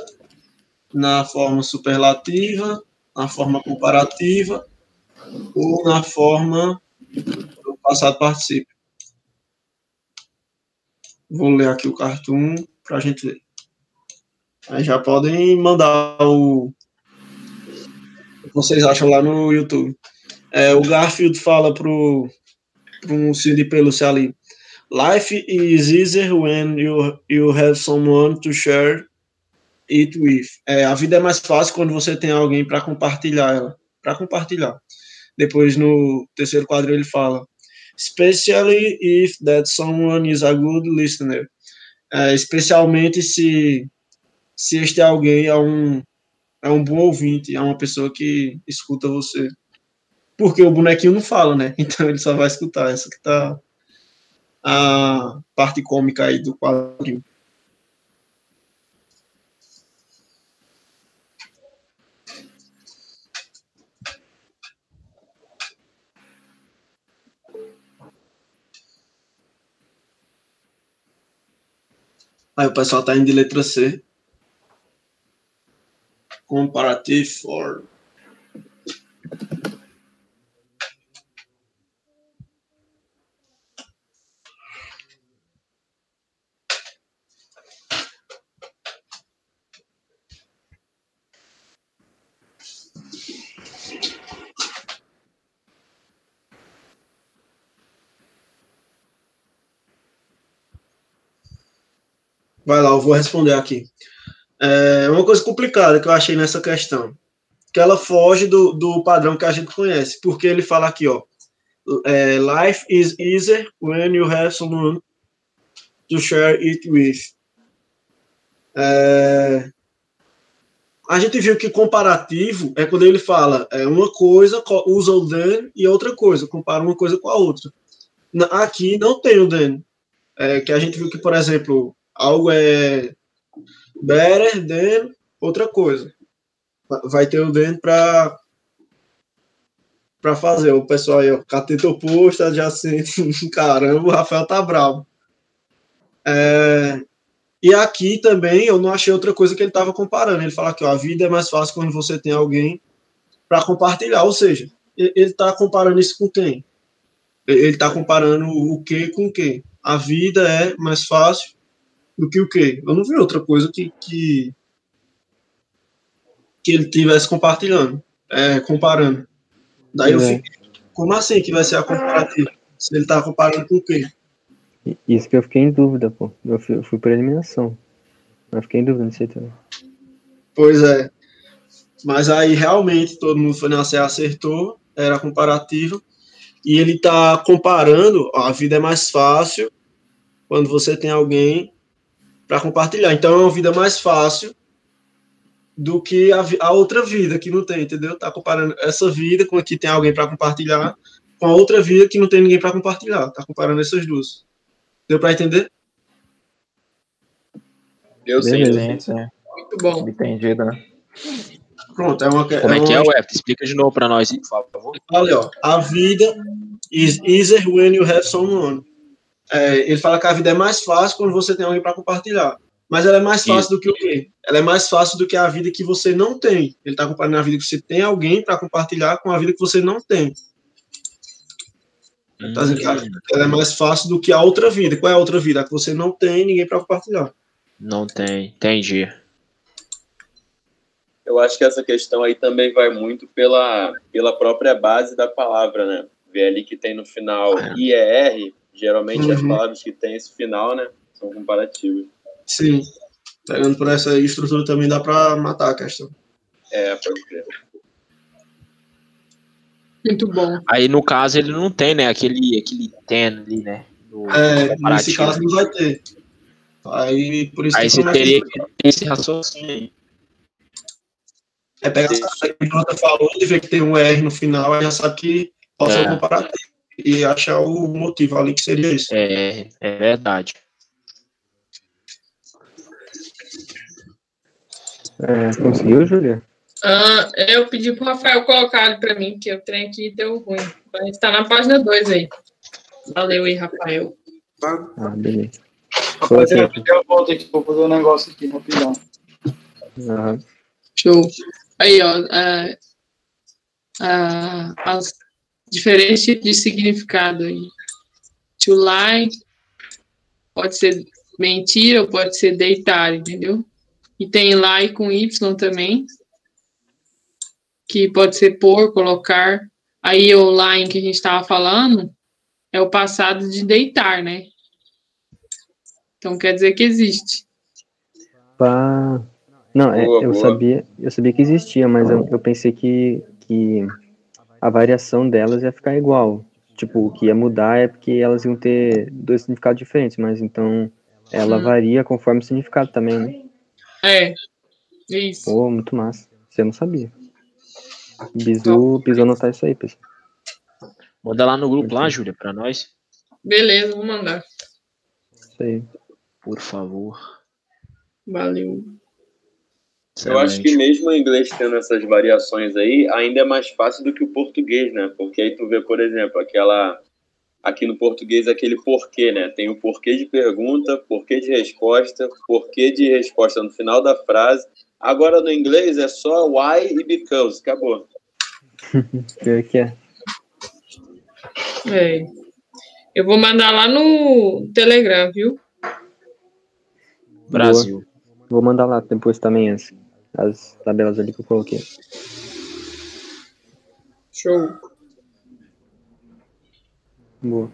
na forma superlativa, na forma comparativa ou na forma do passado participio. Vou ler aqui o cartoon para a gente ver. Aí já podem mandar o, o que vocês acham lá no YouTube. É, o Garfield fala pro, pro um de pelúcia ali. Life is easier when you, you have someone to share it with. É, a vida é mais fácil quando você tem alguém para compartilhar ela. Para compartilhar. Depois, no terceiro quadro, ele fala: Especially if that someone is a good listener. É, especialmente se, se este alguém é um, é um bom ouvinte, é uma pessoa que escuta você. Porque o bonequinho não fala, né? Então ele só vai escutar. Essa que tá a parte cômica aí do quadrinho. Aí o pessoal tá indo de letra C. Comparative for. Vai lá, eu vou responder aqui. É uma coisa complicada que eu achei nessa questão, que ela foge do, do padrão que a gente conhece, porque ele fala aqui, ó, é, life is easier when you have someone to share it with. É, a gente viu que comparativo é quando ele fala é uma coisa, usa o then e outra coisa, compara uma coisa com a outra. Aqui não tem o then. É, que a gente viu que, por exemplo, algo é better than outra coisa. Vai ter o then para para fazer. O pessoal aí, ó, cateta oposta, já caramba, o Rafael tá bravo. É, e aqui também eu não achei outra coisa que ele estava comparando. Ele fala que ó, a vida é mais fácil quando você tem alguém para compartilhar. Ou seja, ele está comparando isso com quem? Ele está comparando o que com quem? A vida é mais fácil do que o quê? Eu não vi outra coisa que, que, que ele tivesse compartilhando, é, comparando. Daí é. eu fiquei, como assim que vai ser a comparativa? Se ele tá comparando com o quê? Isso que eu fiquei em dúvida, pô. Eu fui, eu fui por eliminação. Eu fiquei em dúvida, não sei também. Pois é. Mas aí realmente todo mundo foi nascer acertou, era comparativo. E ele tá comparando, ó, a vida é mais fácil quando você tem alguém para compartilhar. Então é uma vida mais fácil do que a, a, outra vida que não tem, entendeu? Tá comparando essa vida com a que tem alguém para compartilhar com a outra vida que não tem ninguém para compartilhar. Tá comparando essas duas. Deu para entender? Deu sim. Beleza, é. Muito bom. Entendido, né? Pronto, é uma Como é, que é, Web? Explica de novo para nós, por favor. Olha, ó, a vida is easier when you have someone é, ele fala que a vida é mais fácil quando você tem alguém para compartilhar. Mas ela é mais fácil Isso. do que o quê? Ela é mais fácil do que a vida que você não tem. Ele está comparando a vida que você tem alguém para compartilhar com a vida que você não tem. Hum. Tá dizendo que ela é mais fácil do que a outra vida. Qual é a outra vida? A que você não tem ninguém para compartilhar. Não tem, entendi. Eu acho que essa questão aí também vai muito pela, pela própria base da palavra, né? Ver ali que tem no final é. IER, Geralmente uhum. as palavras que tem esse final, né, são comparativas. Sim. Pegando por essa estrutura também dá para matar a questão. É, pode crer. Muito bom. Aí no caso ele não tem, né? Aquele, aquele ten ali, né? No é, nesse caso não vai ter. Aí por isso aí você teria que ter esse raciocínio aí. É pegar o que o Jonathan falou e ver que tem um R no final, aí já sabe que pode é. comparativo e achar o motivo ali que seria isso. É, é verdade. É, conseguiu, Julia? Ah, eu pedi pro Rafael colocar ali para mim, que o trem aqui deu ruim. A gente tá na página 2 aí. Valeu aí, Rafael. Ah, beleza. Rapaziada, eu volto aqui, vou fazer um negócio aqui, rapidão. Aham. Show. Aí, ó, a- a- as diferentes tipos de significado aí. To lie pode ser mentira ou pode ser deitar, entendeu? E tem lie com Y também, que pode ser pôr, colocar. Aí o line que a gente estava falando é o passado de deitar, né? Então quer dizer que existe. Pá. Não, é, Boa, eu boa. sabia, eu sabia que existia, mas eu, eu pensei que, que a variação delas ia ficar igual. Tipo, o que ia mudar é porque elas iam ter dois significados diferentes, mas então ela Hum. varia conforme o significado também, né? É. Isso. Pô, muito massa. Você não sabia. Bizu, Bizu anotar isso aí, pessoal. Manda lá no grupo lá, Júlia, pra nós. Beleza, vou mandar. Isso aí. Por favor. Valeu. Eu acho que mesmo o inglês tendo essas variações aí, ainda é mais fácil do que o português, né? Porque aí tu vê, por exemplo, aquela. Aqui no português, aquele porquê, né? Tem o porquê de pergunta, porquê de resposta, porquê de resposta no final da frase. Agora no inglês é só why e because. Acabou. Pior que é. É. Eu vou mandar lá no Telegram, viu? Brasil. Boa. Vou mandar lá depois também as, as tabelas ali que eu coloquei. Show. Boa.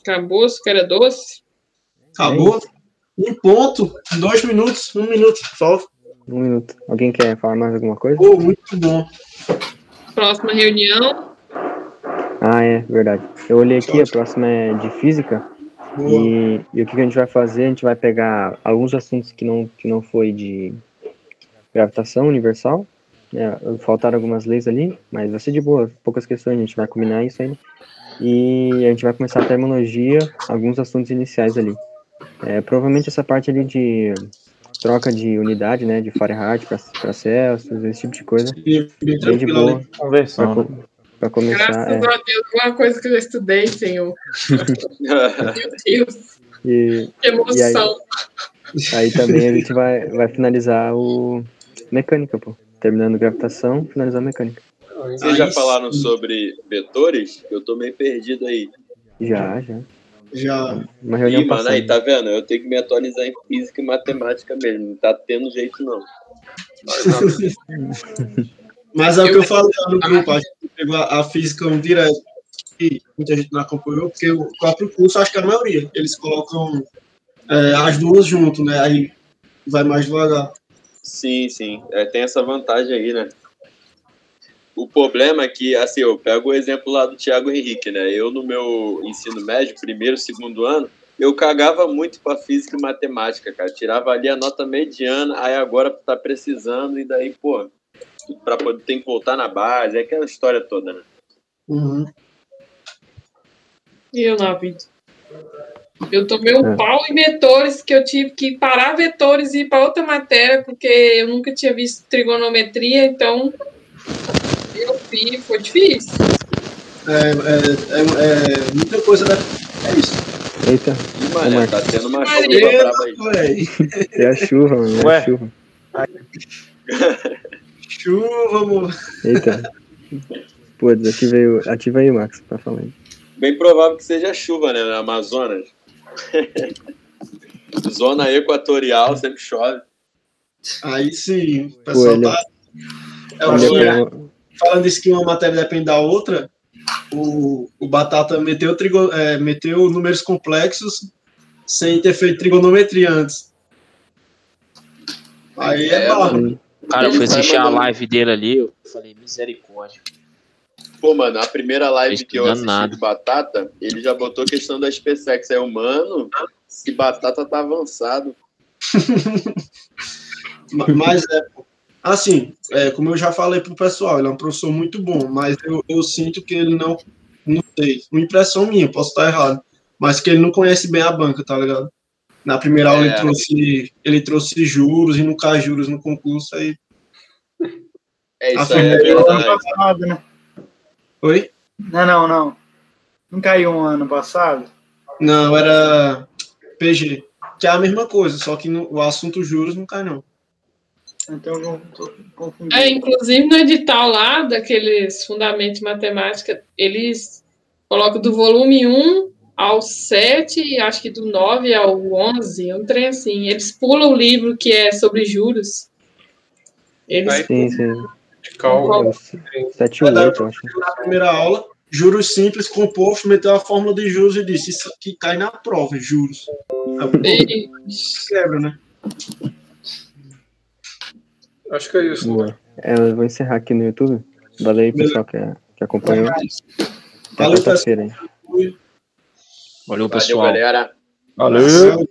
Acabou, açúcar é doce? Acabou. Um ponto, dois minutos, um minuto. Falta. Um minuto. Alguém quer falar mais alguma coisa? Pô, muito bom. Próxima reunião. Ah, é, verdade. Eu olhei aqui, a próxima é de física. E, e o que a gente vai fazer? A gente vai pegar alguns assuntos que não, que não foi de gravitação universal. né? faltaram algumas leis ali, mas vai ser de boa, poucas questões, a gente vai combinar isso aí. E a gente vai começar a terminologia, alguns assuntos iniciais ali. É, provavelmente essa parte ali de troca de unidade, né, de Fahrenheit para Celsius, esse tipo de coisa, Bem, bem de boa. Conversão. né? Pra começar, Graças é. a Deus, uma coisa que eu já estudei, Senhor. Meu Deus, E, que emoção. Aí também a gente vai, vai finalizar o mecânica, pô. Terminando gravitação, finalizar mecânica. Vocês já falaram sobre vetores? Eu tô meio perdido aí. Já, já. Já. Uma reunião Ih, mano, aí, tá vendo? Eu tenho que me atualizar em física e matemática mesmo. Não tá tendo jeito, não. Mas é o que eu falei lá no grupo, a gente pegou a, a física um direto, e muita gente não acompanhou, porque o próprio curso, acho que a maioria, eles colocam é, as duas junto, né? Aí vai mais devagar. Sim, sim. É, tem essa vantagem aí, né? O problema é que, assim, eu pego o exemplo lá do Thiago Henrique, né? Eu, no meu ensino médio, primeiro, segundo ano, eu cagava muito pra física e matemática, cara. Tirava ali a nota mediana, aí agora tá precisando, e daí, pô, pra poder tem que voltar na base, é aquela história toda, né? Uhum. E eu na vida. Eu tomei um É. pau em vetores que eu tive que parar vetores e ir para outra matéria, porque eu nunca tinha visto trigonometria, então eu fiz, foi difícil. É, é, é, é muita coisa, né? É isso. Eita, mané, Marcos. tá tendo uma chuva brava aí. É a chuva, mano. É a chuva. Chuva, amor. Eita. Pô, desativa aí, o- ativa aí, Max, pra falar aí. Bem provável que seja chuva, né? No Amazonas. Zona equatorial sempre chove. Aí sim, pessoal ele, tá. É, ele o- é falando isso que uma matéria depende da outra, o, o Batata meteu, trigo, é, meteu números complexos sem ter feito trigonometria antes. Aí é, É, barro. Cara, eu fui assistir a mandando. live dele ali, eu falei, misericórdia. Pô, mano, a primeira live que eu assisti nada. de Batata, ele já botou a questão da SpaceX. Aí, o mano, se Batata tá avançado. Ma- Mas é. Assim, é, como eu já falei pro pessoal, ele é um professor muito bom, mas eu, eu sinto que ele não. Não sei. Uma impressão minha, posso estar errado. Mas que ele não conhece bem a banca, tá ligado? Na primeira aula É. ele trouxe, ele trouxe juros e não cai juros no concurso, aí. É isso aí, é Ano passado, né? Oi? Não, não, não. Não caiu um ano passado? Não, era PG. Que é a mesma coisa, só que no, o assunto juros não cai, não. Então, eu tô confundindo. É, inclusive no edital lá, daqueles fundamentos de matemática, eles colocam do volume 1 ao 7, e acho que do 9 ao 11, um trem assim. Eles pulam o livro que é sobre juros. Eles Sim, sim. De cálculo. 7 e 8, eu acho. Na primeira aula, juros simples, compôs, meteu a fórmula de juros e disse: Isso aqui cai na prova, juros. E- Quebra, né? Acho que é isso. né? É, eu vou encerrar aqui no YouTube. Valeu aí, pessoal, que, que acompanhou. Até Valeu, aí. Valeu, Valeu, pessoal. galera. Valeu. Valeu.